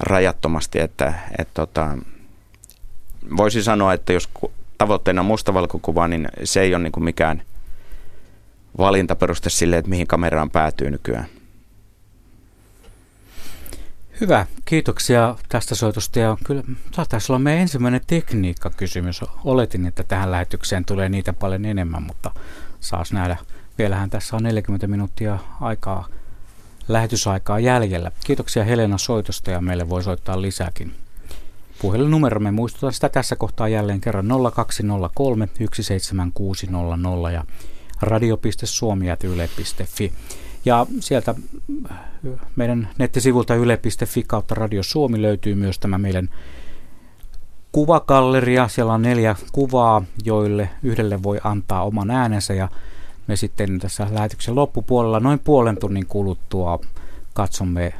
[SPEAKER 3] rajattomasti, että et tota, voisi sanoa, että jos tavoitteena on mustavalkokuva, niin se ei ole niin kuin mikään – valintaperuste sille, että mihin kameraan päätyy nykyään.
[SPEAKER 1] Hyvä, kiitoksia tästä soitosta ja kyllä taisi olla meidän ensimmäinen tekniikkakysymys. Oletin, että tähän lähetykseen tulee niitä paljon enemmän, mutta saas nähdä. Vielähän tässä on 40 minuuttia aikaa, lähetysaikaa jäljellä. Kiitoksia Helena soitosta ja meille voi soittaa lisääkin. Puhelinnumeromme muistutan sitä tässä kohtaa jälleen kerran 0203 17600 ja radio.suomi.yle.fi. Ja sieltä äh, meidän nettisivulta yle.fi kautta Radio Suomi löytyy myös tämä meidän kuvakalleria. Siellä on neljä kuvaa, joille yhdelle voi antaa oman äänensä ja me sitten tässä lähetyksen loppupuolella noin puolen tunnin kuluttua katsomme,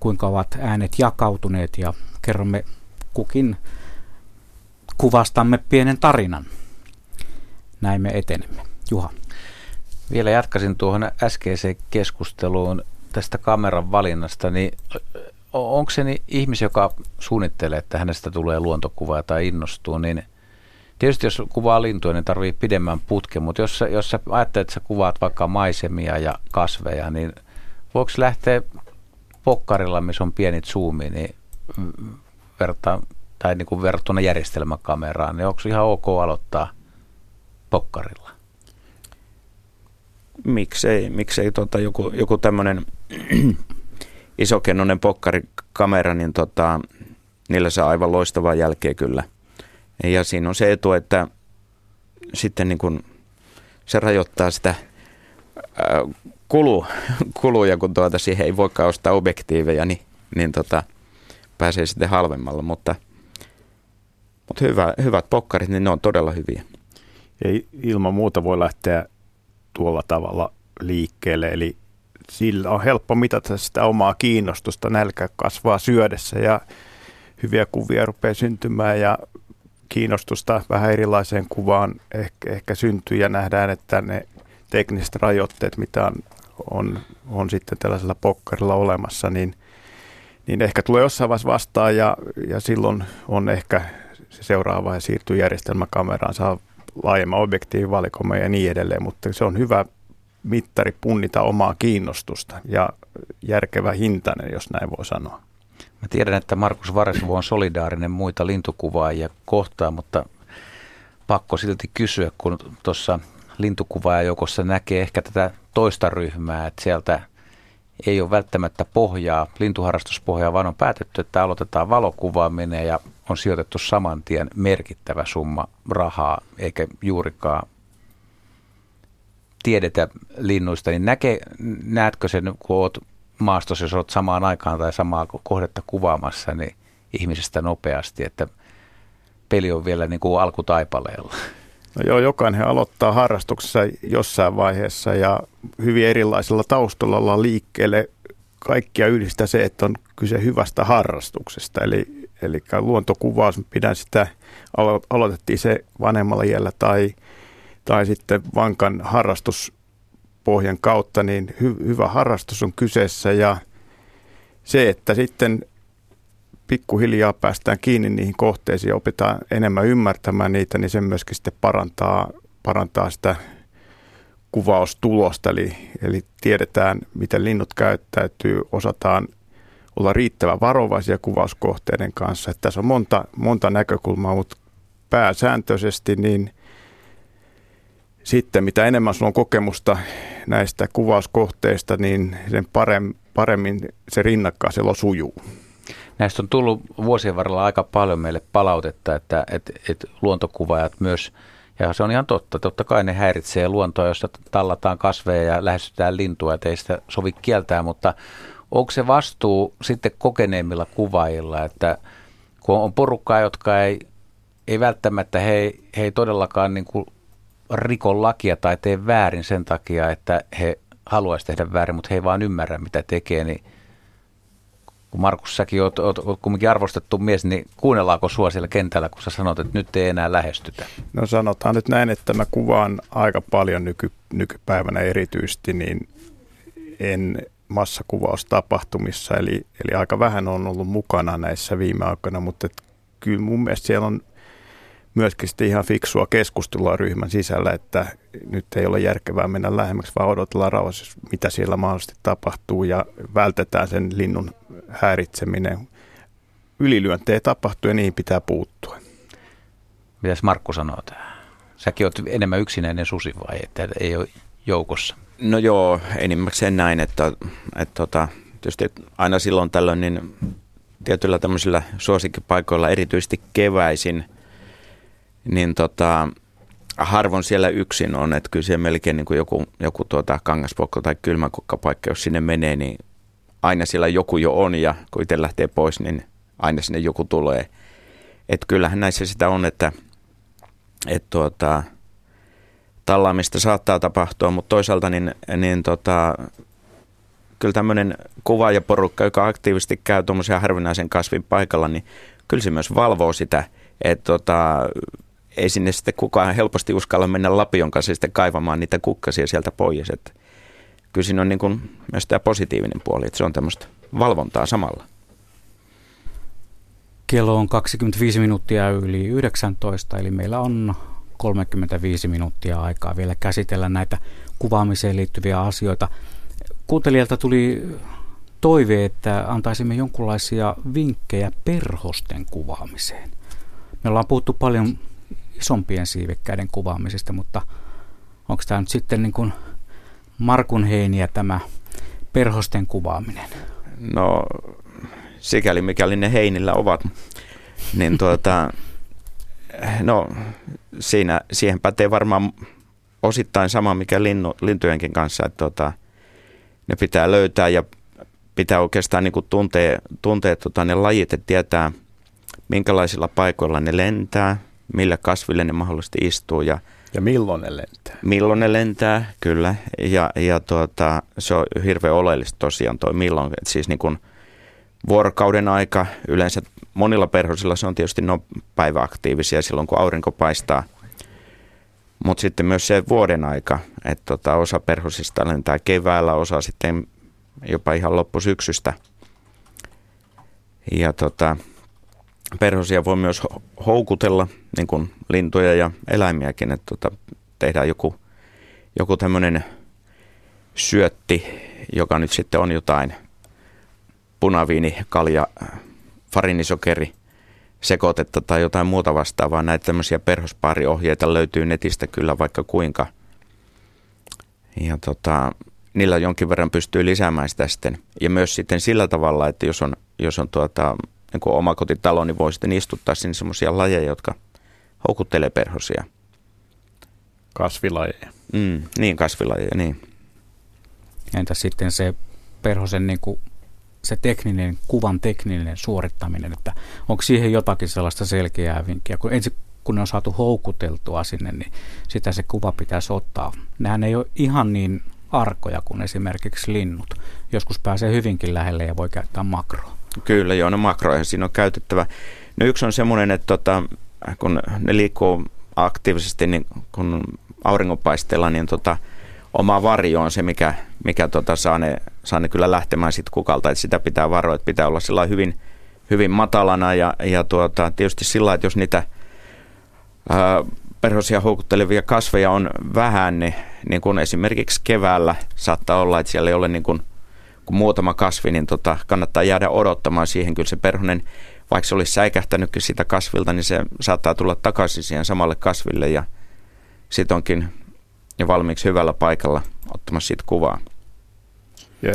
[SPEAKER 1] kuinka ovat äänet jakautuneet ja kerromme kukin kuvastamme pienen tarinan. Näin me etenemme. Juha.
[SPEAKER 2] Vielä jatkaisin tuohon äskeiseen keskusteluun tästä kameran valinnasta, niin onko se niin ihmisi, joka suunnittelee, että hänestä tulee luontokuvaa tai innostuu, niin tietysti jos kuvaa lintuja, niin tarvii pidemmän putken, mutta jos, jos sä ajattelet, että sä kuvaat vaikka maisemia ja kasveja, niin voiko lähteä pokkarilla, missä on pienit zoomi, niin verta, tai niin kuin verrattuna järjestelmäkameraan, niin onko ihan ok aloittaa pokkarilla?
[SPEAKER 3] Miksei, miksei tota, joku, joku tämmöinen isokennonen pokkarikamera, niin tota, niillä saa aivan loistavaa jälkeä kyllä. Ja siinä on se etu, että sitten niin kun se rajoittaa sitä kulu, kuluja, kun tuota siihen ei voikaan ostaa objektiiveja, niin, niin tota, pääsee sitten halvemmalla, mutta, mutta hyvä, hyvät pokkarit, niin ne on todella hyviä.
[SPEAKER 4] Ja ilman muuta voi lähteä tuolla tavalla liikkeelle. Eli sillä on helppo mitata sitä omaa kiinnostusta. Nälkä kasvaa syödessä ja hyviä kuvia rupeaa syntymään ja kiinnostusta vähän erilaiseen kuvaan ehkä, ehkä syntyy ja nähdään, että ne tekniset rajoitteet, mitä on on, on sitten tällaisella pokkarilla olemassa, niin, niin ehkä tulee jossain vaiheessa vastaan ja, ja silloin on ehkä se seuraava ja siirtyy järjestelmäkameraan, saa laajemman objektiivivalikoiman ja niin edelleen, mutta se on hyvä mittari punnita omaa kiinnostusta ja järkevä hintainen, jos näin voi sanoa.
[SPEAKER 2] Mä tiedän, että Markus Varesvu on solidaarinen muita lintukuvaajia kohtaan, mutta pakko silti kysyä, kun tuossa lintukuvaajajokossa näkee ehkä tätä toista ryhmää, että sieltä ei ole välttämättä pohjaa, lintuharrastuspohjaa, vaan on päätetty, että aloitetaan valokuvaaminen ja on sijoitettu saman tien merkittävä summa rahaa, eikä juurikaan tiedetä linnuista, niin näke, näetkö sen, kun olet maastossa, jos olet samaan aikaan tai samaa kohdetta kuvaamassa, niin ihmisestä nopeasti, että peli on vielä niin kuin alkutaipaleella?
[SPEAKER 4] No joo, jokainen aloittaa harrastuksessa jossain vaiheessa ja hyvin erilaisilla taustalla liikkeelle. Kaikkia yhdistää se, että on kyse hyvästä harrastuksesta. Eli, eli luontokuvaus, pidän sitä, alo- aloitettiin se vanhemmalla iällä tai, tai sitten vankan harrastuspohjan kautta, niin hy- hyvä harrastus on kyseessä ja se, että sitten pikkuhiljaa päästään kiinni niihin kohteisiin ja opitaan enemmän ymmärtämään niitä, niin se myöskin sitten parantaa, parantaa sitä kuvaustulosta. Eli, eli tiedetään, miten linnut käyttäytyy, osataan olla riittävän varovaisia kuvauskohteiden kanssa. Että tässä on monta, monta näkökulmaa, mutta pääsääntöisesti niin sitten mitä enemmän sulla on kokemusta näistä kuvauskohteista, niin sen paremmin, se rinnakkaiselo sujuu.
[SPEAKER 2] Näistä on tullut vuosien varrella aika paljon meille palautetta, että, että, että luontokuvaajat myös, ja se on ihan totta, totta kai ne häiritsee luontoa, jossa tallataan kasveja ja lähestytään lintua, että ei sitä sovi kieltää, mutta onko se vastuu sitten kokeneemmilla kuvaajilla, että kun on porukkaa, jotka ei, ei välttämättä, he, he ei todellakaan niin kuin rikon lakia tai tee väärin sen takia, että he haluaisi tehdä väärin, mutta he ei vaan ymmärrä, mitä tekee, niin kun Markus, säkin oot, oot, oot kumminkin arvostettu mies, niin kuunnellaanko sua siellä kentällä, kun sä sanot, että nyt ei enää lähestytä?
[SPEAKER 4] No sanotaan nyt näin, että mä kuvaan aika paljon nyky, nykypäivänä erityisesti, niin en massakuvaustapahtumissa, eli, eli aika vähän on ollut mukana näissä viime aikoina, mutta et kyllä mun mielestä siellä on myöskin sitten ihan fiksua keskustelua ryhmän sisällä, että nyt ei ole järkevää mennä lähemmäksi, vaan odotellaan rauhassa, mitä siellä mahdollisesti tapahtuu ja vältetään sen linnun häiritseminen. Ylilyöntejä tapahtuu ja niihin pitää puuttua.
[SPEAKER 2] Mitäs Markku sanoo tähän? Säkin olet enemmän yksinäinen susi vai että ei ole joukossa?
[SPEAKER 3] No joo, enimmäkseen näin, että, että, tota, tietysti aina silloin tällöin niin tietyillä tämmöisillä suosikkipaikoilla, erityisesti keväisin – niin tota, harvoin siellä yksin on, että kyllä siellä melkein niin kuin joku, joku tuota kangaspokko tai kylmäkukkapaikka, jos sinne menee, niin aina siellä joku jo on ja kun itse lähtee pois, niin aina sinne joku tulee. Että kyllähän näissä sitä on, että, että tuota, tallaamista saattaa tapahtua, mutta toisaalta niin, niin tota, kyllä tämmöinen kuvaajaporukka, joka aktiivisesti käy tuommoisen harvinaisen kasvin paikalla, niin kyllä se myös valvoo sitä, että tota, ei sinne sitten kukaan helposti uskalla mennä lapion kanssa sitten kaivamaan niitä kukkasia sieltä pois. Että kyllä siinä on niin kuin myös tämä positiivinen puoli, että se on tämmöistä valvontaa samalla.
[SPEAKER 1] Kello on 25 minuuttia yli 19, eli meillä on 35 minuuttia aikaa vielä käsitellä näitä kuvaamiseen liittyviä asioita. Kuuntelijalta tuli toive, että antaisimme jonkinlaisia vinkkejä perhosten kuvaamiseen. Me ollaan puhuttu paljon isompien siivekkäiden kuvaamisesta, mutta onko tämä nyt sitten niin kuin Markun heiniä tämä perhosten kuvaaminen?
[SPEAKER 3] No sikäli mikäli ne heinillä ovat, niin tuota, no siinä, siihen pätee varmaan osittain sama mikä linnu, lintujenkin kanssa, että tuota, ne pitää löytää ja pitää oikeastaan niin kuin tuntee, tuntee tuota, ne lajit, että tietää minkälaisilla paikoilla ne lentää, millä kasville ne mahdollisesti istuu. Ja,
[SPEAKER 4] ja milloin ne lentää.
[SPEAKER 3] Milloin ne lentää, kyllä. Ja, ja tuota, se on hirveän oleellista tosiaan toi milloin. Et siis niin kuin vuorokauden aika, yleensä monilla perhosilla se on tietysti no päiväaktiivisia silloin kun aurinko paistaa. Mutta sitten myös se vuoden aika, että tota, osa perhosista lentää keväällä, osa sitten jopa ihan loppusyksystä. Ja tota, perhosia voi myös houkutella, niin kuin lintuja ja eläimiäkin, että tota, tehdään joku, joku tämmöinen syötti, joka nyt sitten on jotain punaviini, kalja, farinisokeri, sekoitetta tai jotain muuta vastaavaa. Näitä tämmöisiä perhospaariohjeita löytyy netistä kyllä vaikka kuinka. Ja tota, niillä jonkin verran pystyy lisäämään sitä sitten. Ja myös sitten sillä tavalla, että jos on, jos on tuota, niin kuin omakotitalo, niin voi sitten istuttaa sinne semmoisia lajeja, jotka houkuttelee perhosia.
[SPEAKER 4] Kasvilajeja.
[SPEAKER 3] Mm, niin, kasvilajeja, niin.
[SPEAKER 1] Entä sitten se perhosen niin kuin se tekninen, kuvan tekninen suorittaminen, että onko siihen jotakin sellaista selkeää vinkkiä, kun ensin kun ne on saatu houkuteltua sinne, niin sitä se kuva pitäisi ottaa. Nehän ei ole ihan niin arkoja kuin esimerkiksi linnut. Joskus pääsee hyvinkin lähelle ja voi käyttää makroa.
[SPEAKER 3] Kyllä, joo, no makroja siinä on käytettävä. No yksi on semmoinen, että tota, kun ne liikkuu aktiivisesti, niin kun auringonpaisteella, niin tota, oma varjo on se, mikä, mikä tota, saa, ne, saa ne kyllä lähtemään sit kukalta. että sitä pitää varoa, että pitää olla sillä hyvin, hyvin matalana ja, ja tuota, tietysti sillä että jos niitä ää, perhosia houkuttelevia kasveja on vähän, niin, niin kuin esimerkiksi keväällä saattaa olla, että siellä ei ole niin kuin, kuin muutama kasvi, niin tota, kannattaa jäädä odottamaan siihen. Kyllä se perhonen, vaikka se olisi säikähtänytkin sitä kasvilta, niin se saattaa tulla takaisin siihen samalle kasville ja sitten onkin jo valmiiksi hyvällä paikalla ottamassa siitä kuvaa.
[SPEAKER 4] Ja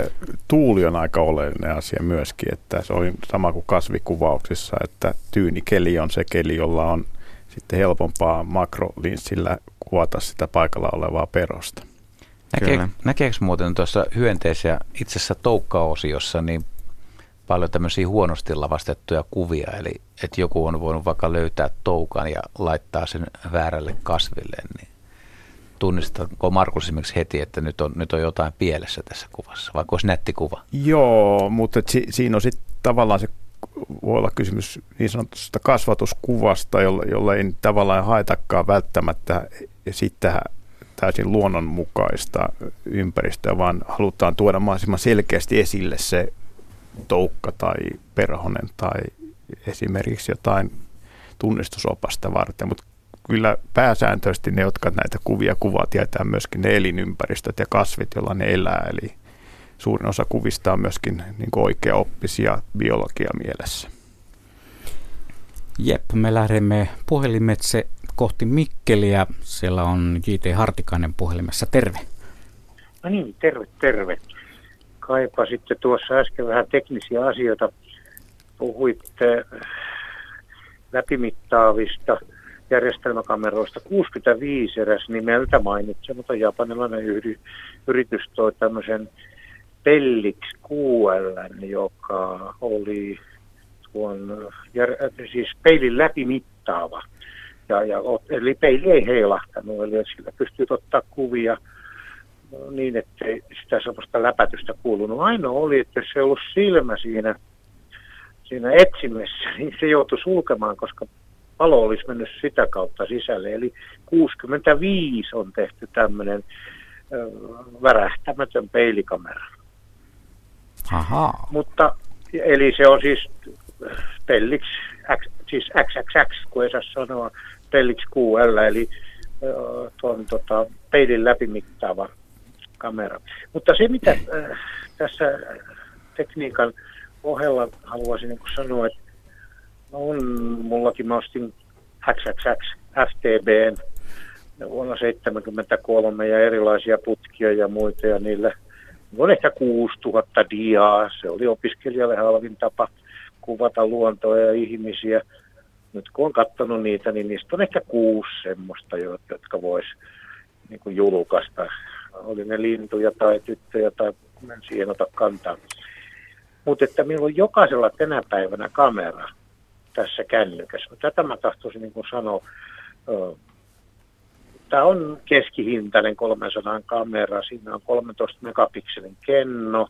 [SPEAKER 4] tuuli on aika oleellinen asia myöskin, että se on sama kuin kasvikuvauksissa, että tyyni keli on se keli, jolla on sitten helpompaa makrolinssillä kuvata sitä paikalla olevaa perosta.
[SPEAKER 2] Näkee, näkeekö muuten tuossa hyönteisiä itse asiassa toukkaosiossa niin paljon tämmöisiä huonosti lavastettuja kuvia, eli että joku on voinut vaikka löytää toukan ja laittaa sen väärälle kasville, niin tunnistatko Markus esimerkiksi heti, että nyt on, nyt on jotain pielessä tässä kuvassa, vaikka olisi nätti kuva?
[SPEAKER 4] Joo, mutta si, siinä on sitten tavallaan se voi olla kysymys niin sanotusta kasvatuskuvasta, jolla, jolla ei tavallaan haetakaan välttämättä sitten täysin luonnonmukaista ympäristöä, vaan halutaan tuoda mahdollisimman selkeästi esille se toukka tai perhonen tai esimerkiksi jotain tunnistusopasta varten, mutta kyllä pääsääntöisesti ne, jotka näitä kuvia kuvaa, tietää myöskin ne elinympäristöt ja kasvit, joilla ne elää. Eli suurin osa kuvista on myöskin niin oikea-oppisia biologia mielessä.
[SPEAKER 1] Jep, me lähdemme puhelimetse kohti Mikkeliä. Siellä on J.T. Hartikainen puhelimessa. Terve.
[SPEAKER 13] No niin, terve, terve. Kaipa sitten tuossa äsken vähän teknisiä asioita. Puhuitte läpimittaavista järjestelmäkameroista 65 eräs nimeltä mainitsematon japanilainen yhdy, yritys toi tämmöisen Pellix QL, joka oli tuon, siis peilin läpimittaava. Ja, ja, eli peili ei heilahtanut, eli sillä pystyy ottaa kuvia niin, että sitä sellaista läpätystä kuulunut. Ainoa oli, että jos se ei ollut silmä siinä, siinä etsimessä, niin se joutui sulkemaan, koska valo olisi mennyt sitä kautta sisälle. Eli 65 on tehty tämmöinen värähtämätön peilikamera.
[SPEAKER 1] Aha.
[SPEAKER 13] Mutta, eli se on siis Pellix, X, siis XXX, kun ei saa sanoa Pellix QL, eli tuon tota, peilin läpimittaava kamera. Mutta se, mitä äh, tässä tekniikan ohella haluaisin niin sanoa, että on mullakin, mä ostin XXX FTBn vuonna 1973 ja erilaisia putkia ja muita ja niillä on ehkä 6000 diaa. Se oli opiskelijalle halvin tapa kuvata luontoa ja ihmisiä. Nyt kun on katsonut niitä, niin niistä on ehkä kuusi semmoista, jotka vois niin kuin julkaista. Oli ne lintuja tai tyttöjä tai en siihen ota kantaa. Mutta että meillä on jokaisella tänä päivänä kamera tässä kännykässä. Tätä mä tahtoisin niin sanoa. Tämä on keskihintainen 300 kamera. Siinä on 13 megapikselin kenno.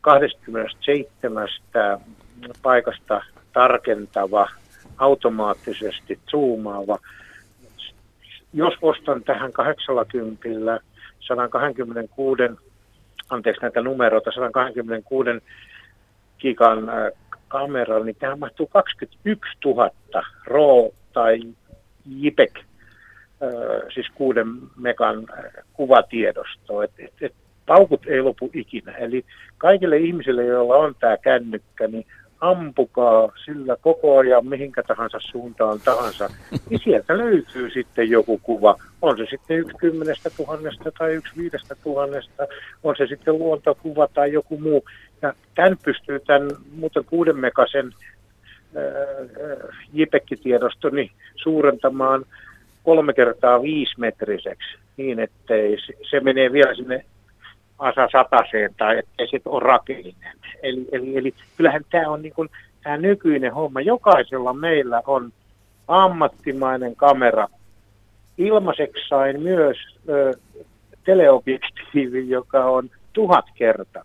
[SPEAKER 13] 27 paikasta tarkentava, automaattisesti zoomaava. jos ostan tähän 80 126, anteeksi näitä numeroita, 126 gigan kameralla, niin tähän mahtuu 21 000 RAW tai JPEG, siis kuuden megan kuvatiedostoa. Et, et, et, paukut ei lopu ikinä. Eli kaikille ihmisille, joilla on tämä kännykkä, niin ampukaa sillä koko ajan mihinkä tahansa suuntaan tahansa, niin sieltä löytyy sitten joku kuva. On se sitten yksi kymmenestä tuhannesta tai yksi viidestä tuhannesta, on se sitten luontokuva tai joku muu. Ja tämän pystyy tämän muuten kuuden megasen JPEG-tiedostoni suurentamaan kolme kertaa viisimetriseksi niin, ettei se menee vielä sinne asa sataseen tai ettei se ole rakellinen. Eli, eli, eli kyllähän tämä on niin kuin, tämä nykyinen homma. Jokaisella meillä on ammattimainen kamera. Ilmaiseksi sain myös ö, teleobjektiivi, joka on tuhat kertaa.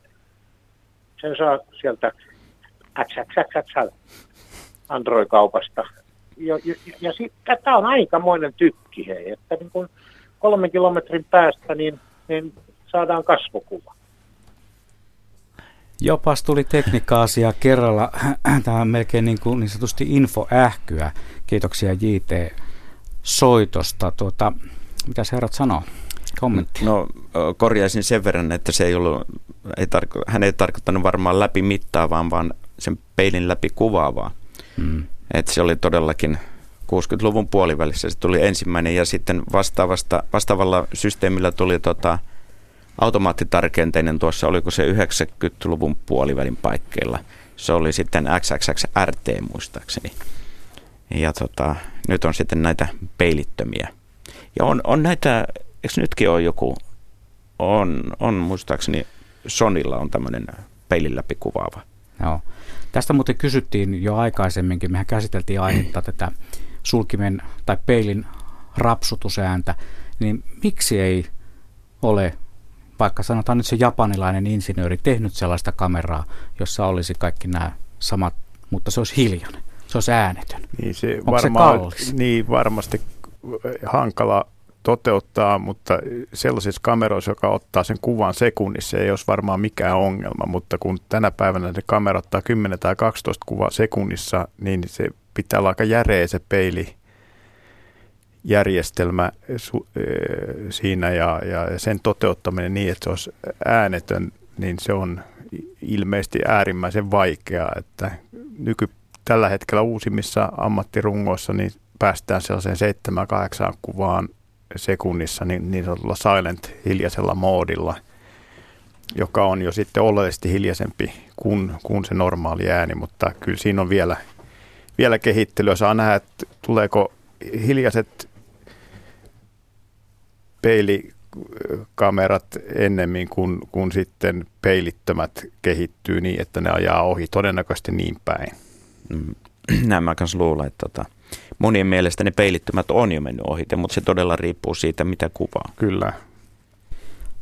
[SPEAKER 13] Sen saa sieltä XXXXL Android-kaupasta. Ja, ja, ja ja tämä on aikamoinen tykki, hei, että niin kun kolmen kilometrin päästä niin, niin saadaan kasvokuva.
[SPEAKER 1] Jopas tuli tekniikka-asia kerralla. Tämä on melkein niin, kuin niin sanotusti infoähkyä. Kiitoksia JT soitosta. Tuota, mitä herrat sanoo? Kommentti.
[SPEAKER 3] No korjaisin sen verran, että se ei ollut, ei tarko, hän ei tarkoittanut varmaan läpi mittaavaa, vaan sen peilin läpi kuvaavaa. Hmm. Että se oli todellakin 60-luvun puolivälissä se tuli ensimmäinen ja sitten vastaavasta, vastaavalla systeemillä tuli tota, automaattitarkenteinen tuossa, oliko se 90-luvun puolivälin paikkeilla. Se oli sitten XXXRT muistaakseni. Ja tota, nyt on sitten näitä peilittömiä. Ja on, on näitä, eikö nytkin ole joku, on, on muistaakseni Sonilla on tämmöinen peilin läpi kuvaava.
[SPEAKER 1] Joo. Tästä muuten kysyttiin jo aikaisemminkin. Mehän käsiteltiin aihetta tätä sulkimen tai peilin rapsutusääntä. Niin miksi ei ole vaikka sanotaan nyt se japanilainen insinööri tehnyt sellaista kameraa, jossa olisi kaikki nämä samat, mutta se olisi hiljainen, se olisi äänetön.
[SPEAKER 4] Niin se, Onko varmaan, se kallis? Niin varmasti hankala toteuttaa, mutta sellaisissa kameroissa, joka ottaa sen kuvan sekunnissa, ei olisi varmaan mikään ongelma, mutta kun tänä päivänä ne kamera ottaa 10 tai 12 kuvaa sekunnissa, niin se pitää olla aika järeä se peili järjestelmä su, e, siinä ja, ja sen toteuttaminen niin, että se olisi äänetön, niin se on ilmeisesti äärimmäisen vaikeaa, että nyky, tällä hetkellä uusimmissa ammattirungoissa niin päästään sellaiseen 7-8 kuvaan sekunnissa niin, niin sanotulla silent hiljaisella moodilla, joka on jo sitten oleellisesti hiljaisempi kuin, kuin se normaali ääni, mutta kyllä siinä on vielä, vielä kehittelyä. Saa nähdä, että tuleeko hiljaiset peilikamerat ennemmin kuin, kuin sitten peilittömät kehittyy niin, että ne ajaa ohi todennäköisesti niin päin.
[SPEAKER 3] Mm. Näin mä kanssa luulen, että tota, monien mielestä ne peilittömät on jo mennyt ohi, mutta se todella riippuu siitä, mitä kuvaa.
[SPEAKER 4] Kyllä.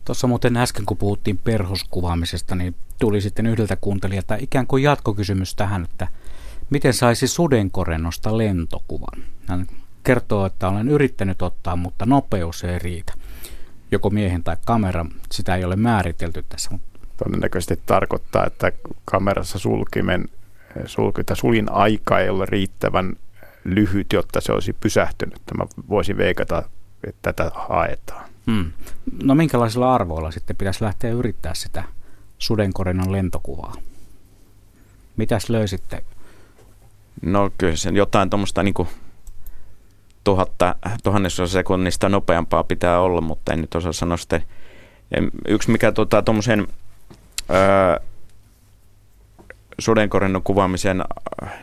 [SPEAKER 1] Tuossa muuten äsken, kun puhuttiin perhoskuvaamisesta, niin tuli sitten yhdeltä kuuntelijalta ikään kuin jatkokysymys tähän, että miten saisi sudenkorennosta lentokuvan? Hän kertoo, että olen yrittänyt ottaa, mutta nopeus ei riitä. Joko miehen tai kamera, sitä ei ole määritelty tässä.
[SPEAKER 4] Todennäköisesti tarkoittaa, että kamerassa sulkimen sulkita sulin aika ei ole riittävän lyhyt, jotta se olisi pysähtynyt. Mä voisin veikata, että tätä haetaan. Hmm.
[SPEAKER 1] No minkälaisilla arvoilla sitten pitäisi lähteä yrittää sitä sudenkorennon lentokuvaa? Mitäs löysitte?
[SPEAKER 3] No kyllä se jotain tuommoista niin tuhatta, tuhannesosa sekunnista nopeampaa pitää olla, mutta en nyt osaa sanoa sitten. Yksi mikä tuota, tuommoisen sudenkorennon kuvaamisen,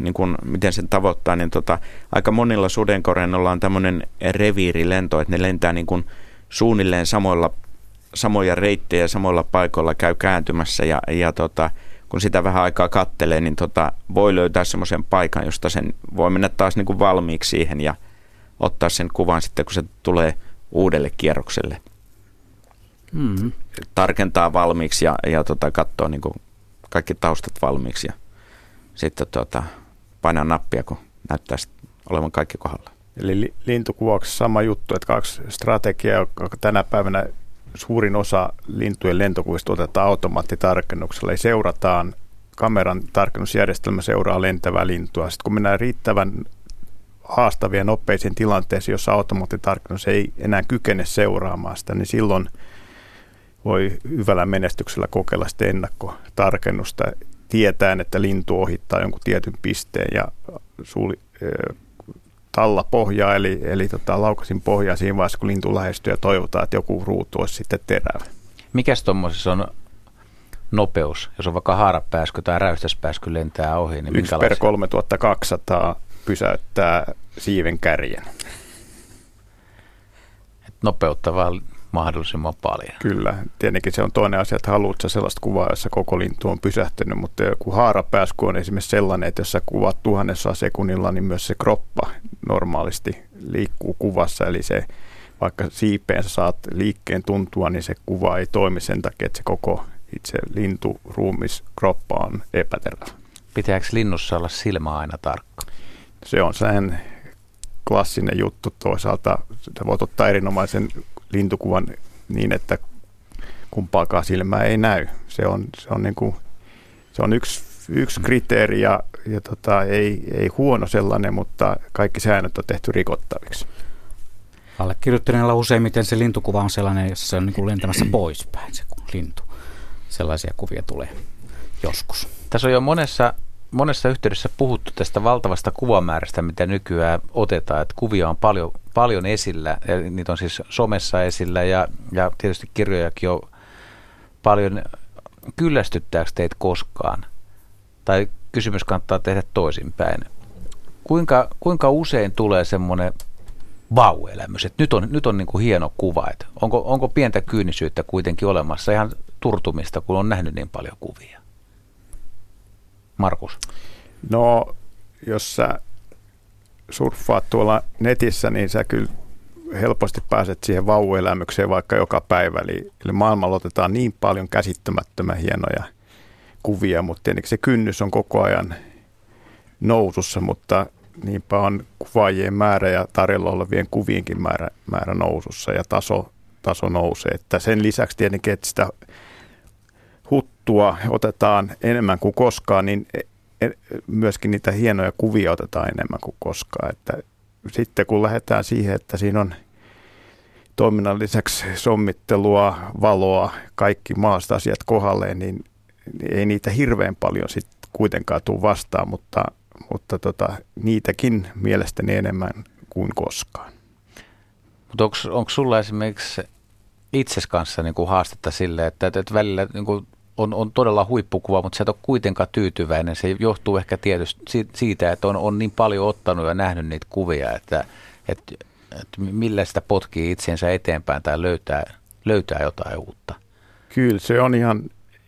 [SPEAKER 3] niin kuin, miten sen tavoittaa, niin tota, aika monilla sudenkorennolla on tämmöinen reviirilento, että ne lentää niin kuin suunnilleen samoilla, samoja reittejä samoilla paikoilla käy kääntymässä ja, ja tota, kun sitä vähän aikaa kattelee, niin tota, voi löytää semmoisen paikan, josta sen voi mennä taas niin kuin valmiiksi siihen ja ottaa sen kuvan sitten, kun se tulee uudelle kierrokselle. Mm. Tarkentaa valmiiksi ja, ja tota, katsoa niin kaikki taustat valmiiksi ja sitten tota, painaa nappia, kun näyttää olevan kaikki kohdalla.
[SPEAKER 4] Eli lintukuvauksessa sama juttu, että kaksi strategiaa, joka tänä päivänä suurin osa lintujen lentokuvista otetaan automaattitarkennuksella. Eli seurataan, kameran tarkennusjärjestelmä seuraa lentävää lintua. Sitten kun mennään riittävän haastavien nopeisiin tilanteisiin, jossa automaattitarkennus ei enää kykene seuraamaan sitä, niin silloin voi hyvällä menestyksellä kokeilla sitä ennakkotarkennusta tietäen, että lintu ohittaa jonkun tietyn pisteen ja suuli, talla pohjaa, eli, eli tota, laukasin pohjaa siinä vaiheessa, kun lintu lähestyy ja toivotaan, että joku ruutu olisi sitten terävä.
[SPEAKER 2] Mikäs tuommoisessa on nopeus, jos on vaikka haarapääsky tai räystäspääsky lentää ohi, niin
[SPEAKER 4] 1 per 3200 pysäyttää siiven kärjen.
[SPEAKER 2] Et nopeutta vaan mahdollisimman paljon.
[SPEAKER 4] Kyllä. Tietenkin se on toinen asia, että haluatko sellaista kuvaa, jossa koko lintu on pysähtynyt, mutta joku haarapääsky on esimerkiksi sellainen, että jos sä kuvat tuhannessa sekunnilla, niin myös se kroppa normaalisti liikkuu kuvassa, eli se vaikka siipeensä saat liikkeen tuntua, niin se kuva ei toimi sen takia, että se koko itse lintu, ruumis, kroppa on epäterävä.
[SPEAKER 2] Pitääkö linnussa olla silmä aina tarkka?
[SPEAKER 4] Se on sen klassinen juttu toisaalta. Sä voit ottaa erinomaisen lintukuvan niin, että kumpaakaan silmää ei näy. Se on, se on, niin kuin, se on yksi, yksi kriteeri ja, ja tota, ei, ei huono sellainen, mutta kaikki säännöt on tehty rikottaviksi.
[SPEAKER 1] Allekirjoittaneella useimmiten se lintukuva on sellainen, jossa se on niin kuin lentämässä poispäin se lintu. Sellaisia kuvia tulee joskus.
[SPEAKER 2] Tässä on jo monessa monessa yhteydessä puhuttu tästä valtavasta kuvamäärästä, mitä nykyään otetaan, että kuvia on paljon, paljon esillä, ja niitä on siis somessa esillä ja, ja tietysti kirjojakin on paljon. Kyllästyttääkö teitä koskaan? Tai kysymys kannattaa tehdä toisinpäin. Kuinka, kuinka usein tulee semmoinen vau-elämys, että nyt on, nyt on niin kuin hieno kuva, että onko, onko pientä kyynisyyttä kuitenkin olemassa, ihan turtumista, kun on nähnyt niin paljon kuvia? Markus?
[SPEAKER 4] No, jos sä surffaat tuolla netissä, niin sä kyllä helposti pääset siihen vauvuelämykseen vaikka joka päivä. Eli, eli maailmalla otetaan niin paljon käsittämättömän hienoja kuvia, mutta tietenkin se kynnys on koko ajan nousussa, mutta niinpä on kuvaajien määrä ja tarjolla olevien kuvienkin määrä, määrä nousussa ja taso, taso nousee. Että sen lisäksi tietenkin, että sitä huttua otetaan enemmän kuin koskaan, niin e, e, myöskin niitä hienoja kuvia otetaan enemmän kuin koskaan. Että sitten kun lähdetään siihen, että siinä on toiminnan lisäksi sommittelua, valoa, kaikki maasta asiat kohdalleen, niin ei niitä hirveän paljon sitten kuitenkaan tule vastaan, mutta, mutta tota, niitäkin mielestäni enemmän kuin koskaan.
[SPEAKER 2] Mutta onko sulla esimerkiksi itses kanssa niin kuin haastetta sille, että, että välillä niin kuin on, on todella huippukuva, mutta sä et ole kuitenkaan tyytyväinen. Se johtuu ehkä tietysti siitä, että on, on niin paljon ottanut ja nähnyt niitä kuvia, että, että, että millä sitä potkii itsensä eteenpäin tai löytää, löytää jotain uutta.
[SPEAKER 4] Kyllä se on ihan,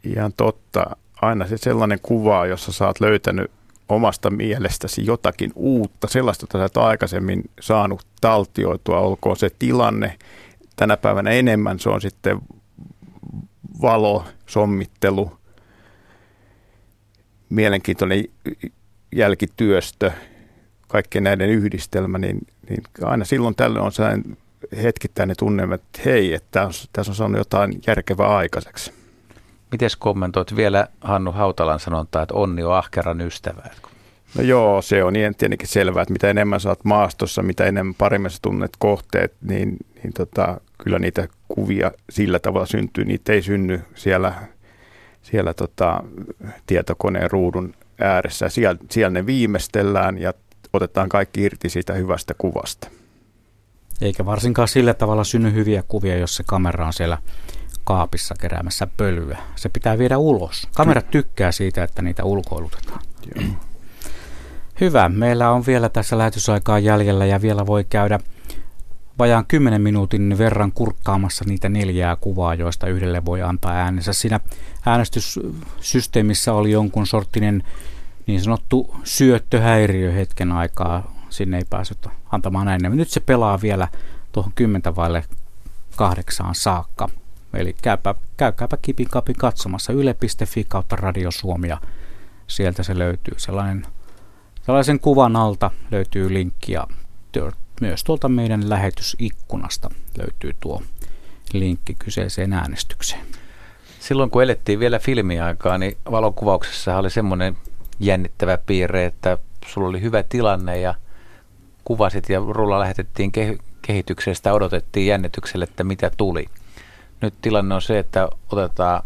[SPEAKER 4] ihan totta. Aina se sellainen kuva, jossa sä oot löytänyt omasta mielestäsi jotakin uutta, sellaista, jota sä et aikaisemmin saanut taltioitua, olkoon se tilanne. Tänä päivänä enemmän se on sitten valo, sommittelu, mielenkiintoinen jälkityöstö, kaikkien näiden yhdistelmä, niin, niin aina silloin tällöin on sellainen hetkittäinen tunne, että hei, että tässä on saanut jotain järkevää aikaiseksi.
[SPEAKER 2] Miten kommentoit vielä Hannu Hautalan sanontaa, että onni on ahkeran ystävä?
[SPEAKER 4] No joo, se on niin tietenkin selvää, että mitä enemmän saat maastossa, mitä enemmän paremmin sä tunnet kohteet, niin, niin tota, kyllä niitä kuvia sillä tavalla syntyy. Niitä ei synny siellä, siellä tota, tietokoneen ruudun ääressä. Siellä, siellä ne viimeistellään ja otetaan kaikki irti siitä hyvästä kuvasta.
[SPEAKER 1] Eikä varsinkaan sillä tavalla synny hyviä kuvia, jos se kamera on siellä kaapissa keräämässä pölyä. Se pitää viedä ulos. Kamera tykkää siitä, että niitä ulkoilutetaan. Joo. Hyvä. Meillä on vielä tässä lähetysaikaa jäljellä ja vielä voi käydä vajaan 10 minuutin verran kurkkaamassa niitä neljää kuvaa, joista yhdelle voi antaa äänensä. Siinä äänestyssysteemissä oli jonkun sorttinen niin sanottu syöttöhäiriö hetken aikaa. Sinne ei päässyt antamaan äänen. Nyt se pelaa vielä tuohon 10 vaille kahdeksaan saakka. Eli käypä, käykääpä kipin kapin katsomassa yle.fi kautta Radio Suomia. Sieltä se löytyy. Sellainen, sellaisen kuvan alta löytyy linkki ja myös tuolta meidän lähetysikkunasta löytyy tuo linkki kyseiseen äänestykseen.
[SPEAKER 2] Silloin kun elettiin vielä filmiaikaa, niin valokuvauksessa oli semmoinen jännittävä piirre, että sulla oli hyvä tilanne ja kuvasit ja rulla lähetettiin kehityksestä, odotettiin jännitykselle, että mitä tuli. Nyt tilanne on se, että otetaan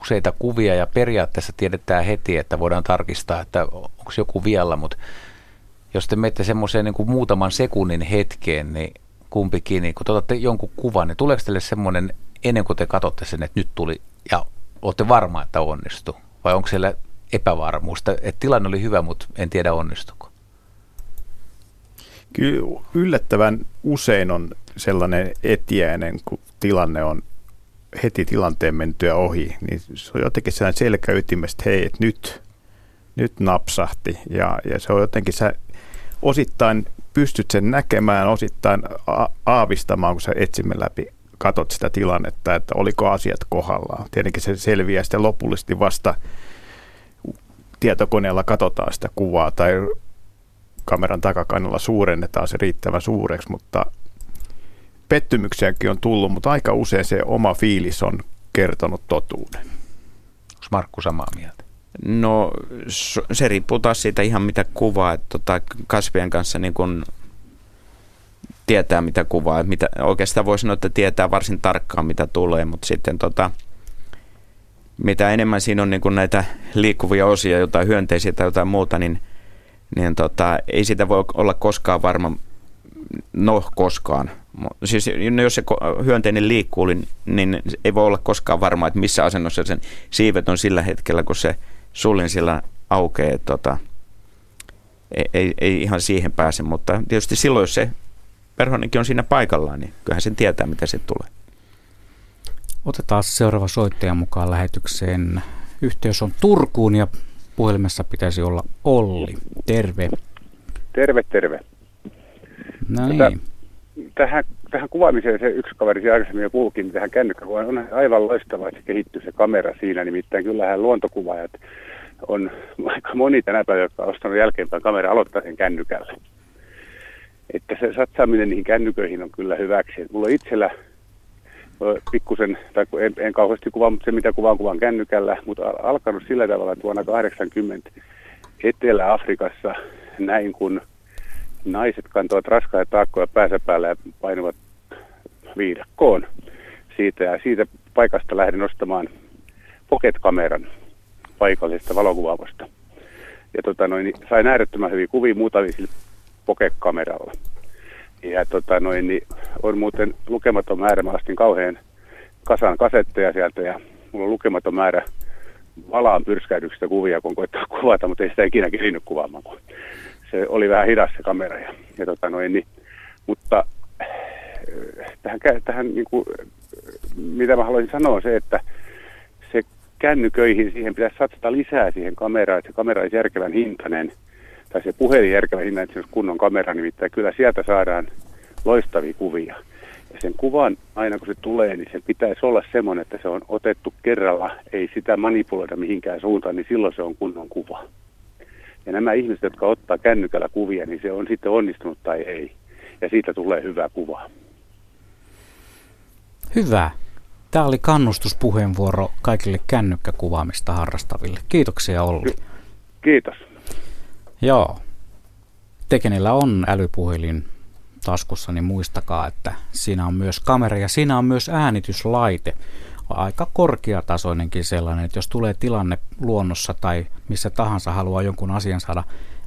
[SPEAKER 2] useita kuvia ja periaatteessa tiedetään heti, että voidaan tarkistaa, että onko joku vialla, mutta jos te menette semmoiseen niin muutaman sekunnin hetkeen, niin kumpikin, niin kun te otatte jonkun kuvan, niin tuleeko teille semmoinen ennen kuin te katsotte sen, että nyt tuli ja olette varma, että onnistuu? Vai onko siellä epävarmuusta, että tilanne oli hyvä, mutta en tiedä onnistuko?
[SPEAKER 4] Kyllä yllättävän usein on sellainen etiäinen, kun tilanne on heti tilanteen mentyä ohi, niin se on jotenkin sellainen selkäytimestä, hei, että nyt, nyt napsahti. Ja, ja se on jotenkin, sä osittain pystyt sen näkemään, osittain aavistamaan, kun sä etsimme läpi katot sitä tilannetta, että oliko asiat kohdallaan. Tietenkin se selviää sitten lopullisesti vasta tietokoneella katsotaan sitä kuvaa tai kameran takakannella suurennetaan se riittävän suureksi, mutta pettymyksiäkin on tullut, mutta aika usein se oma fiilis on kertonut totuuden.
[SPEAKER 2] Onko Markku samaa mieltä?
[SPEAKER 3] No se riippuu taas siitä ihan mitä kuvaa, että tota, kasvien kanssa niin kun tietää mitä kuvaa. Että mitä, oikeastaan voi sanoa, että tietää varsin tarkkaan mitä tulee, mutta sitten tota, mitä enemmän siinä on niin kuin näitä liikkuvia osia, jotain hyönteisiä tai jotain muuta, niin, niin tota, ei sitä voi olla koskaan varma, no koskaan. Siis no jos se hyönteinen liikkuu, niin, niin ei voi olla koskaan varma, että missä asennossa sen siivet on sillä hetkellä, kun se sullin sillä aukeaa. Tota, ei, ei, ei ihan siihen pääse, mutta tietysti silloin, jos se perhonenkin on siinä paikallaan, niin kyllähän sen tietää, mitä se tulee.
[SPEAKER 1] Otetaan seuraava soittaja mukaan lähetykseen. Yhteys on Turkuun ja puhelimessa pitäisi olla Olli. Terve.
[SPEAKER 14] Terve, terve.
[SPEAKER 1] No niin.
[SPEAKER 14] Tähän, tähän kuvaamiseen se yksi kaveri se aikaisemmin jo puhukin, niin tähän kännykkäkuvaan on aivan loistavaa, että se kehittyy se kamera siinä. Nimittäin kyllähän luontokuvaajat on aika moni tänä päivänä, jotka on ostanut jälkeenpäin kamera, aloittaa sen kännykällä. Että se satsaaminen niihin kännyköihin on kyllä hyväksi. Et mulla itsellä pikkusen, tai en, en kauheasti kuvaa, mutta se mitä kuvaan kuvaan kännykällä, mutta alkanut sillä tavalla, että vuonna 80 Etelä-Afrikassa näin kun naiset kantoivat raskaita taakkoja päänsä päällä ja painuvat viidakkoon siitä ja siitä paikasta lähdin ostamaan pocket-kameran paikallisesta valokuvaavasta. Ja tota noin, niin sain äärettömän hyviä kuvia muutamia sillä pocket-kameralla. Ja tota noin, niin on muuten lukematon määrä, mä astin kauhean kasan kasetteja sieltä ja mulla on lukematon määrä valaan pyrskäydyksistä kuvia, kun koittaa kuvata, mutta ei sitä ikinä kirinyt kuvaamaan, kun se oli vähän hidas se kamera. Ja, ja tota noin, niin, mutta äh, tähän, tähän niin kuin, mitä mä haluaisin sanoa on se, että se kännyköihin, siihen pitäisi satsata lisää siihen kameraan, että se kamera olisi järkevän hintainen – tai se puhelin järkevä hinta, että se olisi kunnon kamera, nimittäin kyllä sieltä saadaan loistavia kuvia. Ja sen kuvan, aina kun se tulee, niin se pitäisi olla semmoinen, että se on otettu kerralla, ei sitä manipuloida mihinkään suuntaan, niin silloin se on kunnon kuva. Ja nämä ihmiset, jotka ottaa kännykällä kuvia, niin se on sitten onnistunut tai ei. Ja siitä tulee hyvä kuva.
[SPEAKER 1] Hyvä. Tämä oli kannustuspuheenvuoro kaikille kännykkäkuvaamista harrastaville. Kiitoksia Olli.
[SPEAKER 14] Kiitos.
[SPEAKER 1] Joo. Tekenillä on älypuhelin taskussa, niin muistakaa, että siinä on myös kamera ja siinä on myös äänityslaite. Aika korkeatasoinenkin sellainen, että jos tulee tilanne luonnossa tai missä tahansa haluaa jonkun asian saada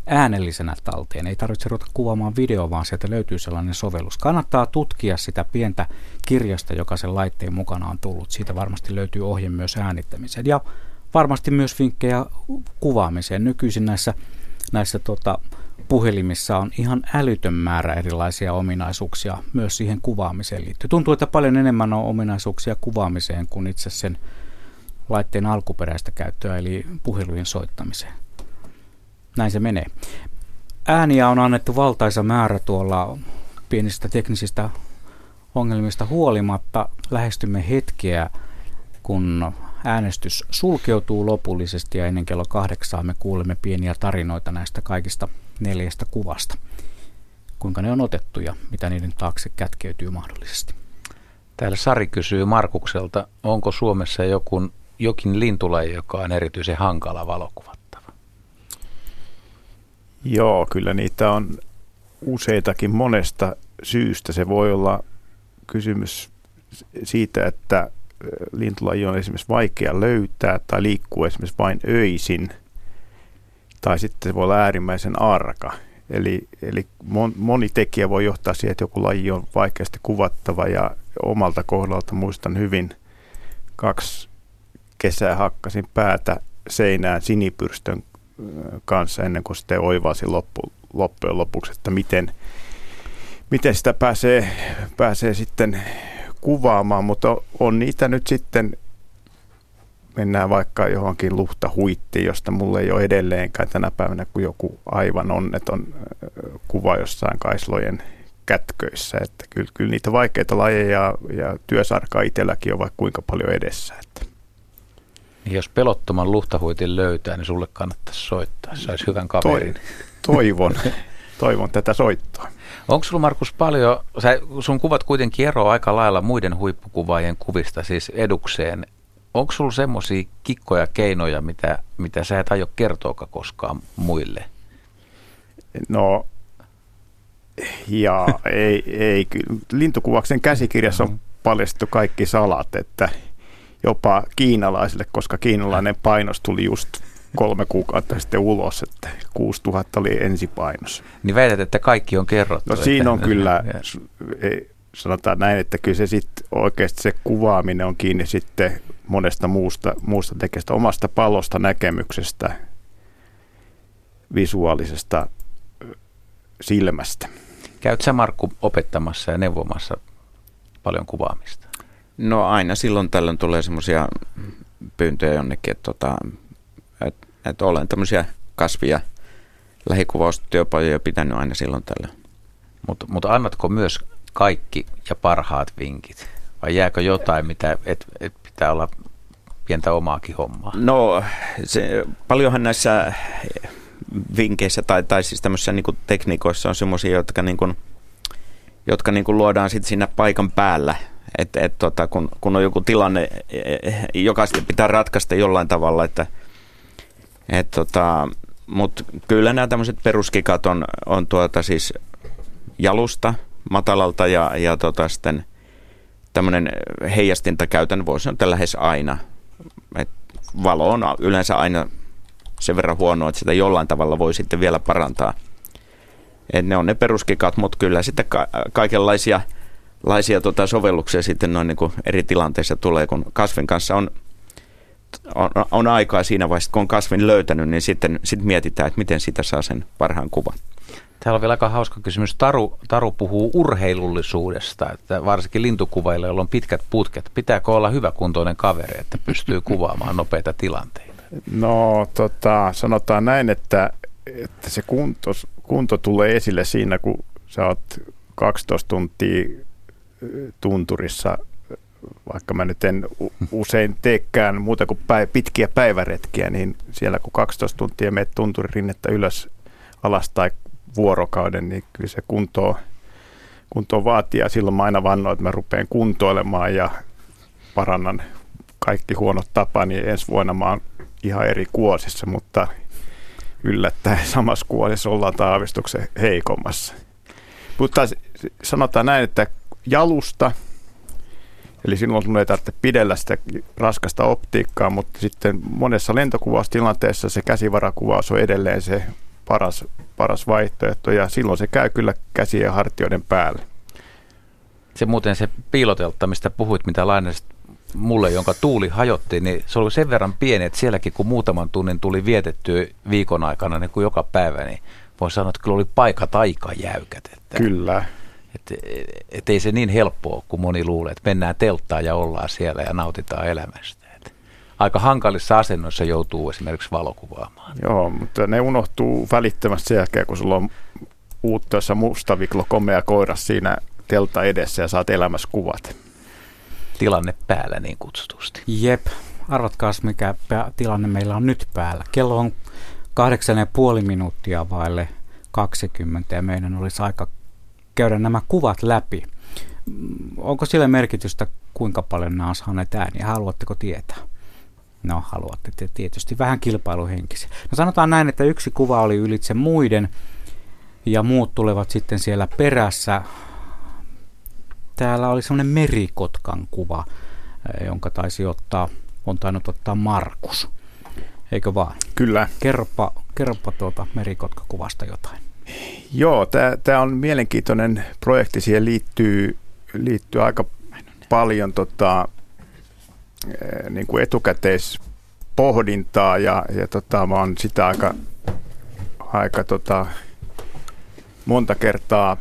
[SPEAKER 1] äänellisenä talteen. Ei tarvitse ruveta kuvaamaan video, vaan sieltä löytyy sellainen sovellus. Kannattaa tutkia sitä pientä kirjasta, joka sen laitteen mukana on tullut. Siitä varmasti löytyy ohje myös äänittämiseen ja varmasti myös vinkkejä kuvaamiseen. Nykyisin näissä näissä tota, puhelimissa on ihan älytön määrä erilaisia ominaisuuksia myös siihen kuvaamiseen liittyen. Tuntuu, että paljon enemmän on ominaisuuksia kuvaamiseen kuin itse sen laitteen alkuperäistä käyttöä, eli puhelujen soittamiseen. Näin se menee. Ääniä on annettu valtaisa määrä tuolla pienistä teknisistä ongelmista huolimatta. Lähestymme hetkeä, kun äänestys sulkeutuu lopullisesti ja ennen kello kahdeksaa me kuulemme pieniä tarinoita näistä kaikista neljästä kuvasta. kuinka ne on otettu ja mitä niiden taakse kätkeytyy mahdollisesti.
[SPEAKER 2] Täällä Sari kysyy Markukselta, onko Suomessa joku, jokin lintulaji, joka on erityisen hankala valokuvattava?
[SPEAKER 4] Joo, kyllä niitä on useitakin monesta syystä. Se voi olla kysymys siitä, että lintulaji on esimerkiksi vaikea löytää tai liikkuu esimerkiksi vain öisin. Tai sitten se voi olla äärimmäisen arka. Eli, eli moni tekijä voi johtaa siihen, että joku laji on vaikeasti kuvattava ja omalta kohdalta muistan hyvin kaksi kesää hakkasin päätä seinään sinipyrstön kanssa ennen kuin sitten oivasin loppu, loppujen lopuksi, että miten, miten sitä pääsee, pääsee sitten kuvaamaan, mutta on niitä nyt sitten, mennään vaikka johonkin luhtahuittiin, josta mulle ei ole edelleenkään tänä päivänä kuin joku aivan onneton kuva jossain kaislojen kätköissä. Että kyllä, kyllä niitä vaikeita lajeja ja työsarkaa itselläkin on vaikka kuinka paljon edessä. Että.
[SPEAKER 2] Niin jos pelottoman luhtahuitin löytää, niin sulle kannattaisi soittaa. Saisi hyvän kaverin.
[SPEAKER 4] toivon, toivon tätä soittoa.
[SPEAKER 2] Onko sulla Markus paljon, sä, sun kuvat kuitenkin eroavat aika lailla muiden huippukuvaajien kuvista siis edukseen. Onko sulla semmoisia kikkoja, keinoja, mitä, mitä sä et aio kertoa koskaan muille?
[SPEAKER 4] No, ja ei, ei lintukuvauksen käsikirjassa on mm-hmm. paljastettu kaikki salat, että jopa kiinalaisille, koska kiinalainen painos tuli just kolme kuukautta sitten ulos, että 6000 oli ensipainos.
[SPEAKER 2] Niin väität, että kaikki on kerrottu.
[SPEAKER 4] No siinä on kyllä, sanotaan näin, että kyllä se sitten oikeasti se kuvaaminen on kiinni sitten monesta muusta, muusta tekijästä, omasta palosta, näkemyksestä, visuaalisesta silmästä.
[SPEAKER 2] Käyt sä Markku opettamassa ja neuvomassa paljon kuvaamista?
[SPEAKER 3] No aina silloin tällöin tulee semmoisia pyyntöjä jonnekin, että tota, että et olen tämmöisiä kasvia lähikuvaustyöpajoja pitänyt aina silloin tällä.
[SPEAKER 2] Mutta mut annatko myös kaikki ja parhaat vinkit? Vai jääkö jotain, mitä et, et pitää olla pientä omaakin hommaa?
[SPEAKER 3] No, se, paljonhan näissä vinkeissä tai, tai siis tämmöisissä niin tekniikoissa on semmoisia, jotka, niin kuin, jotka niin kuin luodaan sitten siinä paikan päällä. Et, et, tota, kun, kun on joku tilanne, joka sitten pitää ratkaista jollain tavalla, että – et tota, Mutta kyllä nämä tämmöiset peruskikat on, on tuota siis jalusta matalalta ja, ja tota sitten tämmöinen heijastinta käytän voisi sanoa lähes aina. Et valo on yleensä aina sen verran huono, että sitä jollain tavalla voi sitten vielä parantaa. Et ne on ne peruskikat, mutta kyllä sitten ka- kaikenlaisia laisia tota sovelluksia sitten noin niin eri tilanteissa tulee, kun kasvin kanssa on on, on aikaa siinä vaiheessa, kun on kasvin löytänyt, niin sitten sit mietitään, että miten sitä saa sen parhaan kuvan.
[SPEAKER 2] Täällä on vielä aika hauska kysymys. Taru, Taru puhuu urheilullisuudesta, että varsinkin lintukuvaille, joilla on pitkät putket. Pitääkö olla hyväkuntoinen kaveri, että pystyy kuvaamaan nopeita tilanteita?
[SPEAKER 4] No tota, sanotaan näin, että, että se kunto, kunto tulee esille siinä, kun sä oot 12 tuntia tunturissa vaikka mä nyt en usein teekään muuta kuin päiv- pitkiä päiväretkiä, niin siellä kun 12 tuntia meet tunturinnettä ylös alas tai vuorokauden, niin kyllä se kuntoa, kuntoa vaatii. Ja silloin mä aina vannoin, että mä rupean kuntoilemaan ja parannan kaikki huonot tapani. Niin ensi vuonna mä oon ihan eri kuosissa, mutta yllättäen samassa kuosissa ollaan taavistuksen heikommassa. Mutta sanotaan näin, että jalusta – Eli silloin sun ei tarvitse pidellä sitä raskasta optiikkaa, mutta sitten monessa lentokuvaustilanteessa se käsivarakuvaus on edelleen se paras, paras vaihtoehto ja silloin se käy kyllä käsien ja hartioiden päälle.
[SPEAKER 2] Se muuten se piilotelta, mistä puhuit, mitä lainasit mulle, jonka tuuli hajotti, niin se oli sen verran pieni, että sielläkin kun muutaman tunnin tuli vietettyä viikon aikana niin kuin joka päivä, niin voi sanoa, että kyllä oli paikat aika jäykät. Että
[SPEAKER 4] kyllä.
[SPEAKER 2] Että et ei se niin helppoa kuin moni luulee, että mennään telttaan ja ollaan siellä ja nautitaan elämästä. Aika hankalissa asennoissa joutuu esimerkiksi valokuvaamaan.
[SPEAKER 4] Joo, mutta ne unohtuu välittömästi sen jälkeen, kun sulla on uuttoissa mustaviklo komea koira siinä teltta edessä ja saat elämässä kuvat.
[SPEAKER 2] Tilanne päällä niin kutsutusti.
[SPEAKER 1] Jep, arvatkaas mikä tilanne meillä on nyt päällä. Kello on kahdeksan ja puoli minuuttia vaille 20 ja meidän olisi aika käydä nämä kuvat läpi. Mm, onko sillä merkitystä, kuinka paljon nämä on saaneet ääniä? Haluatteko tietää? No, haluatte tietysti vähän kilpailuhenkisiä. No sanotaan näin, että yksi kuva oli ylitse muiden ja muut tulevat sitten siellä perässä. Täällä oli semmoinen merikotkan kuva, eh, jonka taisi ottaa, on tainnut ottaa Markus. Eikö vaan?
[SPEAKER 4] Kyllä.
[SPEAKER 1] Kerropa, kerropa tuota merikotkakuvasta jotain.
[SPEAKER 4] Joo, tämä on mielenkiintoinen projekti. Siihen liittyy, liittyy aika paljon tota, niin kuin etukäteispohdintaa ja, ja tota, mä oon sitä aika, aika tota, monta kertaa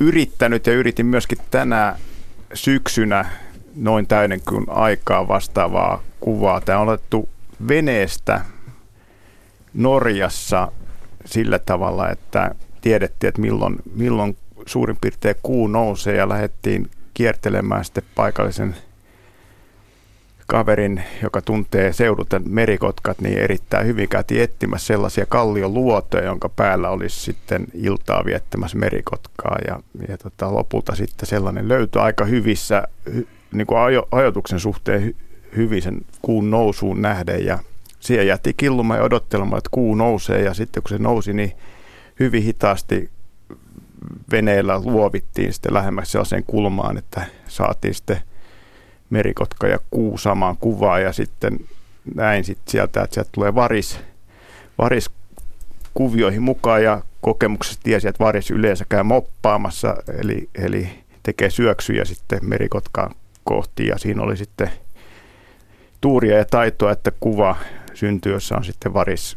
[SPEAKER 4] yrittänyt ja yritin myöskin tänä syksynä noin täyden kuin aikaa vastaavaa kuvaa. Tämä on otettu veneestä Norjassa sillä tavalla, että tiedettiin, että milloin, milloin suurin piirtein kuu nousee ja lähdettiin kiertelemään sitten paikallisen kaverin, joka tuntee seudulta merikotkat, niin erittäin hyvin käytiin etsimässä sellaisia kallioluotoja, jonka päällä olisi sitten iltaa viettämässä merikotkaa. Ja, ja tota, lopulta sitten sellainen löytyi aika hyvissä, hy, niin kuin ajo, ajoituksen suhteen hyvin sen kuun nousuun nähden. Ja siellä jätti killumaan ja odottelemaan, että kuu nousee. Ja sitten kun se nousi, niin hyvin hitaasti veneellä luovittiin sitten lähemmäksi sellaiseen kulmaan, että saatiin sitten merikotka ja kuu samaan kuvaan ja sitten näin sitten sieltä, että sieltä tulee varis, varis kuvioihin mukaan ja kokemuksesta tiesi, että varis yleensä käy moppaamassa, eli, eli tekee syöksyjä sitten merikotkaan kohti ja siinä oli sitten tuuria ja taitoa, että kuva syntyy, jossa on sitten varis,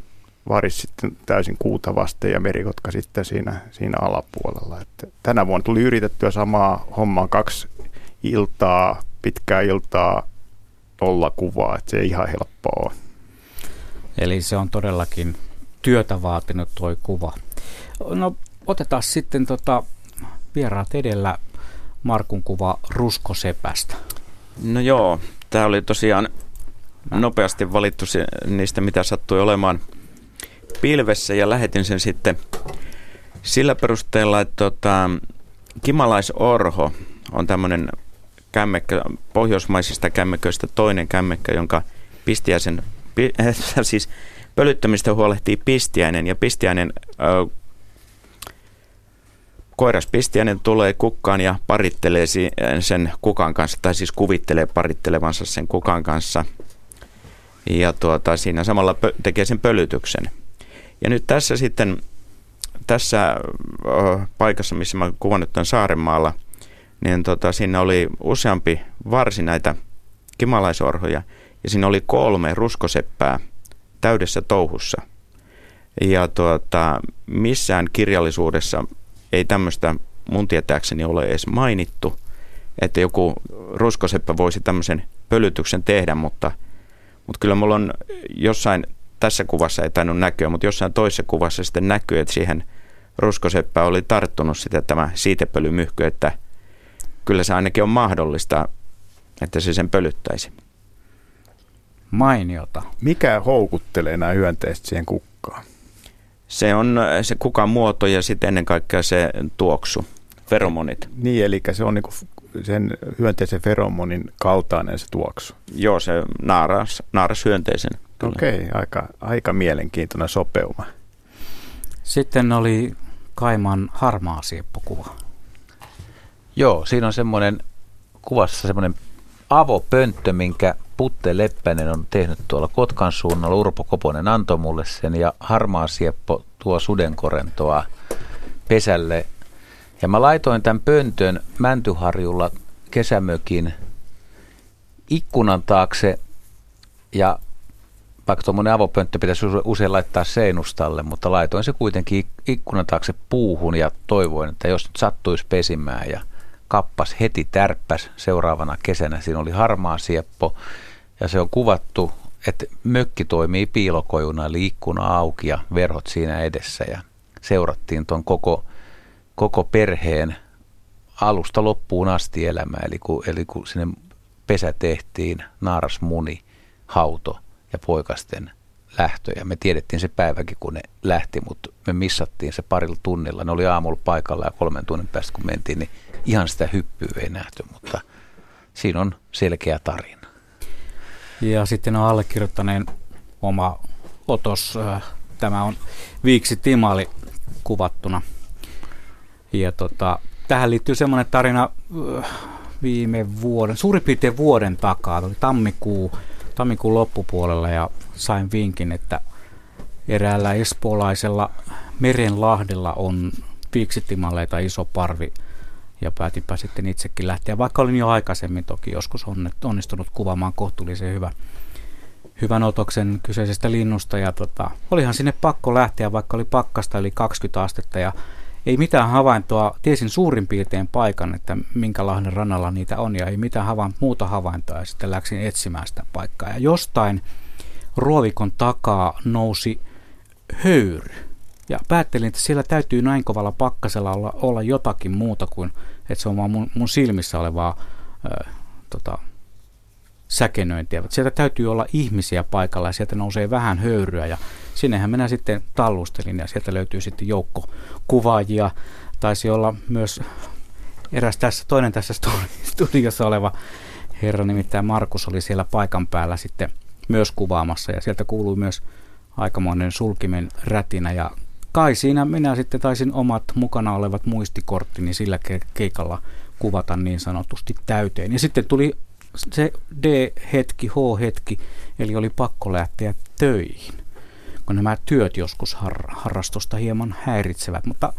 [SPEAKER 4] varis sitten täysin kuuta vasten ja merikotka sitten siinä, siinä alapuolella. Että tänä vuonna tuli yritettyä samaa hommaa kaksi iltaa pitkää iltaa olla kuvaa, että se ei ihan helppoa
[SPEAKER 1] Eli se on todellakin työtä vaatinut tuo kuva. No otetaan sitten tota, vieraat edellä Markun kuva Ruskosepästä.
[SPEAKER 3] No joo, tämä oli tosiaan nopeasti valittu niistä, mitä sattui olemaan pilvessä ja lähetin sen sitten sillä perusteella, että tota, Kimalaisorho on tämmöinen kämmekkö, pohjoismaisista kämmeköistä toinen kämmekkö, jonka pistiäisen, pi, äh, siis pölyttämistä huolehtii pistiäinen ja pistiäinen äh, koiras pistiäinen tulee kukkaan ja parittelee sen kukan kanssa, tai siis kuvittelee parittelevansa sen kukan kanssa. Ja tuota, siinä samalla pö- tekee sen pölytyksen. Ja nyt tässä sitten, tässä äh, paikassa, missä mä kuvannut tämän Saarenmaalla – niin tota, siinä oli useampi varsi näitä kimalaisorhoja ja siinä oli kolme ruskoseppää täydessä touhussa. Ja tuota, missään kirjallisuudessa ei tämmöistä mun tietääkseni ole edes mainittu, että joku ruskoseppä voisi tämmöisen pölytyksen tehdä, mutta, mutta kyllä mulla on jossain, tässä kuvassa ei tainnut näkyä, mutta jossain toisessa kuvassa sitten näkyy, että siihen ruskoseppään oli tarttunut sitä tämä siitepölymyhky, että – kyllä se ainakin on mahdollista, että se sen pölyttäisi.
[SPEAKER 1] Mainiota.
[SPEAKER 4] Mikä houkuttelee nämä hyönteiset siihen kukkaan?
[SPEAKER 3] Se on se kukan muoto ja sitten ennen kaikkea se tuoksu, feromonit.
[SPEAKER 4] Niin, eli se on niinku sen hyönteisen feromonin kaltainen se tuoksu.
[SPEAKER 3] Joo, se naaras, naaras hyönteisen.
[SPEAKER 4] Okei, okay, aika, aika mielenkiintoinen sopeuma.
[SPEAKER 1] Sitten oli Kaiman harmaa sieppokuva.
[SPEAKER 2] Joo, siinä on semmoinen kuvassa semmoinen avopönttö, minkä Putte Leppänen on tehnyt tuolla Kotkan suunnalla. Urpo Koponen antoi mulle sen ja harmaa sieppo tuo sudenkorentoa pesälle. Ja mä laitoin tämän pöntön Mäntyharjulla kesämökin ikkunan taakse ja vaikka tuommoinen avopönttö pitäisi usein laittaa seinustalle, mutta laitoin se kuitenkin ikkunan taakse puuhun ja toivoin, että jos nyt sattuisi pesimään ja kappas heti tärppäs seuraavana kesänä. Siinä oli harmaa sieppo ja se on kuvattu, että mökki toimii piilokojuna, eli ikkuna auki ja verhot siinä edessä ja seurattiin tuon koko, koko perheen alusta loppuun asti elämää. Eli kun, eli kun sinne pesä tehtiin, naaras muni, hauto ja poikasten lähtö ja me tiedettiin se päiväkin, kun ne lähti, mutta me missattiin se parilla tunnilla. Ne oli aamulla paikalla ja kolmen tunnin päästä kun mentiin, niin ihan sitä hyppyä ei nähty, mutta siinä on selkeä tarina.
[SPEAKER 1] Ja sitten on allekirjoittaneen oma otos. Tämä on Viiksi Timali kuvattuna. Ja tota, tähän liittyy semmoinen tarina viime vuoden, suurin piirtein vuoden takaa, oli tammikuu, tammikuun loppupuolella ja sain vinkin, että eräällä espoolaisella merenlahdella on viiksitimaleita iso parvi ja päätinpä sitten itsekin lähteä, vaikka olin jo aikaisemmin toki joskus onnistunut kuvaamaan kohtuullisen hyvä, hyvän otoksen kyseisestä linnusta. Ja tota, olihan sinne pakko lähteä, vaikka oli pakkasta eli 20 astetta. Ja ei mitään havaintoa, tiesin suurin piirtein paikan, että minkä lahden rannalla niitä on. Ja ei mitään havain, muuta havaintoa. Ja sitten läksin etsimään sitä paikkaa. Ja jostain ruovikon takaa nousi höyry. Ja päättelin, että siellä täytyy näin kovalla pakkasella olla, olla jotakin muuta kuin, että se on vaan mun, mun silmissä olevaa ö, tota, säkenöintiä. Sieltä täytyy olla ihmisiä paikalla ja sieltä nousee vähän höyryä ja sinnehän minä sitten tallustelin ja sieltä löytyy sitten joukko kuvaajia. Taisi olla myös eräs tässä, toinen tässä studiossa oleva herra, nimittäin Markus oli siellä paikan päällä sitten myös kuvaamassa ja sieltä kuului myös aikamoinen sulkimen rätinä ja kai siinä minä sitten taisin omat mukana olevat muistikorttini sillä keikalla kuvata niin sanotusti täyteen. Ja sitten tuli se D-hetki, H-hetki, eli oli pakko lähteä töihin, kun nämä työt joskus har- harrastusta hieman häiritsevät, mutta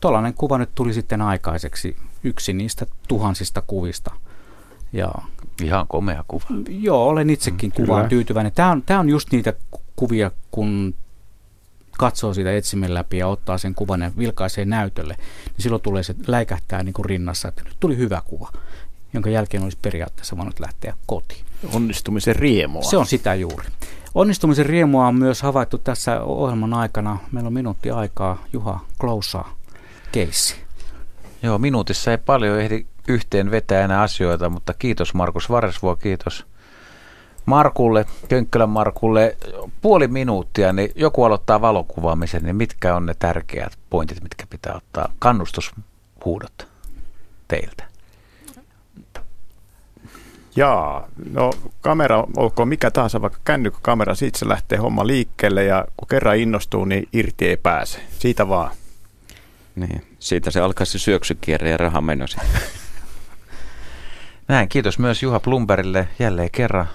[SPEAKER 1] tuollainen kuva nyt tuli sitten aikaiseksi, yksi niistä tuhansista kuvista. Ja,
[SPEAKER 2] Ihan komea kuva.
[SPEAKER 1] Joo, olen itsekin mm, kuvaan tyytyväinen. Tämä on, tämä on just niitä kuvia, kun katsoo sitä etsimen läpi ja ottaa sen kuvan ja vilkaisee näytölle, niin silloin tulee se läikähtää niin kuin rinnassa, että nyt tuli hyvä kuva jonka jälkeen olisi periaatteessa voinut lähteä kotiin.
[SPEAKER 4] Onnistumisen riemua.
[SPEAKER 1] Se on sitä juuri. Onnistumisen riemua on myös havaittu tässä ohjelman aikana. Meillä on minuutti aikaa. Juha Klousaa keissi.
[SPEAKER 2] Joo, minuutissa ei paljon ehdi yhteen vetää enää asioita, mutta kiitos Markus Varesvuo, kiitos Markulle, Könkkölän Markulle. Puoli minuuttia, niin joku aloittaa valokuvaamisen, niin mitkä on ne tärkeät pointit, mitkä pitää ottaa kannustushuudot teiltä?
[SPEAKER 4] Jaa, no kamera, olkoon mikä tahansa, vaikka kännykkäkamera, siitä se lähtee homma liikkeelle ja kun kerran innostuu, niin irti ei pääse. Siitä vaan.
[SPEAKER 3] Niin, siitä se alkaa se syöksykierre ja raha menosi.
[SPEAKER 2] Näin, kiitos myös Juha Plumberille jälleen kerran.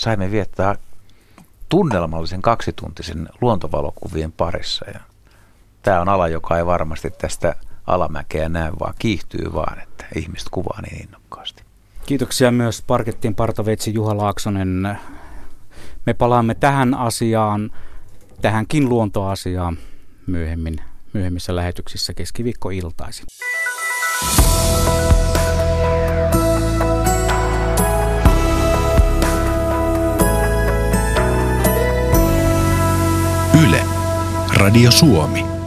[SPEAKER 2] Saimme viettää tunnelmallisen kaksituntisen luontovalokuvien parissa. Ja tämä on ala, joka ei varmasti tästä alamäkeä näy, vaan kiihtyy vaan, että ihmiset kuvaa niin innokkaasti.
[SPEAKER 1] Kiitoksia myös Parkettin partaveitsi Juha Laaksonen. Me palaamme tähän asiaan, tähänkin luontoasiaan myöhemmin, myöhemmissä lähetyksissä keskiviikkoiltaisin.
[SPEAKER 10] Radio Suomi.